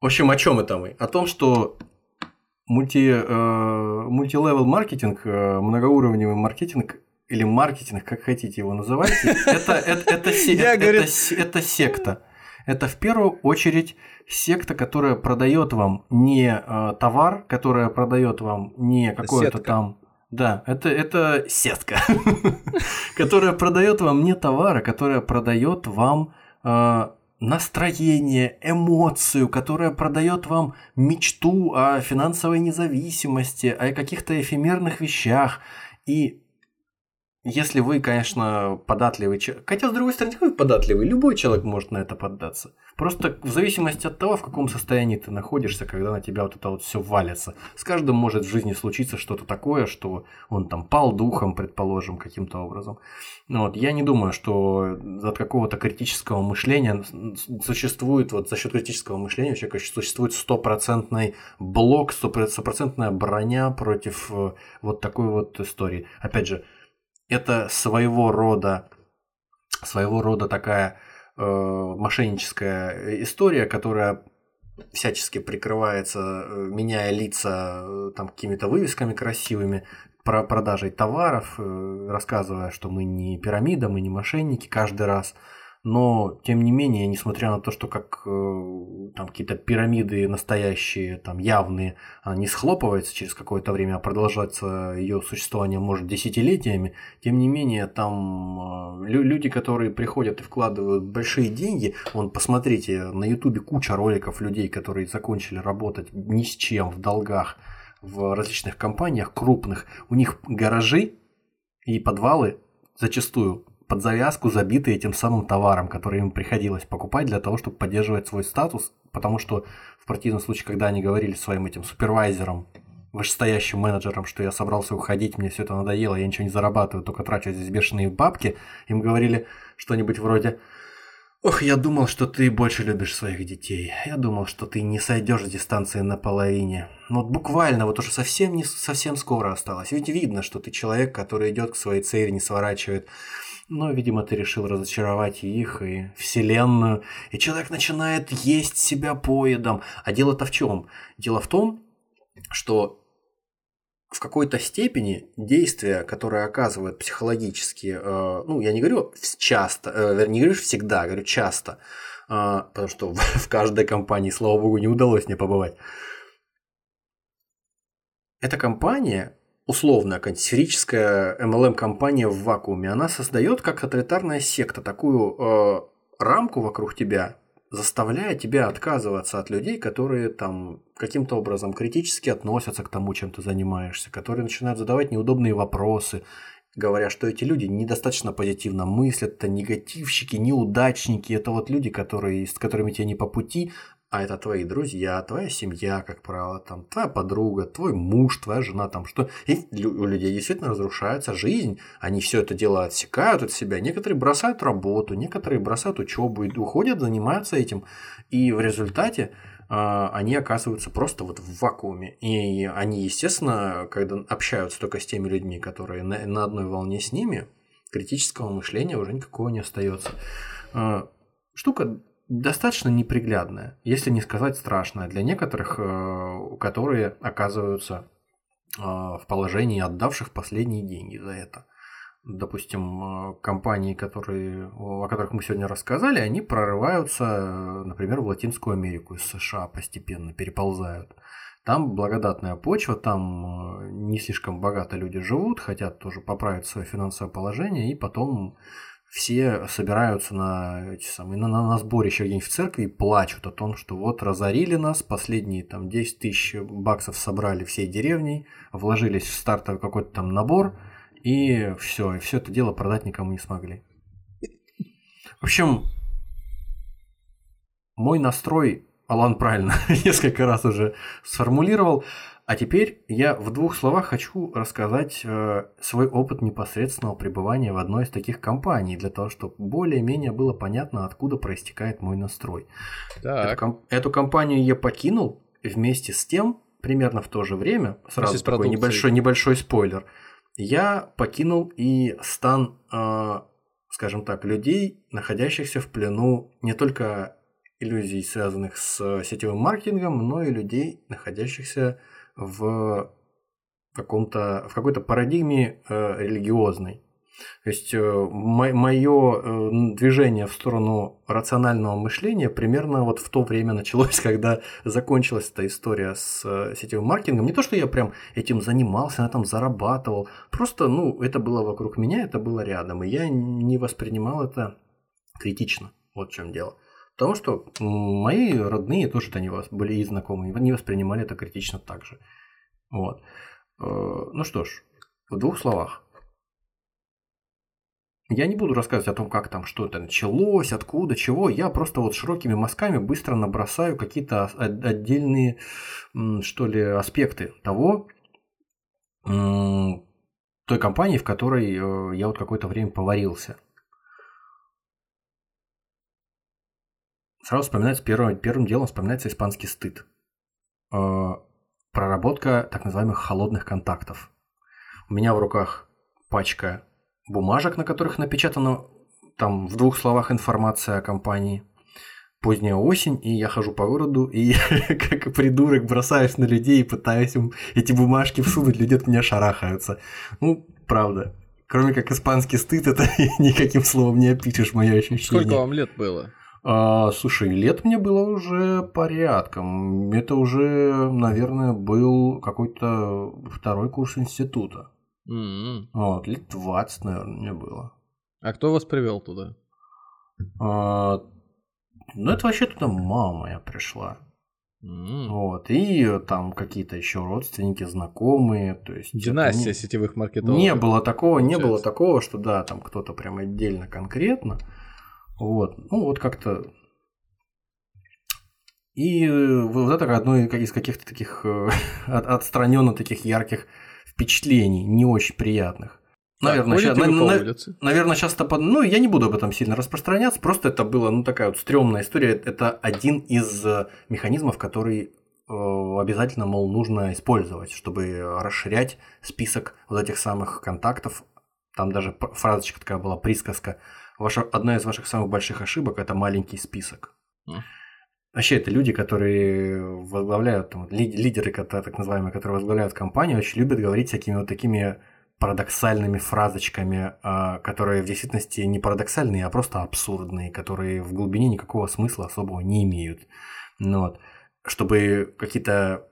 В общем, о чем это мы? О том, что мульти, э, мультилевел маркетинг, э, многоуровневый маркетинг или маркетинг, как хотите его называйте, это, это, это секта. Это в первую очередь секта, которая продает вам не э, товар, которая продает вам не какое-то там. Да, это, это сетка, которая продает вам не товар, а которая продает вам э, настроение, эмоцию, которая продает вам мечту о финансовой независимости, о каких-то эфемерных вещах. И если вы, конечно, податливый человек, хотя, с другой стороны, вы податливый, любой человек может на это поддаться. Просто в зависимости от того, в каком состоянии ты находишься, когда на тебя вот это вот все валится. С каждым может в жизни случиться что-то такое, что он там пал духом, предположим, каким-то образом. Ну Вот. Я не думаю, что от какого-то критического мышления существует, вот за счет критического мышления у человека существует стопроцентный блок, стопроцентная броня против э, вот такой вот истории. Опять же, это своего рода своего рода такая э, мошенническая история, которая всячески прикрывается, э, меняя лица э, там какими-то вывесками красивыми, про продажей товаров, э, рассказывая, что мы не пирамида, мы не мошенники каждый раз. Но, тем не менее, несмотря на то, что как э, там какие-то пирамиды настоящие, там явные, они схлопываются через какое-то время, а продолжаться ее существование может десятилетиями, тем не менее, там э, лю- люди, которые приходят и вкладывают большие деньги, вон, посмотрите, на ютубе куча роликов людей, которые закончили работать ни с чем, в долгах, в различных компаниях крупных, у них гаражи и подвалы зачастую под завязку забиты этим самым товаром, который им приходилось покупать для того, чтобы поддерживать свой статус, потому что в противном случае, когда они говорили своим этим супервайзерам, вышестоящим менеджерам, что я собрался уходить, мне все это надоело, я ничего не зарабатываю, только трачу здесь бешеные бабки, им говорили что-нибудь вроде «Ох, я думал, что ты больше любишь своих детей. Я думал, что ты не сойдешь с дистанции наполовине. Но вот буквально, вот уже совсем, не, совсем скоро осталось. Ведь видно, что ты человек, который идет к своей цели, не сворачивает. Но, видимо, ты решил разочаровать их, и вселенную. И человек начинает есть себя поедом. А дело-то в чем? Дело в том, что в какой-то степени действия, которые оказывают психологически, э, ну, я не говорю часто, э, не говорю всегда, говорю часто, э, потому что в, в каждой компании, слава богу, не удалось мне побывать. Эта компания условная какая-нибудь сферическая MLM-компания в вакууме, она создает как тоталитарная секта такую э, рамку вокруг тебя, заставляя тебя отказываться от людей, которые там каким-то образом критически относятся к тому, чем ты занимаешься, которые начинают задавать неудобные вопросы, говоря, что эти люди недостаточно позитивно мыслят, это негативщики, неудачники, это вот люди, которые, с которыми тебе не по пути, а это твои друзья, твоя семья, как правило, там, твоя подруга, твой муж, твоя жена, там, что и у людей действительно разрушается жизнь, они все это дело отсекают от себя, некоторые бросают работу, некоторые бросают учебу и уходят, занимаются этим, и в результате э, они оказываются просто вот в вакууме, и они, естественно, когда общаются только с теми людьми, которые на, на одной волне с ними, критического мышления уже никакого не остается. Э, штука достаточно неприглядная, если не сказать страшная для некоторых, э, которые оказываются э, в положении отдавших последние деньги за это. Допустим, э, компании, которые, о которых мы сегодня рассказали, они прорываются, например, в Латинскую Америку из США постепенно, переползают. Там благодатная почва, там не слишком богато люди живут, хотят тоже поправить свое финансовое положение, и потом все собираются на, эти самые, на, на, на сборище где-нибудь в церкви и плачут о том, что вот разорили нас, последние там 10 тысяч баксов собрали всей деревней, вложились в стартовый какой-то там набор, и все, и все это дело продать никому не смогли. В общем, мой настрой Алан правильно несколько раз уже сформулировал. А теперь я в двух словах хочу рассказать э, свой опыт непосредственного пребывания в одной из таких компаний, для того, чтобы более-менее было понятно, откуда проистекает мой настрой. Эту, ком- эту компанию я покинул вместе с тем, примерно в то же время, сразу такой небольшой, небольшой спойлер, я покинул и стан, э, скажем так, людей, находящихся в плену не только иллюзий, связанных с сетевым маркетингом, но и людей, находящихся в каком-то в какой-то парадигме э, религиозной. То есть э, мое э, движение в сторону рационального мышления примерно вот в то время началось, когда закончилась эта история с сетевым маркетингом. Не то, что я прям этим занимался, на этом зарабатывал, просто, ну, это было вокруг меня, это было рядом, и я не воспринимал это критично. Вот в чем дело. Потому что мои родные тоже это не были и знакомые, не воспринимали это критично так же. Вот. Э, ну что ж, в двух словах. Я не буду рассказывать о том, как там что это началось, откуда, чего. Я просто вот широкими мазками быстро набросаю какие-то отдельные, что ли, аспекты того, той компании, в которой э, я вот какое-то время поварился. Сразу вспоминается первым, первым делом вспоминается испанский стыд. Э, проработка так называемых холодных контактов. У меня в руках пачка бумажек, на которых напечатана там в двух словах информация о компании. Поздняя осень, и я хожу по городу, и как придурок бросаюсь на людей и пытаюсь им эти бумажки всунуть, люди от меня шарахаются. Ну, правда. Кроме как испанский стыд, это никаким словом не опишешь мое ощущение. Сколько вам лет было? А, слушай, лет мне было уже порядком. Это уже, наверное, был какой-то второй курс института. Mm-hmm. Вот, лет 20, наверное, мне было. А кто вас привел туда? А, ну, это вообще туда мама моя пришла. Mm-hmm. Вот, и там какие-то еще родственники, знакомые, то есть... Династия не... сетевых маркетологов. Не было такого, не было такого, что да, там кто-то прям отдельно конкретно. Вот, ну вот как-то. И э, вот это одно из каких-то таких э, отстраненно таких ярких впечатлений, не очень приятных. Наверное, сейчас, на, на, наверное, часто под... Ну, я не буду об этом сильно распространяться, просто это была, ну, такая вот стрёмная история. Это один из э, механизмов, который обязательно, мол, нужно использовать, чтобы расширять список вот этих самых контактов. Там даже фразочка такая была, присказка – Ваша, одна из ваших самых больших ошибок – это маленький список. Mm. Вообще, это люди, которые возглавляют, там, лидеры, так называемые, которые возглавляют компанию, очень любят говорить всякими вот такими парадоксальными фразочками, а, которые в действительности не парадоксальные, а просто абсурдные, которые в глубине никакого смысла особого не имеют. Ну, вот. Чтобы какие-то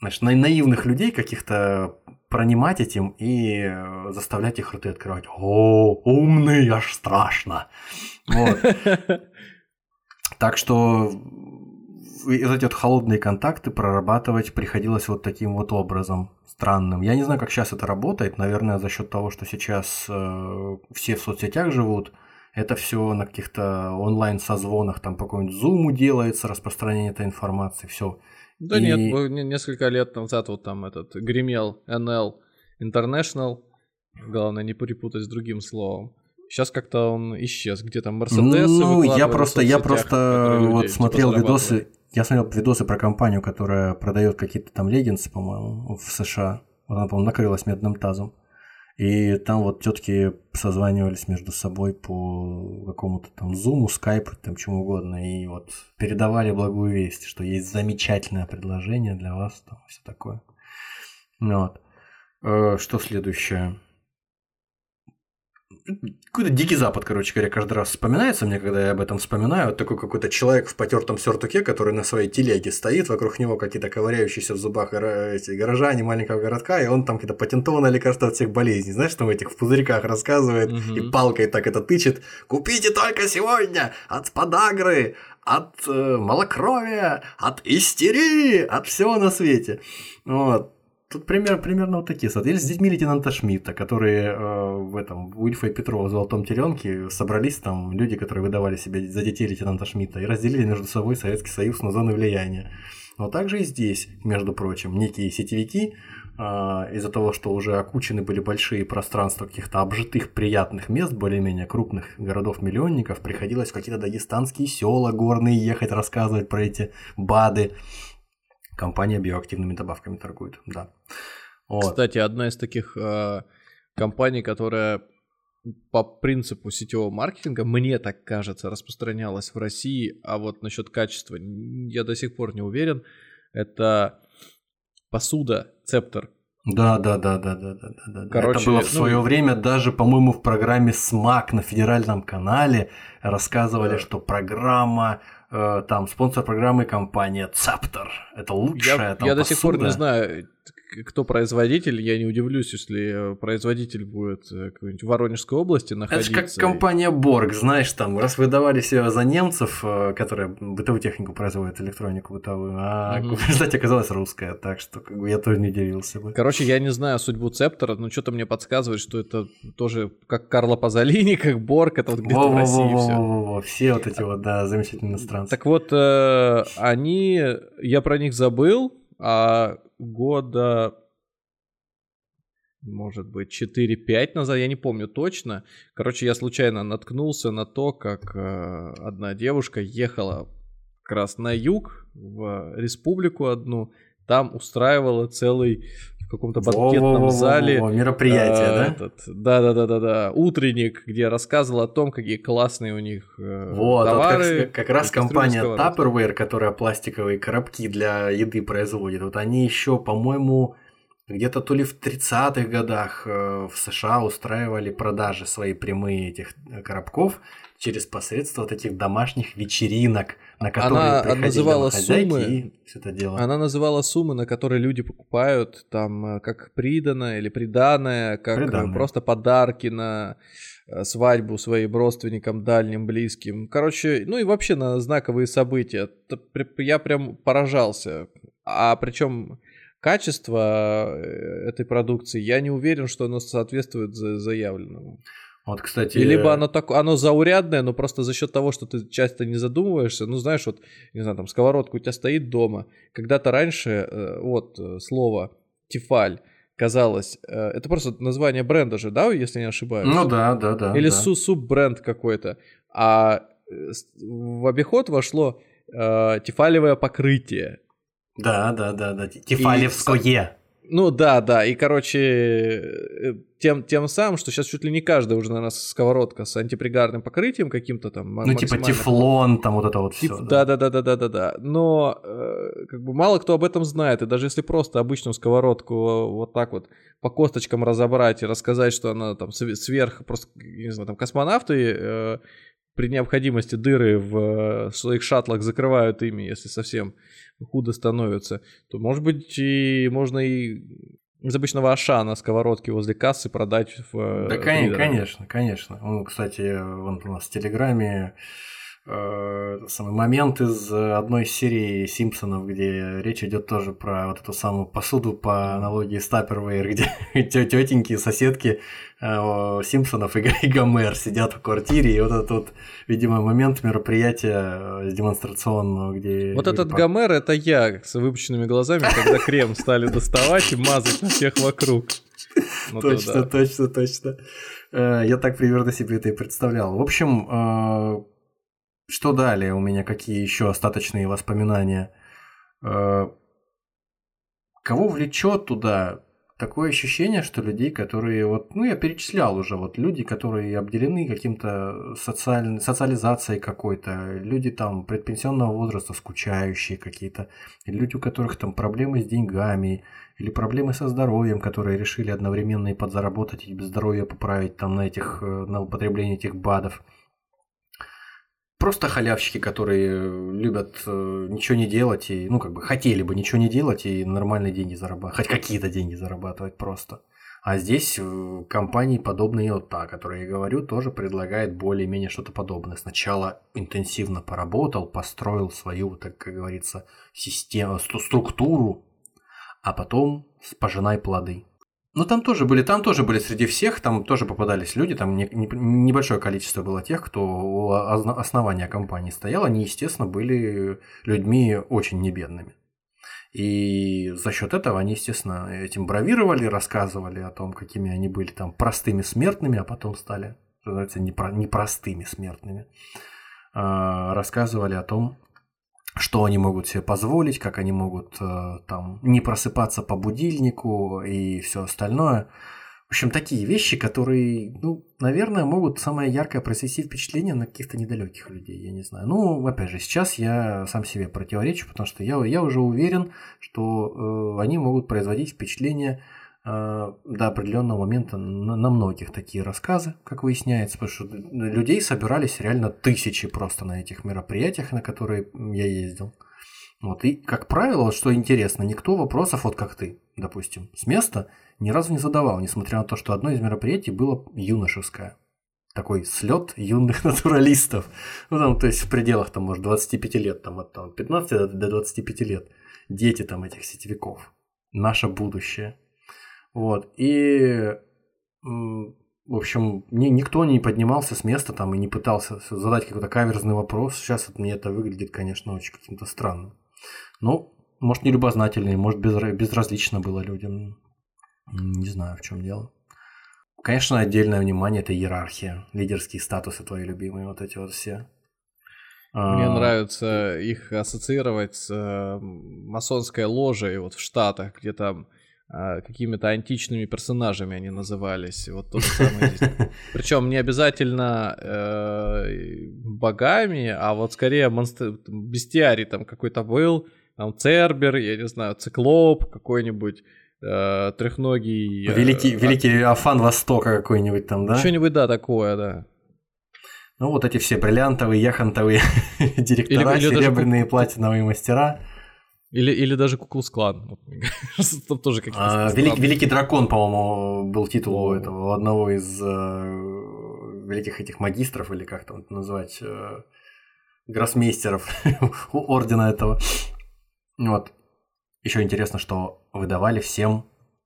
значит, наивных людей, каких-то пронимать этим и э, заставлять их рты открывать. О, умный, аж страшно. Вот. Так что эти вот холодные контакты прорабатывать приходилось вот таким вот образом странным. Я не знаю, как сейчас это работает. Наверное, за счет того, что сейчас э, все в соцсетях живут, это все на каких-то онлайн-созвонах, там по какому-нибудь зуму делается, распространение этой информации, все. Да И- нет, несколько лет назад вот там этот гремел NL International, главное не перепутать с другим словом. Сейчас как-то он исчез, где там Мерседесы Ну, я просто, я просто люди, вот типа, смотрел зарабатывали. видосы, я смотрел видосы про компанию, которая продает какие-то там леггинсы, по-моему, в США. Вот она, по-моему, накрылась медным тазом. И там вот тетки созванивались между собой по какому-то там зуму, скайпу, там чему угодно, и вот передавали благую весть, что есть замечательное предложение для вас, там все такое. Ну Вот. Э, Что следующее? Какой-то дикий запад, короче говоря, каждый раз вспоминается мне, когда я об этом вспоминаю. Вот такой какой-то человек в потертом сюртуке, который на своей телеге стоит, вокруг него какие-то ковыряющиеся в зубах эти горожане маленького городка, и он там какие-то патентованное лекарство от всех болезней. Знаешь, там в этих в пузырьках рассказывает Мгм. и палкой так это тычет. Купите только сегодня от подагры, от э, малокровия, от истерии, от всего на свете. Вот. Тут пример, примерно вот такие. Или с детьми лейтенанта Шмидта, которые э, в этом в Ильфа и Петрова в «Золотом теленке» собрались там люди, которые выдавали себя за детей лейтенанта Шмидта и разделили между собой Советский Союз на зоны влияния. Но также и здесь, между прочим, некие сетевики э, из-за того, что уже окучены были большие пространства каких-то обжитых приятных мест, более-менее крупных городов-миллионников, приходилось в какие-то дагестанские села горные ехать, рассказывать про эти БАДы. Компания биоактивными добавками торгует, да. Вот. Кстати, одна из таких э, компаний, которая по принципу сетевого маркетинга, мне так кажется, распространялась в России, а вот насчет качества я до сих пор не уверен, это посуда Цептор. Да, да, да, да, да, да, да, да. Короче, это было в ну, свое время даже, по-моему, в программе СМАК на федеральном канале рассказывали, Да. что программа, там, спонсор программы компания Цептор. Это лучшая Я, там я до сих пор не посуда. знаю, кто производитель, я не удивлюсь, если э, производитель будет э, какой-нибудь в Воронежской области Это находиться. же как компания Борг, знаешь, там, раз выдавали себя за немцев, э, которые бытовую технику производят, электронику бытовую, а результате оказалась русская, так что как бы, я тоже не удивился бы. Короче, я не знаю судьбу Цептора, но что-то мне подсказывает, что это тоже как Карло Пазолини, как Борг, это вот где-то в России все. Все вот эти вот, да, замечательные иностранцы. Так вот, они, я про них забыл, а года, может быть, 4-5 назад, я не помню точно. Короче, я случайно наткнулся на то, как э, одна девушка ехала как раз на юг, в республику одну, там устраивала целый каком-то банкетном зале мероприятие, э, да? этот, да, да, да, да, да. Утренник, где рассказывал о том, какие классные у них э, Вот, вот товары. как, как раз компания. Tupperware, которая пластиковые коробки для еды производит, вот они еще, по-моему, где-то то ли в 30-х годах э, в США устраивали продажи свои прямые этих э, коробков через посредство вот этих домашних вечеринок, на которые Она приходили называла суммы. и все это дело. Она называла суммы, на которые люди покупают, там, э, как приданное или приданное, как э, Приданое. просто подарки на э, свадьбу своим родственникам, дальним, близким. Короче, ну и вообще на знаковые события. Я прям поражался. А причем качество этой продукции, я не уверен, что оно соответствует за- заявленному. Вот, кстати, И либо оно так, оно заурядное, но просто за счет того, что ты часто не задумываешься, ну знаешь, вот, не знаю, там сковородка у тебя стоит дома. Когда-то раньше, э, вот э, слово тефаль казалось, э, это просто название бренда же, да, если не ошибаюсь? ну да, да, да. Или да. су- суббренд какой-то. А э, в обиход вошло э, тефалевое покрытие. Да, да, да, да. Тефалевское. Ну да, да, и короче, э, тем, тем самым, что сейчас чуть ли не каждая уже, наверное, сковородка с антипригарным покрытием каким-то там. Ну, типа тефлон, там вот это вот Тип- все. да, да, да, да, да, да, да. Но э, как бы мало кто об этом знает. И даже если просто обычную сковородку э, вот так вот по косточкам разобрать и рассказать, что она там све- сверх, просто, не знаю, там космонавты э, при необходимости дыры в э, своих шаттлах закрывают ими, если совсем худо становится, то, может быть, и можно и из обычного аша на сковородке возле кассы продать в э, Да, трейдерам. конечно, конечно. Ну, кстати, вон у нас в Телеграме э, самый момент из одной серии Симпсонов, где речь идет тоже про вот эту самую посуду по аналогии с Tupperware, где тетеньки, соседки э, Симпсонов и, Гомер сидят в квартире, и вот этот вот, видимо, момент мероприятия э, демонстрационного, где... Вот этот по- Гомер это я с выпущенными глазами, когда крем стали доставать и мазать на всех вокруг. Ну, то Точно, да. точно, точно. Э, Я так примерно себе это и представлял. В общем, э, что далее у меня, какие еще остаточные воспоминания? Э, Кого влечет туда? Такое ощущение, что людей, которые вот, ну я перечислял уже, вот люди, которые обделены каким-то социальной социализацией какой-то, люди там предпенсионного возраста, скучающие какие-то, люди, у которых там проблемы с деньгами, или проблемы со здоровьем, которые решили одновременно и подзаработать, и здоровье поправить там на этих, э, на употребление этих БАДов. Просто халявщики, которые любят э, ничего не делать и, ну, как бы хотели бы ничего не делать и нормальные деньги зарабатывать, хоть какие-то деньги зарабатывать просто. А здесь э, компании, подобные вот та, о которой я говорю, тоже предлагает более-менее что-то подобное. Сначала интенсивно поработал, построил свою, так как говорится, систему, стру- структуру, а потом пожинай плоды. Ну, там тоже были, там тоже были среди всех, там тоже попадались люди, там не- не- небольшое количество было тех, кто у основания компании стоял, они, естественно, были людьми очень небедными. И за счет этого они, естественно, этим бравировали, рассказывали о том, какими они были там простыми смертными, а потом стали, называется, непро- непростыми смертными. А, Рассказывали о том, что они могут себе позволить, как они могут э, там не просыпаться по будильнику и все остальное. В общем, такие вещи, которые, ну, наверное, могут самое яркое произвести впечатление на каких-то недалеких людей, я не знаю. Ну, опять же, сейчас я сам себе противоречу, потому что я, я уже уверен, что э, они могут производить впечатление до определенного момента на, многих такие рассказы, как выясняется, потому что людей собирались реально тысячи просто на этих мероприятиях, на которые я ездил. Вот, и, как правило, что интересно, никто вопросов, вот как ты, допустим, с места ни разу не задавал, несмотря на то, что одно из мероприятий было юношеское. Такой слет юных натуралистов. Ну, там, то есть в пределах, там, может, 25 лет, там, от там, 15 до- до 25 лет. Дети там этих сетевиков. Наше будущее. Вот, и, в общем, ни- никто не поднимался с места там и не пытался задать какой-то каверзный вопрос. Сейчас вот мне это выглядит, конечно, очень каким-то странным. Ну, может, не любознательный, может, безра- безразлично было людям. Не знаю, в чем дело. Конечно, отдельное внимание это иерархия, лидерские статусы твои любимые, вот эти вот все. Мне А, нравится их ассоциировать с э, масонской ложей вот в Штатах, где там какими-то античными персонажами они назывались. Вот то же самое здесь. Причем не обязательно э, богами, а вот скорее монстр... бестиарий там какой-то был, там Цербер, я не знаю, Циклоп какой-нибудь, э, трехногий... э, Великий, а- великий Афан Востока какой-нибудь там, да? Что-нибудь, да, такое, да. Ну, вот эти все бриллиантовые, яхонтовые директора, Или- или даже серебряные платиновые мастера. Или, или даже мне кажется, Там тоже какие-то А. Велик- Великий дракон, по-моему, был титул у этого, у одного из э, великих этих магистров, или как там это назвать, э, гроссмейстеров у ордена этого. Вот. Еще интересно, что выдавали всем,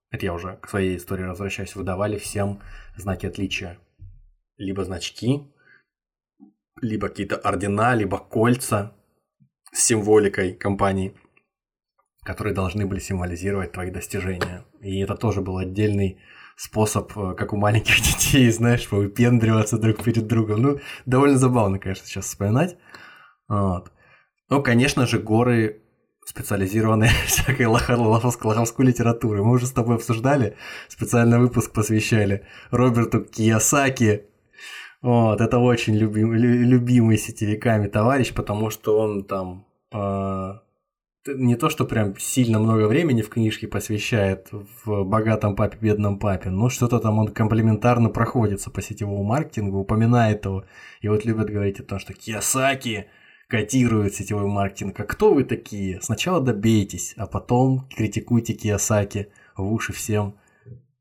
это я уже к своей истории возвращаюсь, выдавали всем знаки отличия. Либо значки, либо какие-то ордена, либо кольца с символикой компании которые должны были символизировать твои достижения. И это тоже был отдельный способ, э, как у маленьких детей, знаешь, выпендриваться друг перед другом. Ну, довольно забавно, конечно, сейчас вспоминать. Вот. Ну, конечно же, горы специализированные всякой лоховской, лоховской литературы. Мы уже с тобой обсуждали, специальный выпуск посвящали Роберту Киясаки. Вот, это очень любим- лю- любимый сетевиками товарищ, потому что он там э, не то, что прям сильно много времени в книжке посвящает в богатом папе, бедном папе, но что-то там он комплементарно проходится по сетевому маркетингу, упоминает его. И вот любят говорить о том, что Кiyosaki котирует сетевой маркетинг. А кто вы такие? Сначала добейтесь, а потом критикуйте Кiyosaki. в уши всем,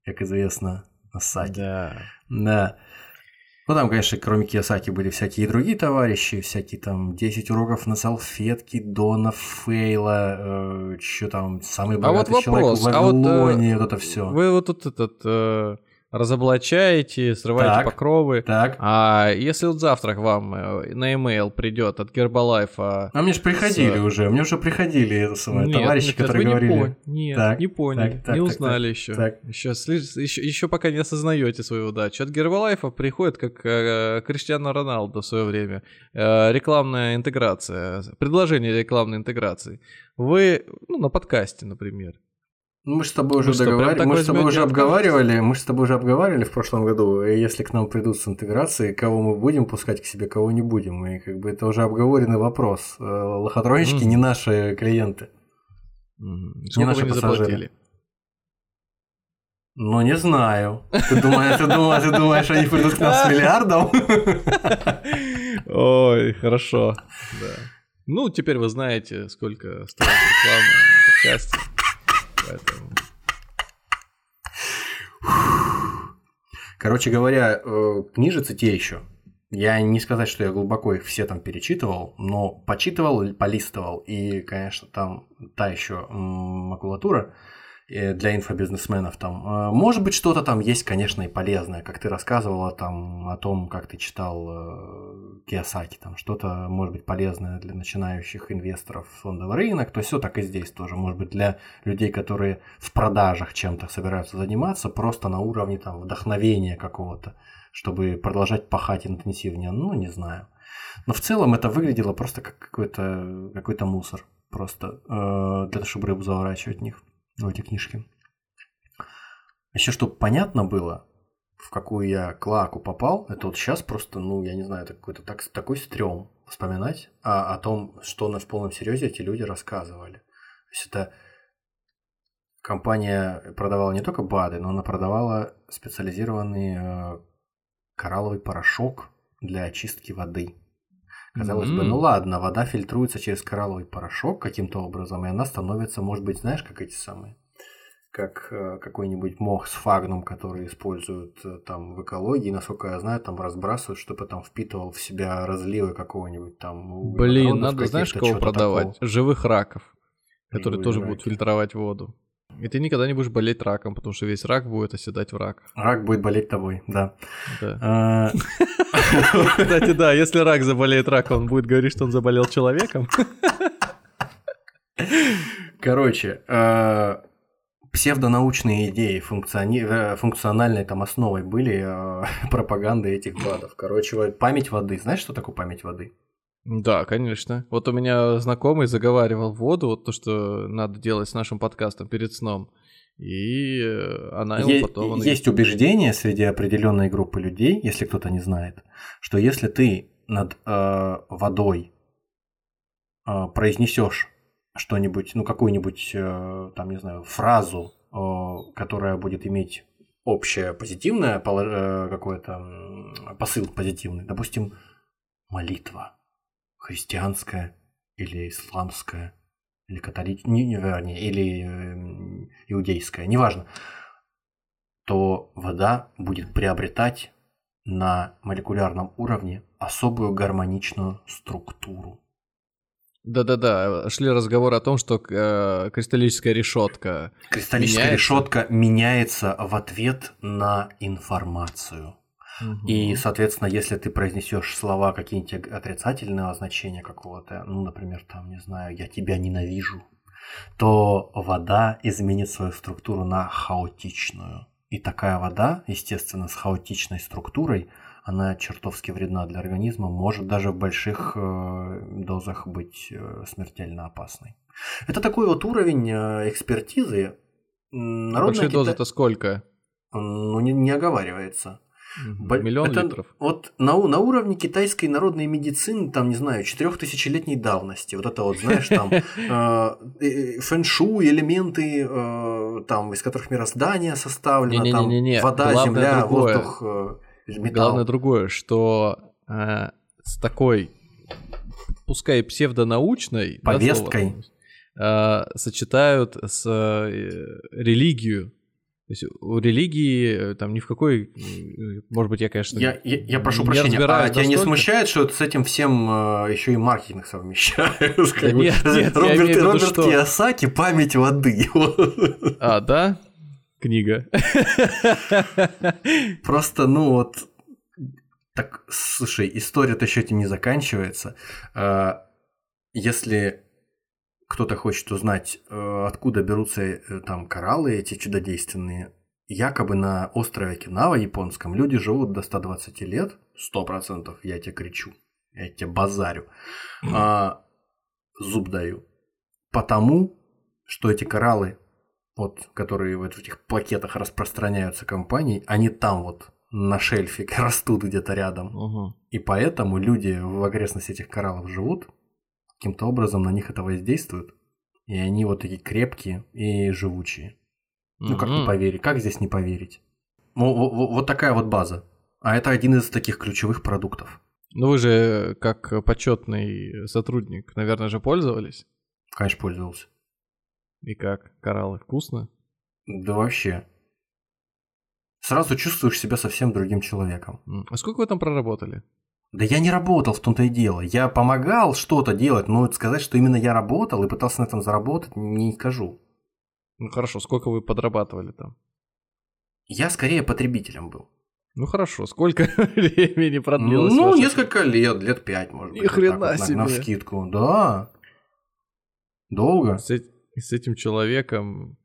как известно, Асаки. Да. Да. Ну, там, конечно, кроме Кiyosaki были всякие и другие товарищи, всякие там 10 уроков на салфетке, Дона Фейла, э, что там, самый А вот богатый человек вопрос, в а вот, э, Вавилоне, вот это все. Вы вот тут этот э, разоблачаете, срываете Так. покровы. Так. А если вот завтра к вам э, на e-mail придет от Гербалайфа... А мне же приходили С- уже, мне уже приходили это самое, Нет, товарищи, нет, которые вы не говорили. пон- Нет, Так, не поняли, так, так, не узнали так, еще. так. Еще, еще. Еще пока не осознаете свою удачу. От Гербалайфа приходит, как э, Криштиану Роналду в свое время, э, рекламная интеграция, предложение рекламной интеграции. Вы, ну, на подкасте, например. Ну, Мы с тобой уже прям договаривали, мы с тобой уже обговаривали, мы с тобой уже обговаривали в прошлом году, и если к нам придут с интеграцией, кого мы будем пускать к себе, кого не будем, и как бы это уже обговоренный вопрос. Э, Лохотронщики Мгм. не наши клиенты. Мгм. Сколько наши вы не пассажиры. заплатили? Ну, не знаю. Ты думаешь, ты думаешь, ты думаешь, они придут к нам с миллиардом? Ой, хорошо. Да. Ну, теперь вы знаете, сколько стоит реклама на подкасте. Поэтому... Короче говоря, э, книжицы те еще. Я не сказать, что я глубоко их все там перечитывал, но почитывал, полистывал, и, конечно, там та еще макулатура для инфобизнесменов там. Э, Может быть, что-то там есть, конечно, и полезное, как ты рассказывала там о том, как ты читал э, Киосаки, там что-то может быть полезное для начинающих инвесторов фондовый рынок, то все так и здесь тоже, может быть, для людей, которые в продажах чем-то собираются заниматься, просто на уровне там вдохновения какого-то, чтобы продолжать пахать интенсивнее, ну, не знаю. Но в целом это выглядело просто как какой-то какой мусор, просто э, для того, чтобы рыбу заворачивать в них, в эти книжки. Еще чтобы понятно было, в какую я клаку попал, это вот сейчас просто, ну, я не знаю, это какой-то так, такой стрём вспоминать о, о том, что на в полном серьезе эти люди рассказывали. То есть это компания продавала не только БАДы, но она продавала специализированный э, коралловый порошок для очистки воды. Казалось бы, М. ну ладно, вода фильтруется через коралловый порошок каким-то образом, и она становится, может быть, знаешь, как эти самые, как э, какой-нибудь мох с фагном, который используют э, там в экологии, насколько я знаю, там разбрасывают, чтобы там впитывал в себя разливы какого-нибудь там. Блин, углеводородов надо, знаешь, кого продавать? такого. Живых раков, которые Живые тоже раки. будут фильтровать воду. И ты никогда не будешь болеть раком, потому что весь рак будет оседать в рак. Рак будет болеть тобой, да. Э, Кстати, да, если рак заболеет раком, он будет говорить, что он заболел человеком. Короче, э, псевдонаучные идеи функциони... э, функциональной там основой были э, пропаганды этих БАДов. Короче, вот память воды. Знаешь, что такое память воды? Да, конечно. Вот у меня знакомый заговаривал воду, вот то, что надо делать с нашим подкастом перед сном. И э, она ему Е- потом... он- Есть убеждение среди определенной группы людей, если кто-то не знает, что если ты над э, водой э, произнесешь что-нибудь, ну какую-нибудь, э, там, не знаю, фразу, э, которая будет иметь общее позитивное э, какое-то посыл позитивный, допустим, молитва христианская или исламская или католическая, не, не, вернее, или э, иудейская, неважно, то вода будет приобретать на молекулярном уровне особую гармоничную структуру. Да-да-да, шли разговоры о том, что э, кристаллическая решетка. Кристаллическая Меняется? решетка меняется в ответ на информацию. И, соответственно, если ты произнесешь слова какие-нибудь отрицательного значения какого-то, ну, например, там, не знаю, я тебя ненавижу, то вода изменит свою структуру на хаотичную. И такая вода, естественно, с хаотичной структурой, она чертовски вредна для организма, может даже в больших э, дозах быть э, смертельно опасной. Это такой вот уровень э, экспертизы. Народная Большие кита- дозы-то сколько? Ну, не, не оговаривается. Миллион это литров. Вот на, на уровне китайской народной медицины, там, не знаю, четырехтысячелетней давности. Вот это вот, знаешь, там э, э, фэншуй, элементы, э, там, из которых мироздание составлено, там, Не-не-не-не, вода, главное земля, другое. воздух, э, металл. Главное другое, что э, с такой, пускай псевдонаучной да, Повесткой. слово, сочетают с религию. То есть у религии э, там ни в какой, может быть, я, конечно, Я, я, я прошу не прощения, а разбираюсь тебя не настолько. смущает, что с этим всем э, еще и маркетинг совмещают? Нет, нет, я Роберт, имею виду, Роберт что- Кийосаки «Память воды». А, да? Книга. Просто, ну вот, так, слушай, история-то еще этим не заканчивается. А, Если кто-то хочет узнать, э, откуда берутся э, там кораллы эти чудодейственные, якобы на острове Окинава японском люди живут до 120 лет, 100%, я тебе кричу, я тебе базарю, А, зуб даю. Потому, что эти кораллы, вот, которые в этих пакетах распространяются компанией, они там вот на шельфе растут где-то рядом. Мгм. И поэтому люди в окрестности этих кораллов живут, каким-то образом на них это воздействует, и они вот такие крепкие и живучие. Ну как не поверить? Как здесь не поверить? Во- Вот такая вот база. А это один из таких ключевых продуктов. Ну вы же, как почетный сотрудник, наверное, же пользовались? Конечно, пользовался. И как? Кораллы вкусно? Да вообще. Сразу чувствуешь себя совсем другим человеком. А сколько вы там проработали? Да я не работал в том-то и дело. Я помогал что-то делать, но сказать, что именно я работал и пытался на этом заработать, не скажу. Ну хорошо, сколько вы подрабатывали там? Я скорее потребителем был. Ну хорошо, сколько времени продлилось? ну, ваше- несколько лет, лет пять, может быть. Ни хрена вот, на- себе. На скидку, да. Долго. С, с этим человеком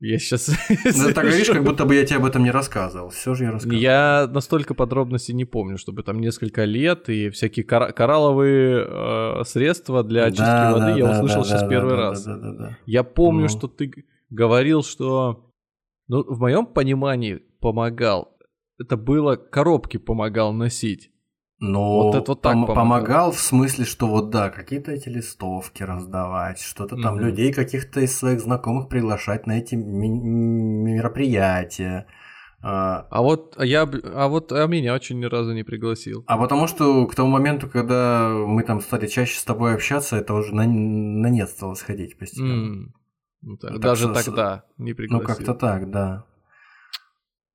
я сейчас... Ну, так говоришь, как будто бы я тебе об этом не рассказывал. Все же я рассказывал. Я настолько подробностей не помню, чтобы там несколько лет и всякие кора- коралловые э, средства для очистки Да, воды да, я да, услышал да, сейчас да, первый да, раз. Да, да, да. Я помню, Ну. что ты говорил, что... Ну, в моем понимании помогал. Это было коробки помогал носить. Но Вот это вот так пом- помогал. помогал в смысле, что вот да, какие-то эти листовки раздавать, что-то там Мгм. людей каких-то из своих знакомых приглашать на эти ми- мероприятия. А, А вот я, а вот а меня очень ни разу не пригласил. А потому что к тому моменту, когда мы там стали чаще с тобой общаться, это уже на, на нет стало сходить постепенно. М. Ну, так, Так даже с- тогда не Ну, пригласил. как-то так, да.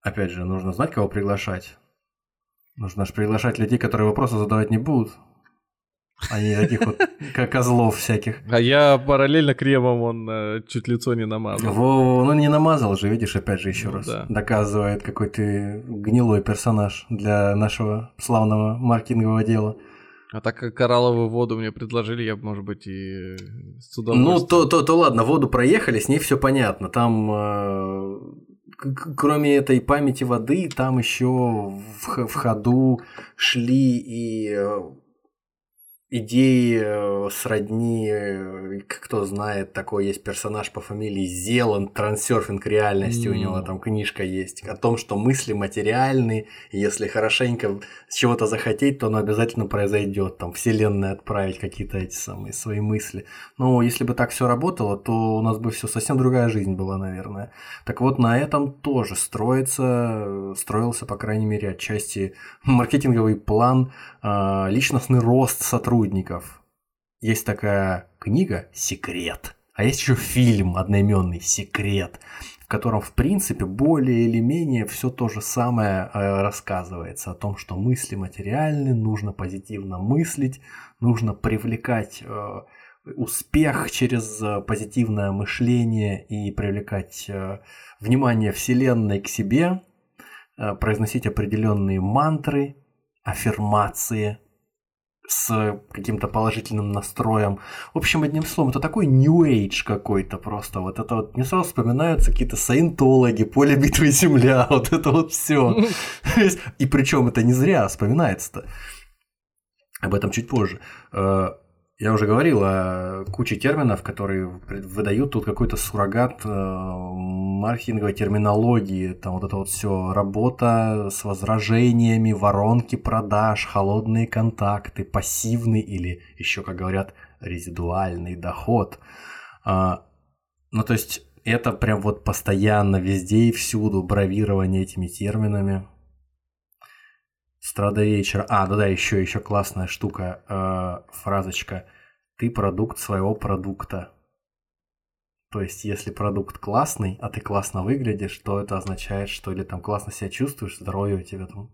Опять же, нужно знать, кого приглашать. Нужно же приглашать людей, которые вопросы задавать не будут. А не таких вот, как козлов всяких. А я параллельно кремом он э, чуть лицо не намазал. Во, ну не намазал же, видишь, опять же еще Ну раз. да. Доказывает, какой ты гнилой персонаж для нашего славного маркетингового дела. А так как коралловую воду мне предложили, я, бы, может быть, и с Ну, удовольствием. то, то, то ладно, воду проехали, с ней все понятно. Там, э, кроме этой памяти воды, там еще в, в ходу шли и э, идеи э, сродни, э, кто знает, такой есть персонаж по фамилии Зеланд, трансерфинг реальности, у него там книжка есть, о том, что мысли материальны, если хорошенько чего-то захотеть, то оно обязательно произойдет, там, вселенная отправить какие-то эти самые свои мысли. Но если бы так все работало, то у нас бы все совсем другая жизнь была, наверное. Так вот, на этом тоже строится, э, строился, по крайней мере, отчасти маркетинговый план, личностный рост сотрудников. Есть такая книга «Секрет», а есть еще фильм одноименный «Секрет», в котором, в принципе, более или менее все то же самое э, рассказывается. О том, что мысли материальны, нужно позитивно мыслить, нужно привлекать э, успех через э, позитивное мышление и привлекать внимание Вселенной к себе, произносить определенные мантры, аффирмации с каким-то положительным настроем. В общем, одним словом, это такой New Age какой-то просто. Вот это вот мне сразу вспоминаются какие-то саентологи, поле битвы Земля, вот это вот все. И причем это не зря вспоминается-то. Об этом чуть позже. Я уже говорил о куче терминов, которые выдают тут какой-то суррогат э, маркетинговой терминологии. Там вот это вот все работа с возражениями, воронки продаж, холодные контакты, пассивный или еще, как говорят, резидуальный доход. А, Ну, то есть это прям вот постоянно везде и всюду бравирование этими терминами. Страда вечера. А, да-да, еще, еще классная штука, э, фразочка. Ты продукт своего продукта. То есть, если продукт классный, а ты классно выглядишь, то это означает, что или там классно себя чувствуешь, здоровье у тебя там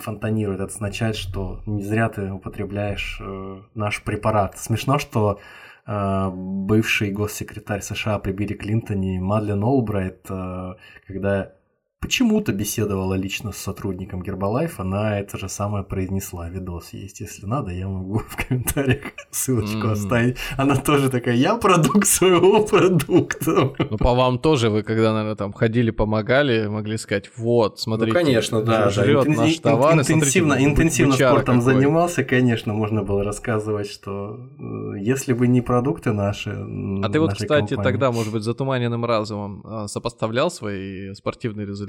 фонтанирует. Это означает, что не зря ты употребляешь э, наш препарат. Смешно, что э, бывший госсекретарь США при Билли Клинтоне Мадлен Олбрайт, э, когда почему-то беседовала лично с сотрудником Гербалайф, она это же самое произнесла. Видос есть, если надо, я могу в комментариях ссылочку М. оставить. Она тоже такая, я продукт своего продукта. Ну, по вам тоже, вы когда, наверное, там ходили, помогали, могли сказать, вот, смотрите, ну, конечно, да. жрет да. наш товар, интенсивно, смотрите, интенсивно спортом какой. занимался, конечно, можно было рассказывать, что э, если бы не продукты наши... А ты вот, кстати, тогда, может быть, затуманенным разумом а, сопоставлял свои спортивные результаты?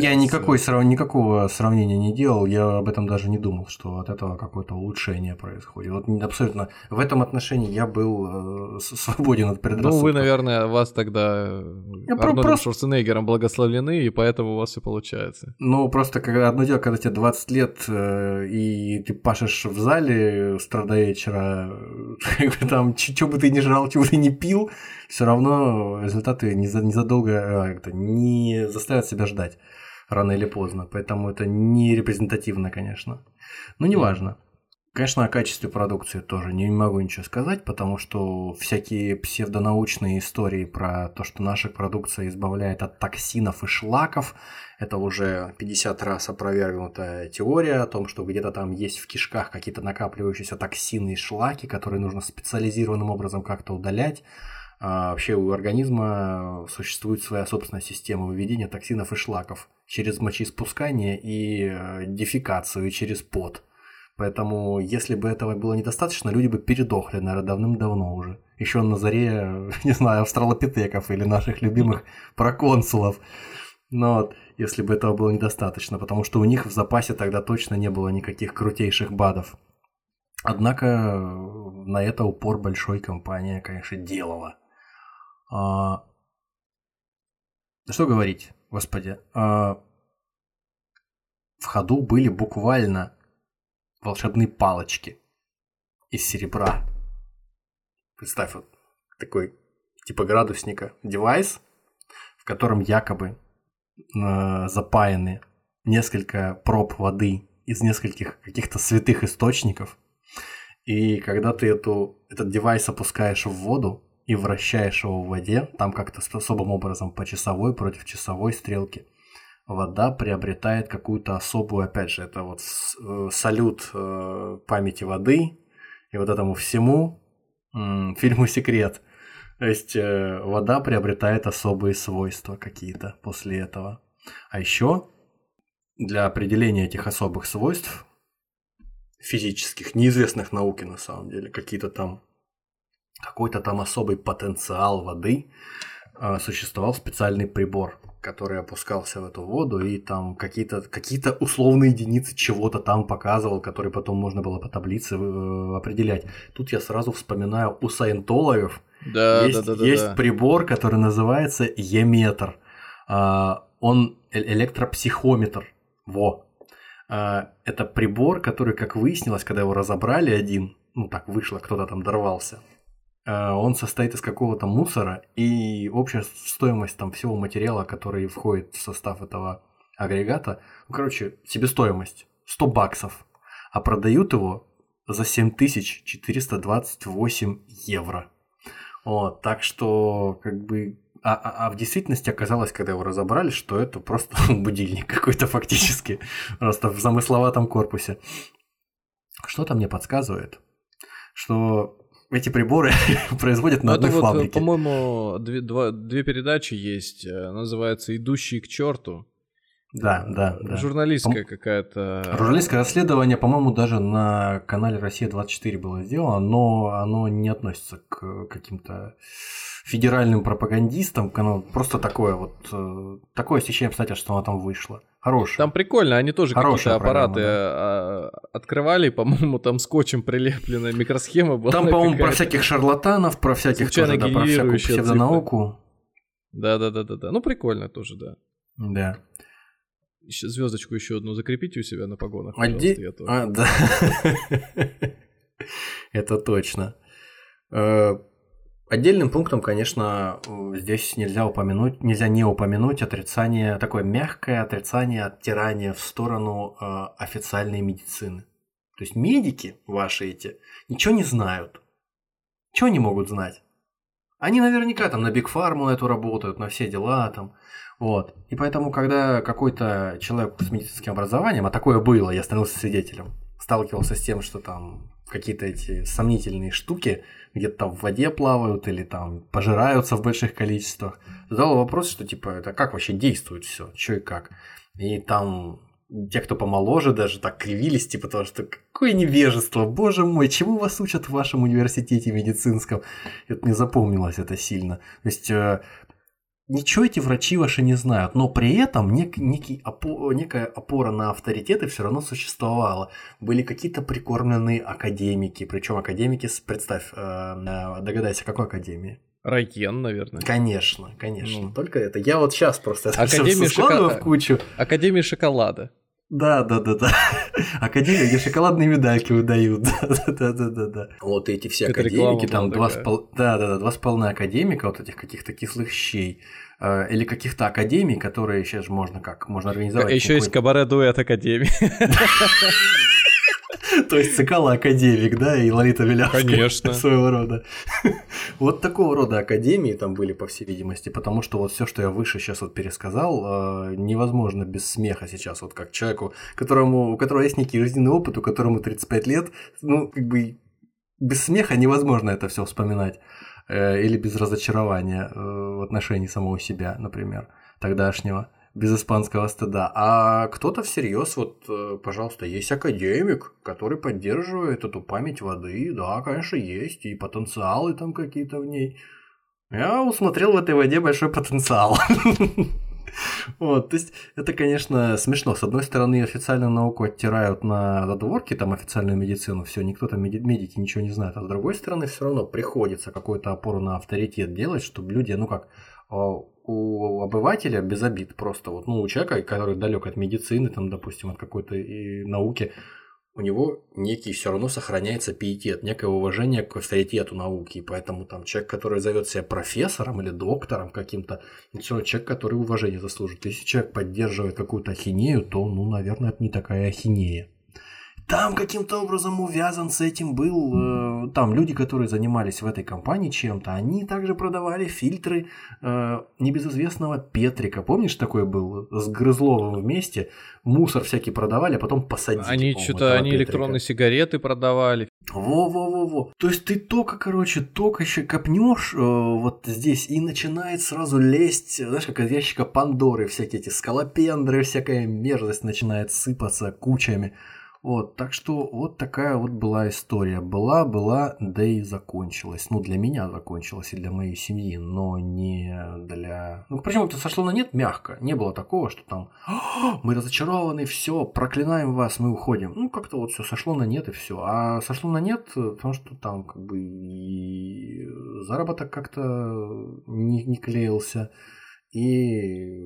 Я с- никакой, срав- никакого сравнения не делал, я об этом даже не думал, что от этого какое-то улучшение происходит. Вот не- абсолютно в этом отношении я был э, свободен от предрассудков. Ну, вы, наверное, вас тогда Я про- Арнольдом просто- Шварценеггером благословлены, и поэтому у вас все получается. Ну, просто когда одно дело, когда тебе 20 лет, э, и ты пашешь в зале с утра до вечера, э, как бы там, что бы ты ни жрал, чего бы ты ни пил, все равно результаты не, за- не задолго, э, это, не заставят себя ждать рано или поздно. Поэтому это не репрезентативно, конечно. Но неважно. Конечно, о качестве продукции тоже не могу ничего сказать, потому что всякие псевдонаучные истории про то, что наша продукция избавляет от токсинов и шлаков, это уже 50 раз опровергнутая теория о том, что где-то там есть в кишках какие-то накапливающиеся токсины и шлаки, которые нужно специализированным образом как-то удалять. А вообще у организма существует своя собственная система выведения токсинов и шлаков через мочеиспускание и э, дефекацию, через пот. Поэтому, если бы этого было недостаточно, люди бы передохли, наверное, давным-давно уже. Еще на заре, не знаю, австралопитеков или наших любимых проконсулов. Но если бы этого было недостаточно, потому что у них в запасе тогда точно не было никаких крутейших БАДов. Однако э, на это упор большой компания, конечно, делала. А, что говорить, господи. а, в ходу были буквально волшебные палочки из серебра. Представь, вот такой типа градусника девайс, в котором якобы э, запаяны несколько проб воды из нескольких каких-то святых источников. И когда ты эту, этот девайс опускаешь в воду и вращаешь его в воде, там как-то особым образом по часовой против часовой стрелки, вода приобретает какую-то особую, опять же, это вот э, салют э, памяти воды и вот этому всему фильму «Секрет». То есть э, вода приобретает особые свойства какие-то после этого. А еще для определения этих особых свойств физических, неизвестных науке на самом деле, какие-то там какой-то там особый потенциал воды, а, существовал специальный прибор, который опускался в эту воду и там какие-то какие условные единицы чего-то там показывал, который потом можно было по таблице э, определять. Тут я сразу вспоминаю у саентологов Да, есть, да, да, да. есть да. прибор, который называется Еметр. А, он э- электропсихометр. Во. А, это прибор, который, как выяснилось, когда его разобрали один, ну так вышло, кто-то там дорвался, он состоит из какого-то мусора, и общая стоимость там всего материала, который входит в состав этого агрегата, ну, короче, себестоимость 100 баксов, а продают его за 7428 евро. Вот, так что, как бы... А, а- а в действительности оказалось, когда его разобрали, что это просто будильник какой-то фактически. Просто в замысловатом корпусе. Что-то мне подсказывает, что эти приборы производят на одной вот, э, фабрике. по-моему, две, два- две передачи есть, э, называется «Идущие к черту». Да, да, да. Журналистская какая-то. Журналистское расследование, по-моему, даже на канале Россия-24 было сделано, но оно не относится к каким-то федеральным пропагандистам. Оно просто такое вот, э, такое стечение обстоятельств, что оно там вышло. Хорошее. Там прикольно, они тоже Хорошая какие-то аппараты программа, а, открывали, по-моему, там скотчем прилепленная микросхема была. Там, по-моему, про всяких шарлатанов, про всяких тоже, да, про всякую псевдонауку. Да-да-да-да-да. Ну, прикольно тоже, да. Да. Звездочку еще одну закрепите у себя на погонах. А пожалуйста, де- я тоже. а, да. Это точно. Отдельным пунктом, конечно, э, здесь нельзя упомянуть, нельзя не упомянуть отрицание, такое мягкое отрицание, оттирание в сторону э, официальной медицины. То есть медики ваши эти ничего не знают. Чего они могут знать? Они наверняка там на Биг на эту работают, на все дела там. Вот. И поэтому, когда какой-то человек с медицинским образованием, а такое было, я становился свидетелем, сталкивался с тем, что там какие-то эти сомнительные штуки где-то там в воде плавают или там пожираются в больших количествах. Задал вопрос, что типа это как вообще действует все, что и как. И там те, кто помоложе, даже так кривились, типа того, что какое невежество, боже мой, чему вас учат в вашем университете медицинском? Это не запомнилось это сильно. То есть э, ничего эти врачи ваши не знают, но при этом нек, некий опо, некая опора на авторитеты все равно существовала. Были какие-то прикормленные академики, причем академики, представь, э, догадайся, какой академии? Райкен, наверное. Конечно, конечно. Ну. Только это. Я вот сейчас просто это Академия шоколада. в кучу. Академия шоколада. Да, да, да, да. Академия, где шоколадные медальки выдают. Да, да, да, да, да. Вот эти все Это академики, там два с пол... Да, да, да, два с половиной академика, вот этих каких-то кислых щей. э, Или каких-то академий, которые сейчас можно как? Можно организовать. Еще есть какой-то- кабаре-дуэт Академии. То есть Цикала академик, да, и Лолита Вилявская. Конечно. Своего рода. Вот такого рода академии там были, по всей видимости, потому что вот все, что я выше сейчас вот пересказал, э, невозможно без смеха сейчас, вот как человеку, которому, у которого есть некий жизненный опыт, у которому 35 лет, ну, как бы без смеха невозможно это все вспоминать. Э, Или без разочарования э, в отношении самого себя, например, тогдашнего без испанского стыда. А кто-то всерьез, вот, э, пожалуйста, есть академик, который поддерживает эту память воды. Да, конечно, есть. И потенциалы там какие-то в ней. Я усмотрел в этой воде большой потенциал. Вот, то есть это, конечно, смешно. С одной стороны, официальную науку оттирают на задворки, там официальную медицину, все, никто там меди- медики ничего не знает. А с другой стороны, все равно приходится какую-то опору на авторитет делать, чтобы люди, ну как, у обывателя без обид просто вот, ну, у человека, который далек от медицины, там, допустим, от какой-то науки, у него некий все равно сохраняется пиетет, некое уважение к авторитету науки. И поэтому там человек, который зовет себя профессором или доктором каким-то, всё равно человек, который уважение заслужит. Если человек поддерживает какую-то ахинею, то, ну, наверное, это не такая ахинея. Там каким-то образом увязан с этим был, э, там люди, которые занимались в этой компании чем-то, они также продавали фильтры э, небезызвестного Петрика. Помнишь, такой был с Грызловым вместе? Мусор всякий продавали, а потом посадили. Они что-то, они Петрика. электронные сигареты продавали. Во-во-во-во. То есть ты только, короче, только еще копнешь э, вот здесь и начинает сразу лезть, знаешь, как из ящика Пандоры, всякие эти скалопендры, всякая мерзость начинает сыпаться кучами. Вот, так что вот такая вот была история. Была, была, да и закончилась. Ну, для меня закончилась и для моей семьи, но не для... Ну, причем это сошло на нет мягко. Не было такого, что там «А, мы разочарованы, все, проклинаем вас, мы уходим. Ну, как-то вот все сошло на нет и все. А сошло на нет, э, потому что там как бы и заработок как-то не, не клеился, и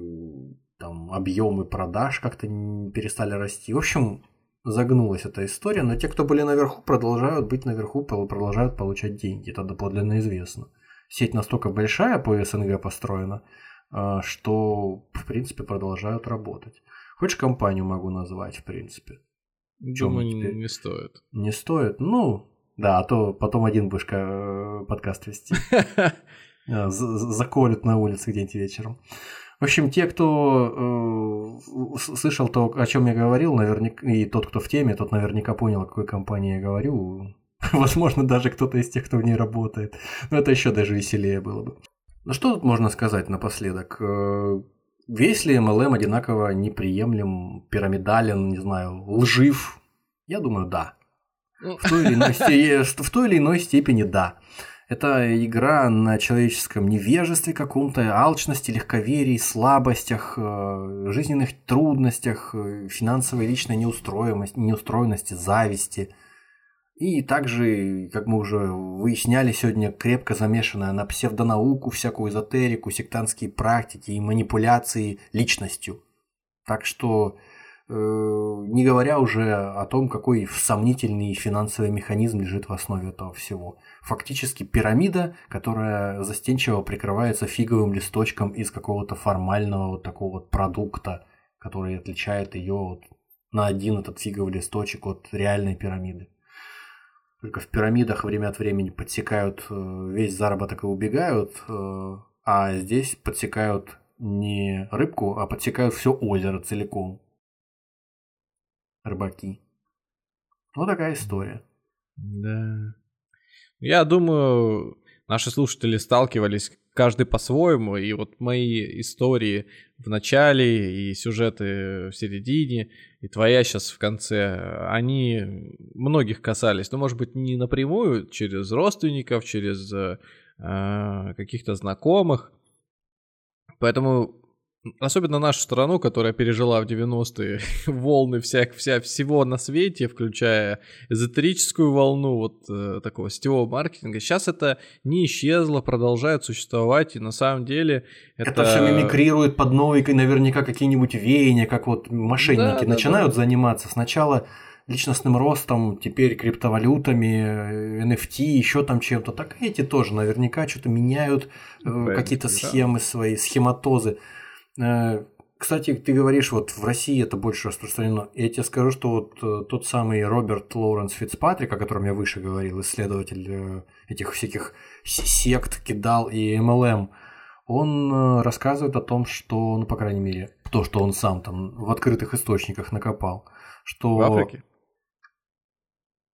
там объемы продаж как-то перестали расти. В общем, загнулась эта история, но те, кто были наверху, продолжают быть наверху, продолжают получать деньги. Это доподлинно известно. Сеть настолько большая по СНГ построена, а, что, в принципе, продолжают работать. Хочешь компанию могу назвать, в принципе? Думаю, теперь? не стоит. Не стоит? Ну, да, а то потом один будешь э, подкаст вести. А, за- за- Заколют на улице где-нибудь вечером. В общем, те, кто э, слышал то, о чем я говорил, наверняка, и тот, кто в теме, тот наверняка понял, о какой компании я говорю. Возможно, даже кто-то из тех, кто в ней работает. Но это еще даже веселее было бы. Ну что тут можно сказать напоследок? Э, Весь ли MLM одинаково неприемлем, пирамидален, не знаю, лжив? Я думаю, да. Ну, В той или иной, сте- в той или иной степени да. Это игра на человеческом невежестве каком-то, алчности, легковерии, слабостях, э, жизненных трудностях, э, финансовой личной неустроенности, неустроенности, зависти. И также, как мы уже выясняли сегодня, крепко замешанная на псевдонауку, всякую эзотерику, сектантские практики и манипуляции личностью. Так что не говоря уже о том, какой сомнительный финансовый механизм лежит в основе этого всего. Фактически пирамида, которая застенчиво прикрывается фиговым листочком из какого-то формального вот такого вот продукта, который отличает ее вот на один этот фиговый листочек от реальной пирамиды. Только в пирамидах время от времени подсекают э, весь заработок и убегают, э, а здесь подсекают не рыбку, а подсекают все озеро целиком. Рыбаки. Вот такая история. Да. Я думаю, наши слушатели сталкивались каждый по-своему, и вот мои истории в начале и сюжеты в середине, и твоя сейчас в конце, они многих касались, но, может быть, не напрямую, через родственников, через э, каких-то знакомых. Поэтому Особенно нашу страну, которая пережила в 90-е волны всяк, вся, всего на свете, включая эзотерическую волну вот э, такого сетевого маркетинга. Сейчас это не исчезло, продолжает существовать, и на самом деле это... Это все мимикрирует под новые, наверняка, какие-нибудь веяния, как вот мошенники да, начинают да, да. заниматься. Сначала личностным ростом, теперь криптовалютами, NFT, еще там чем-то. Так эти тоже наверняка что-то меняют, э, какие-то схемы свои, схематозы. Э, кстати, ты говоришь, вот в России это больше распространено. Я тебе скажу, что вот э, тот самый Роберт Лоуренс Фицпатрик, о котором я выше говорил, исследователь э, этих всяких сект, кидал и MLM, он рассказывает о том, что, ну, по крайней мере, то, что он сам там в открытых источниках накопал, что... В Африке?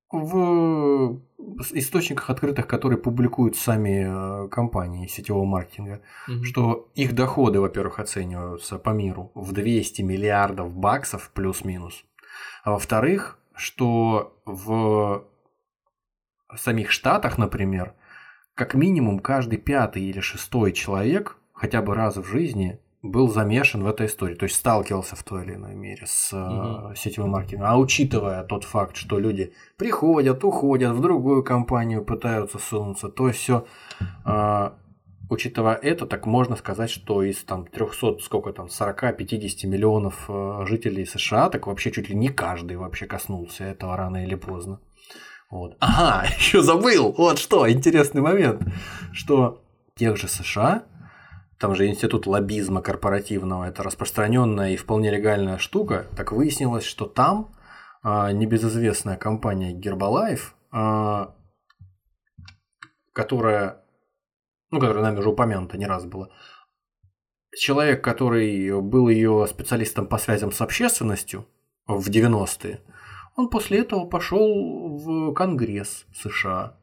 В источниках открытых, которые публикуют сами э, компании сетевого маркетинга, угу. что их доходы, во-первых, оцениваются по миру в 200 миллиардов баксов плюс-минус. А во-вторых, что в самих Штатах, например, как минимум каждый пятый или шестой человек хотя бы раз в жизни был замешан в этой истории, то есть сталкивался в той или иной мере с угу. сетевым маркетингом. А учитывая тот факт, что люди приходят, уходят в другую компанию, пытаются сунуться, то все, э, а, учитывая это, так можно сказать, что из там 300, сколько там, 40-50 миллионов э, жителей США, так вообще чуть ли не каждый вообще коснулся этого рано или поздно. Вот. Ага, еще забыл, вот что, интересный момент, что тех же США там же институт лоббизма корпоративного, это распространенная и вполне легальная штука, так выяснилось, что там а, небезызвестная компания Гербалайф, а, которая, ну, которая нами уже упомянута не раз была, человек, который был ее специалистом по связям с общественностью в 90-е, он после этого пошел в Конгресс США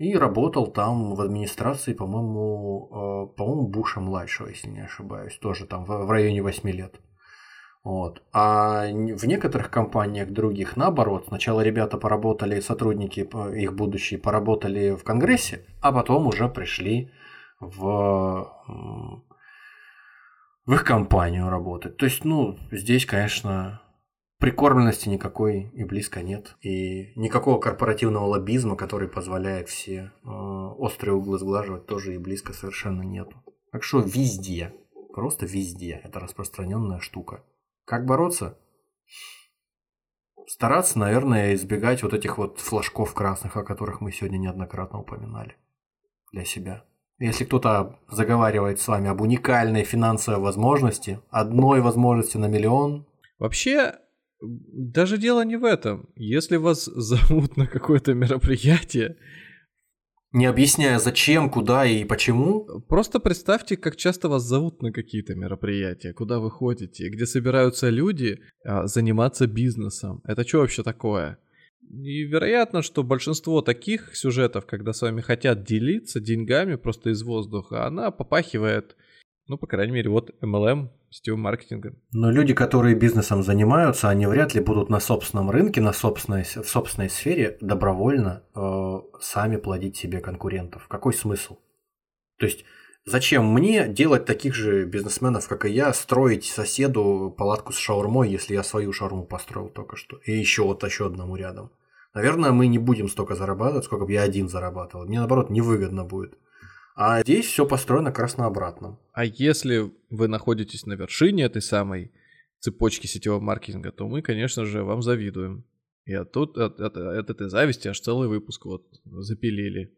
и работал там в администрации, по-моему, э, по-моему, Буша младшего, если не ошибаюсь, тоже там в, районе 8 лет. Вот. А в некоторых компаниях других, наоборот, сначала ребята поработали, сотрудники их будущие поработали в Конгрессе, а потом уже пришли в, в их компанию работать. То есть, ну, здесь, конечно, прикормленности никакой и близко нет. И никакого корпоративного лоббизма, который позволяет все э, острые углы сглаживать, тоже и близко совершенно нету. Так что везде, просто везде, это распространенная штука. Как бороться? Стараться, наверное, избегать вот этих вот флажков красных, о которых мы сегодня неоднократно упоминали для себя. Если кто-то заговаривает с вами об уникальной финансовой возможности, одной возможности на миллион. Вообще, даже дело не в этом. Если вас зовут на какое-то мероприятие, не объясняя зачем, куда и почему. Просто представьте, как часто вас зовут на какие-то мероприятия, куда вы ходите, где собираются люди а, заниматься бизнесом. Это что вообще такое? И вероятно, что большинство таких сюжетов, когда с вами хотят делиться деньгами просто из воздуха, она попахивает ну, по крайней мере, вот MLM, сетевым маркетингом. Но люди, которые бизнесом занимаются, они вряд ли будут на собственном рынке, на собственной, в собственной сфере добровольно э, сами плодить себе конкурентов. Какой смысл? То есть Зачем мне делать таких же бизнесменов, как и я, строить соседу палатку с шаурмой, если я свою шаурму построил только что, и еще вот еще одному рядом? Наверное, мы не будем столько зарабатывать, сколько бы я один зарабатывал. Мне, наоборот, невыгодно будет. А здесь все построено как раз на обратном. А если вы находитесь на вершине этой самой цепочки сетевого маркетинга, то мы, конечно же, вам завидуем. И от, тут, от, от, от этой зависти аж целый выпуск вот запилили.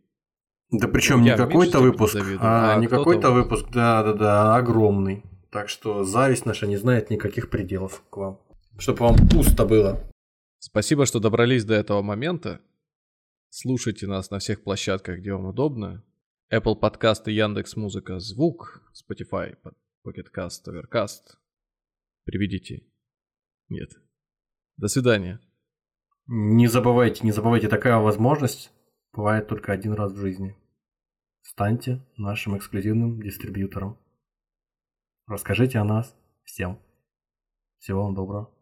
Да причем Я не какой-то выпуск, а а не какой-то вот. выпуск, да-да-да, огромный. Так что зависть наша не знает никаких пределов к вам. Чтобы вам пусто было. Спасибо, что добрались до этого момента. Слушайте нас на всех площадках, где вам удобно. Apple подкасты, Яндекс Музыка, Звук, Spotify, Pocket Cast, Overcast. Приведите. Нет. До свидания. Не забывайте, не забывайте, такая возможность бывает только один раз в жизни. Станьте нашим эксклюзивным дистрибьютором. Расскажите о нас всем. Всего вам доброго.